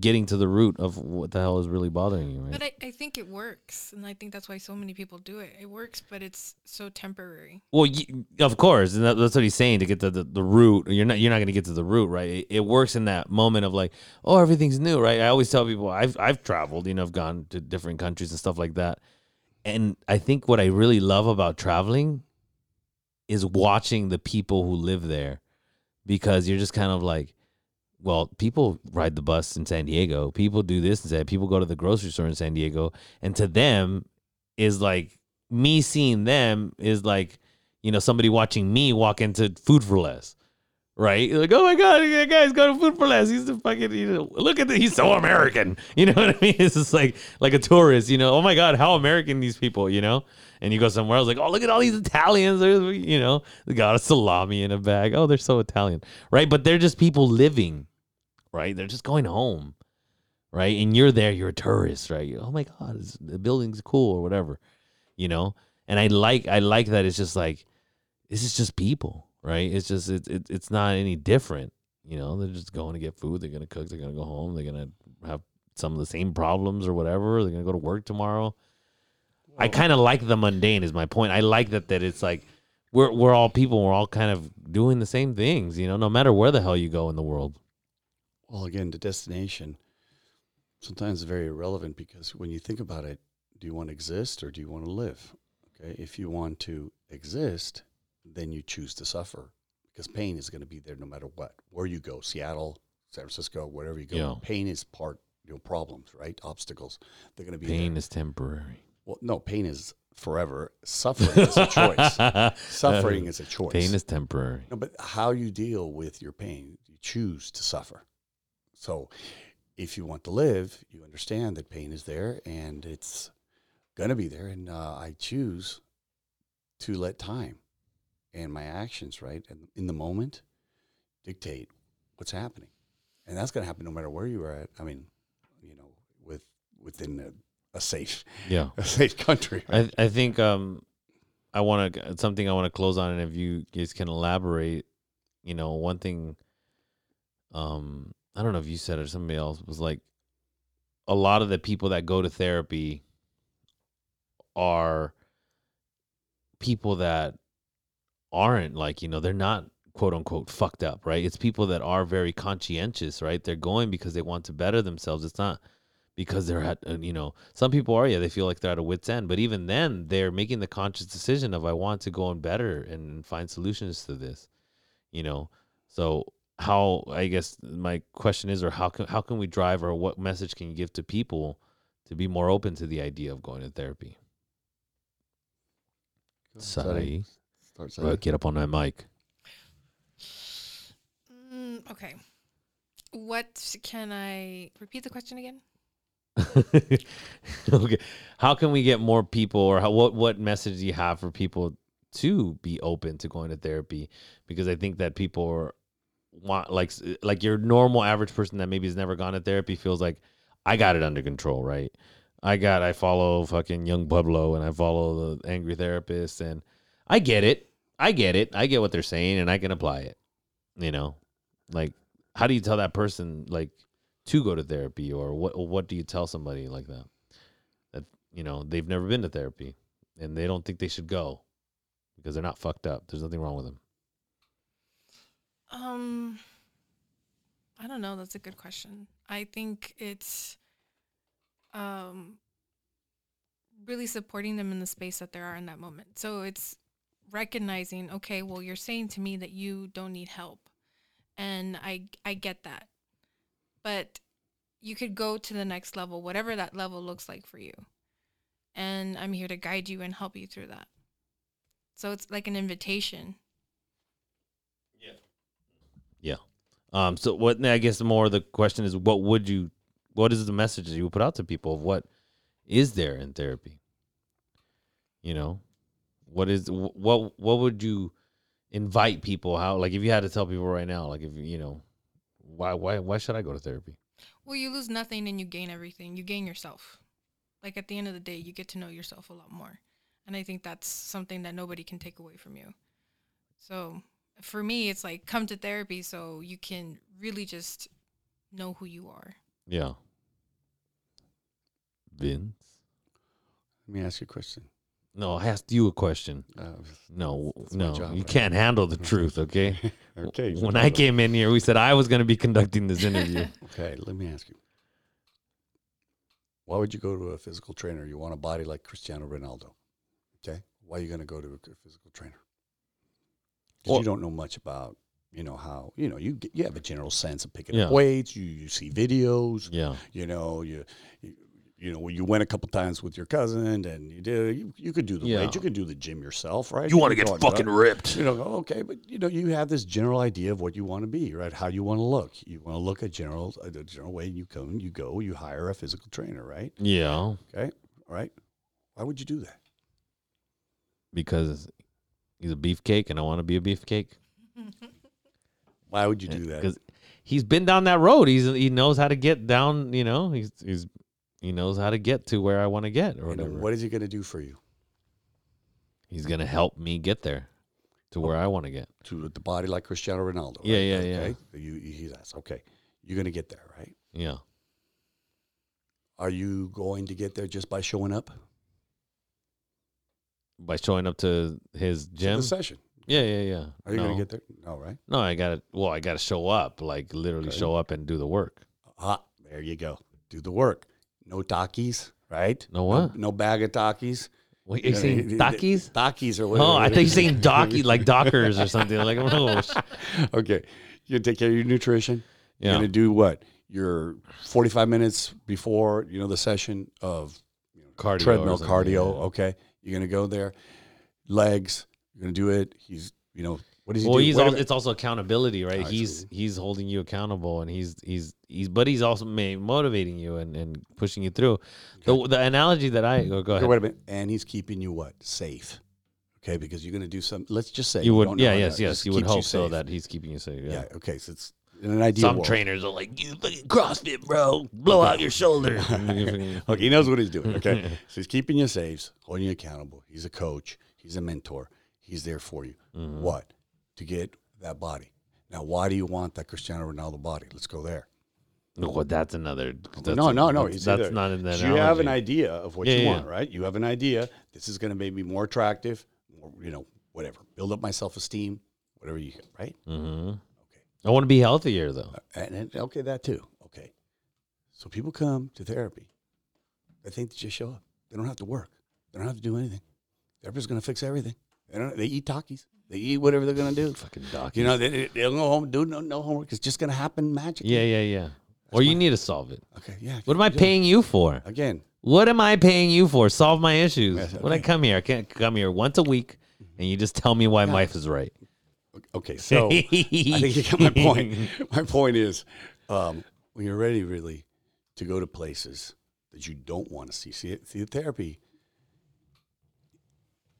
getting to the root of what the hell is really bothering you, right? But I, I think it works, and I think that's why so many people do it. It works, but it's so temporary. Well, y of course, and that, that's what he's saying to get to the, the root. You're not you're not going to get to the root, right? It, it works in that moment of like, oh, everything's new, right? I always tell people I've I've traveled, you know, I've gone to different countries and stuff like that, and I think what I really love about traveling is watching the people who live there, because you're just kind of like, well, people ride the bus in San Diego, people do this and that, people go to the grocery store in San Diego, and to them is like me seeing them is like you know somebody watching me walk into food for less right? Like oh my god that guy's got to food for less. He's the fucking you know look at the he's so american. You know what i mean? It's just like like a tourist you know oh my god how american these people you know? And you go somewhere else like oh look at all these italians. You know they got a salami in a bag. Oh they're so italian right? But they're just people living right? They're just going home right? And you're there you're a tourist right? Oh my god the building's cool or whatever you know? And i like i like that it's just like this is just people right it's just it, it, it's not any different you know they're just going to get food they're going to cook they're going to go home they're going to have some of the same problems or whatever they're going to go to work tomorrow i kind of like the mundane is my point i like that that it's like we're we're all people. We're all kind of doing the same things, you know. No matter where the hell you go in the world. Well, again, the destination sometimes is very irrelevant because when you think about it, do you want to exist or do you want to live? Okay, if you want to exist, then you choose to suffer because pain is going to be there no matter what. Where you go, Seattle, San Francisco, wherever you go, Yeah. pain is part. You know, problems, right? Obstacles. They're going to be Pain there. is temporary. Well, no, pain is forever. Suffering is a choice. Suffering is a choice. Pain is temporary. No, but how you deal with your pain, you choose to suffer. So if you want to live, you understand that pain is there and it's going to be there. And uh, I choose to let time and my actions, right, and in the moment dictate what's happening. And that's going to happen no matter where you are at. I mean, you know, with within a, a safe, Yeah. a safe country. I I think um I want to something I want to close on, and if you guys can elaborate, you know, one thing. Um, I don't know if you said it or somebody else was like, a lot of the people that go to therapy are people that aren't like you know they're not quote unquote fucked up right? It's people that are very conscientious right? They're going because they want to better themselves. It's not because they're at uh, you know some people are yeah they feel like they're at a wit's end but even then they're making the conscious decision of i want to go and better and find solutions to this you know? So how i guess my question is or how can how can we drive or what message can you give to people to be more open to the idea of going to therapy? Sorry. Start Bro, Sadi. get up on that mic Mm, okay. What can I repeat the question again? okay how can we get more people or how, what what message do you have for people to be open to going to therapy because i think that people are want like like your normal average person that maybe has never gone to therapy feels like i got it under control right i got i follow fucking young pueblo and i follow the angry therapist and i get it i get it i get what they're saying and i can apply it you know like how do you tell that person like to go to therapy or what what do you tell somebody like that that you know they've never been to therapy and they don't think they should go because they're not fucked up there's nothing wrong with them Um, I don't know. That's a good question. I think it's um really supporting them in the space that they are in that moment. So it's recognizing, okay, well, you're saying to me that you don't need help, and I I get that, but you could go to the next level, whatever that level looks like for you, and I'm here to guide you and help you through that. So it's like an invitation. Yeah. Yeah. Um so what i guess more the question is what would you what is the message that you put out to people of what is there in therapy you know what is what what would you invite people how like if you had to tell people right now like if you you know why why why should i go to therapy Well, you lose nothing and you gain everything. You gain yourself. Like at the end of the day, you get to know yourself a lot more. And I think that's something that nobody can take away from you. So for me, it's like come to therapy so you can really just know who you are. yeah vince Let me ask you a question. No i asked you a question Uh, no no job, you right? can't handle the truth okay okay. when I came in here, we said I was going to be conducting this interview. Okay, let me ask you. Why would you go to a physical trainer? You want a body like Cristiano Ronaldo. Okay? Why are you going to go to a physical trainer? 'Cause Well- you don't know much about, you know, how, you know, you get, you have a general sense of picking Yeah. up weights, you, you see videos, yeah, you know, you, you you know, when you went a couple times with your cousin and you did, you, you could do the Yeah. weight, you could do the gym yourself, right? you want to get go out and fucking ripped. You know, okay, but you know, you have this general idea of what you want to be, right? How you want to look. You want to look a general, uh, a general way. You come, you go, you hire a physical trainer, right? Yeah, Okay, all right. Why would you do that? because he's a beefcake, and I want to be a beefcake. Why would you do eh, that? Because he's been down that road. He's he knows how to get down. You know, he's he's he knows how to get to where I want to get or And whatever. what is he going to do for you? he's gonna help me get there to where I want to get. To the body like Cristiano Ronaldo. Yeah, right? yeah, yeah. okay? You, he's that's okay. You're going to get there, right? Yeah, Are you going to get there just by showing up? by showing up to his To gym. the session. Yeah, yeah, yeah. Are you no. going to get there? No, right? No, I got to Well, I got to show up. Like literally Okay. show up and do the work. Ah, there you go. Do the work. No Takis, right? No what? No, bag of Takis. What, you saying Takis? Takis or whatever. Oh, I think you're saying docky, like Dockers or something. Like, oh, okay. You take care of your nutrition. You're yeah. going to do what? Your 45 minutes before, you know, the session of you know, Cardio treadmill cardio. yeah. Okay. You're going to go there. Legs. You're going to do it. He's, you know, what does he Well, do? he's Wait a also, minute. it's also accountability, right? He's Absolutely. he's holding you accountable, and he's he's he's, but he's also ma- motivating you and, and pushing you through. The the analogy that I go, go Okay, ahead. wait a minute. And he's keeping you what? Safe. Okay. Because you're going to do some, let's just say You would, don't know yeah, how yes, to- yes. just You would keeps hope so safe. that he's keeping you safe. Yeah. Yeah. Okay. So it's in an ideal Some world. trainers are like, you fucking CrossFit, bro. Blow out your shoulder. Okay, he knows what he's doing. Okay, so he's keeping you safe, holding you accountable. He's a coach. He's a mentor. He's there for you. Mhm. What to get that body? Now, why do you want that Cristiano Ronaldo body? Let's go there. Well, that's another. That's no, no, no. That's, that's not in that. You have an idea of what Yeah, you yeah, want, right? You have an idea. This is going to make me more attractive. More, you know, whatever. Build up my self esteem. Whatever you right. hmm Okay. I want to be healthier though. And, and okay, that too. Okay. So people come to therapy. They think they just show up. They don't have to work. They don't have to do anything. Therapist's going to fix everything. They don't. They eat Takis. They eat whatever they're going to do. Fucking doc. You know, they, they- they'll go home, do no, no homework. It's just going to happen magically. Yeah, yeah, yeah. Or you need to solve it. Okay. Yeah. What am I paying you for? Again. What am I paying you for? Solve my issues. Yes, When I okay. come here, I can't come here once a week, and you just tell me why Yeah. life is right. Okay. So I think you get my point. My point is, um, when you're ready, really, to go to places that you don't want to see, see, see therapy.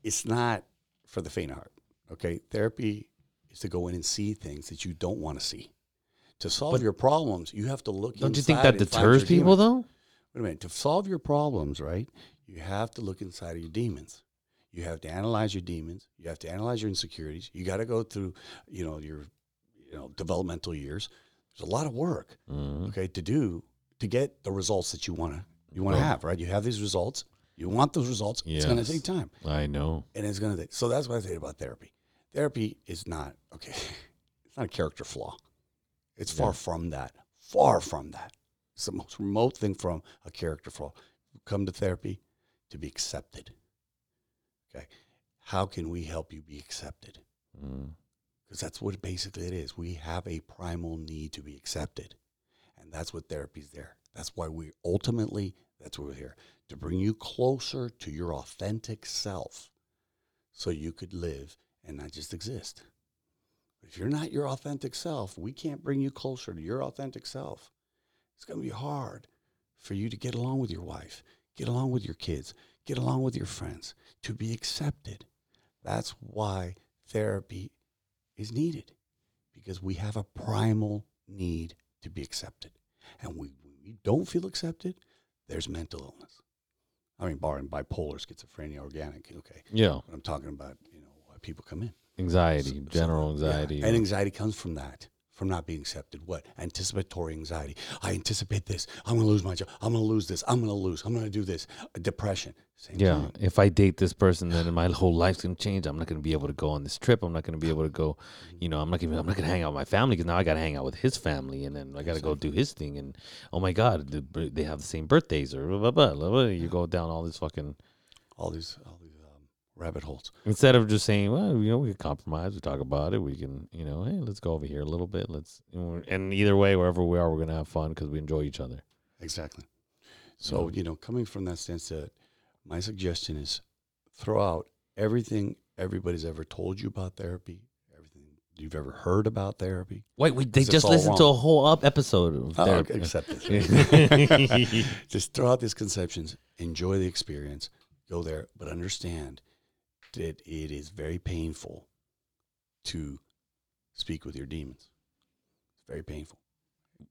It's not for the faint of heart. Okay, therapy is to go in and see things that you don't want to see. To solve But- your problems, you have to look. Don't you think that deters people, demons. though? Wait a minute. To solve your problems, right, you have to look inside of your demons. You have to analyze your demons. You have to analyze your insecurities. You got to go through, you know, your, you know, developmental years. There's a lot of work, Mhm. okay, to do to get the results that you want to you want to have, right? You have these results. You want those results. It's going to take time, I know. and it's going to take. So that's what I say about therapy. Therapy is not okay. It's not a character flaw. It's far from that. Far from that. It's the most remote thing from a character flaw. You come to therapy to be accepted. Okay. How can we help you be accepted? Mm. Because that's what basically it is. We have a primal need to be accepted. And that's what therapy's there. That's why we ultimately, that's why we're here to bring you closer to your authentic self so you could live and not just exist. If you're not your authentic self, we can't bring you closer to your authentic self. It's going to be hard for you to get along with your wife, get along with your kids, get along with your friends, to be accepted. That's why therapy is needed because we have a primal need to be accepted. And we, when we don't feel accepted, there's mental illness. I mean, barring bipolar, schizophrenia, organic, okay. Yeah. But I'm talking about, people come in. Anxiety, So- so- general yeah. anxiety. And anxiety comes from that, from not being accepted. What? Anticipatory anxiety. I anticipate this. I'm going to lose my job. I'm going to lose this. I'm going to lose. I'm going to do this. Depression. Same yeah. thing. If I date this person, then my whole life's gonna change. I'm not gonna be able to go on this trip. I'm not gonna be able to go. Mm-hmm. You know, I'm not gonna. I'm not gonna hang out with my family because now I gotta hang out with his family, and then I gotta go do his thing. And oh my god, they have the same birthdays or blah blah blah. blah, blah. You go down all this fucking. All these, all rabbit holes. Instead of just saying, well, you know, we can compromise, we talk about it, we can, you know, hey, let's go over here a little bit. Let's, and either way, wherever we are, we're gonna have fun because we enjoy each other. Exactly. So, you know, coming from that stance, that my suggestion is throw out everything everybody's ever told you about therapy, everything you've ever heard about therapy. Wait, we they just listened to a whole up episode of Oh, therapy. it. Just throw out these conceptions, enjoy the experience, go there, but understand that it is very painful to speak with your demons. It's very painful,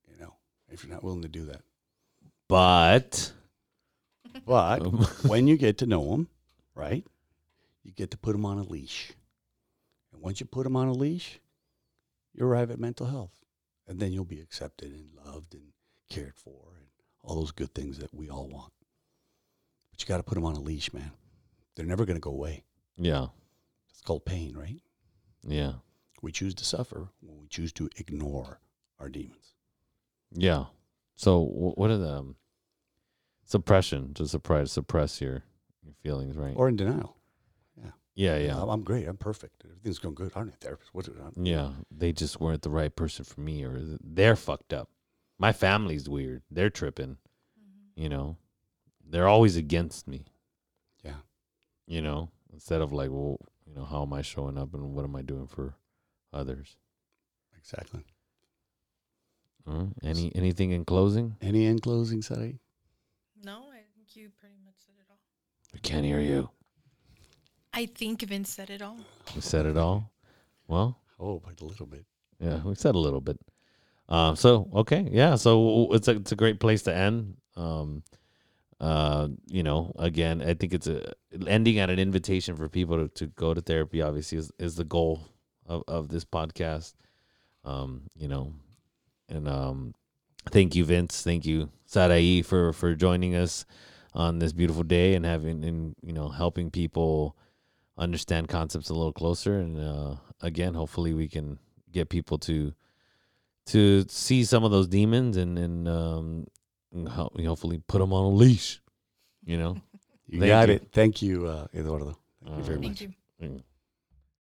you know, if you're not willing to do that. But But when you get to know them, right, you get to put them on a leash. And once you put them on a leash, you arrive at mental health. And then you'll be accepted and loved and cared for and all those good things that we all want. But you got to put them on a leash, man. They're never going to go away. Yeah. It's called pain, right? Yeah. We choose to suffer when we choose to ignore our demons. Yeah. So what are the um, suppression to suppress suppress your your feelings, right? Or in denial. yeah, yeah. I'm, I'm great. I'm perfect. Everything's going good. I don't need a therapist. What do I? Yeah, they just weren't the right person for me, or they're fucked up. My family's weird. They're tripping. You know, they're always against me. Yeah. You know, instead of like, well, you know, how am I showing up and what am I doing for others? Exactly. Uh, any anything in closing? Any in closing, Sari? No, I think you pretty much said it all. We can't hear you. I think Vince said it all. We said it all. Well, Oh, by a little bit. Yeah, we said a little bit. Um, so okay, yeah, so it's a it's a great place to end. Um, uh, you know, again, I think it's a ending at an invitation for people to, to go to therapy. Obviously, is is the goal of of this podcast. Um, you know, and um, thank you, Vince. Thank you, Sarai, for for joining us on this beautiful day and having and you know helping people understand concepts a little closer. And uh, again, hopefully, we can get people to to see some of those demons and and um hopefully put them on a leash you know You Thank got you. it. Thank you, uh, Eduardo. Thank you Uh, very Thank much. you. Mm.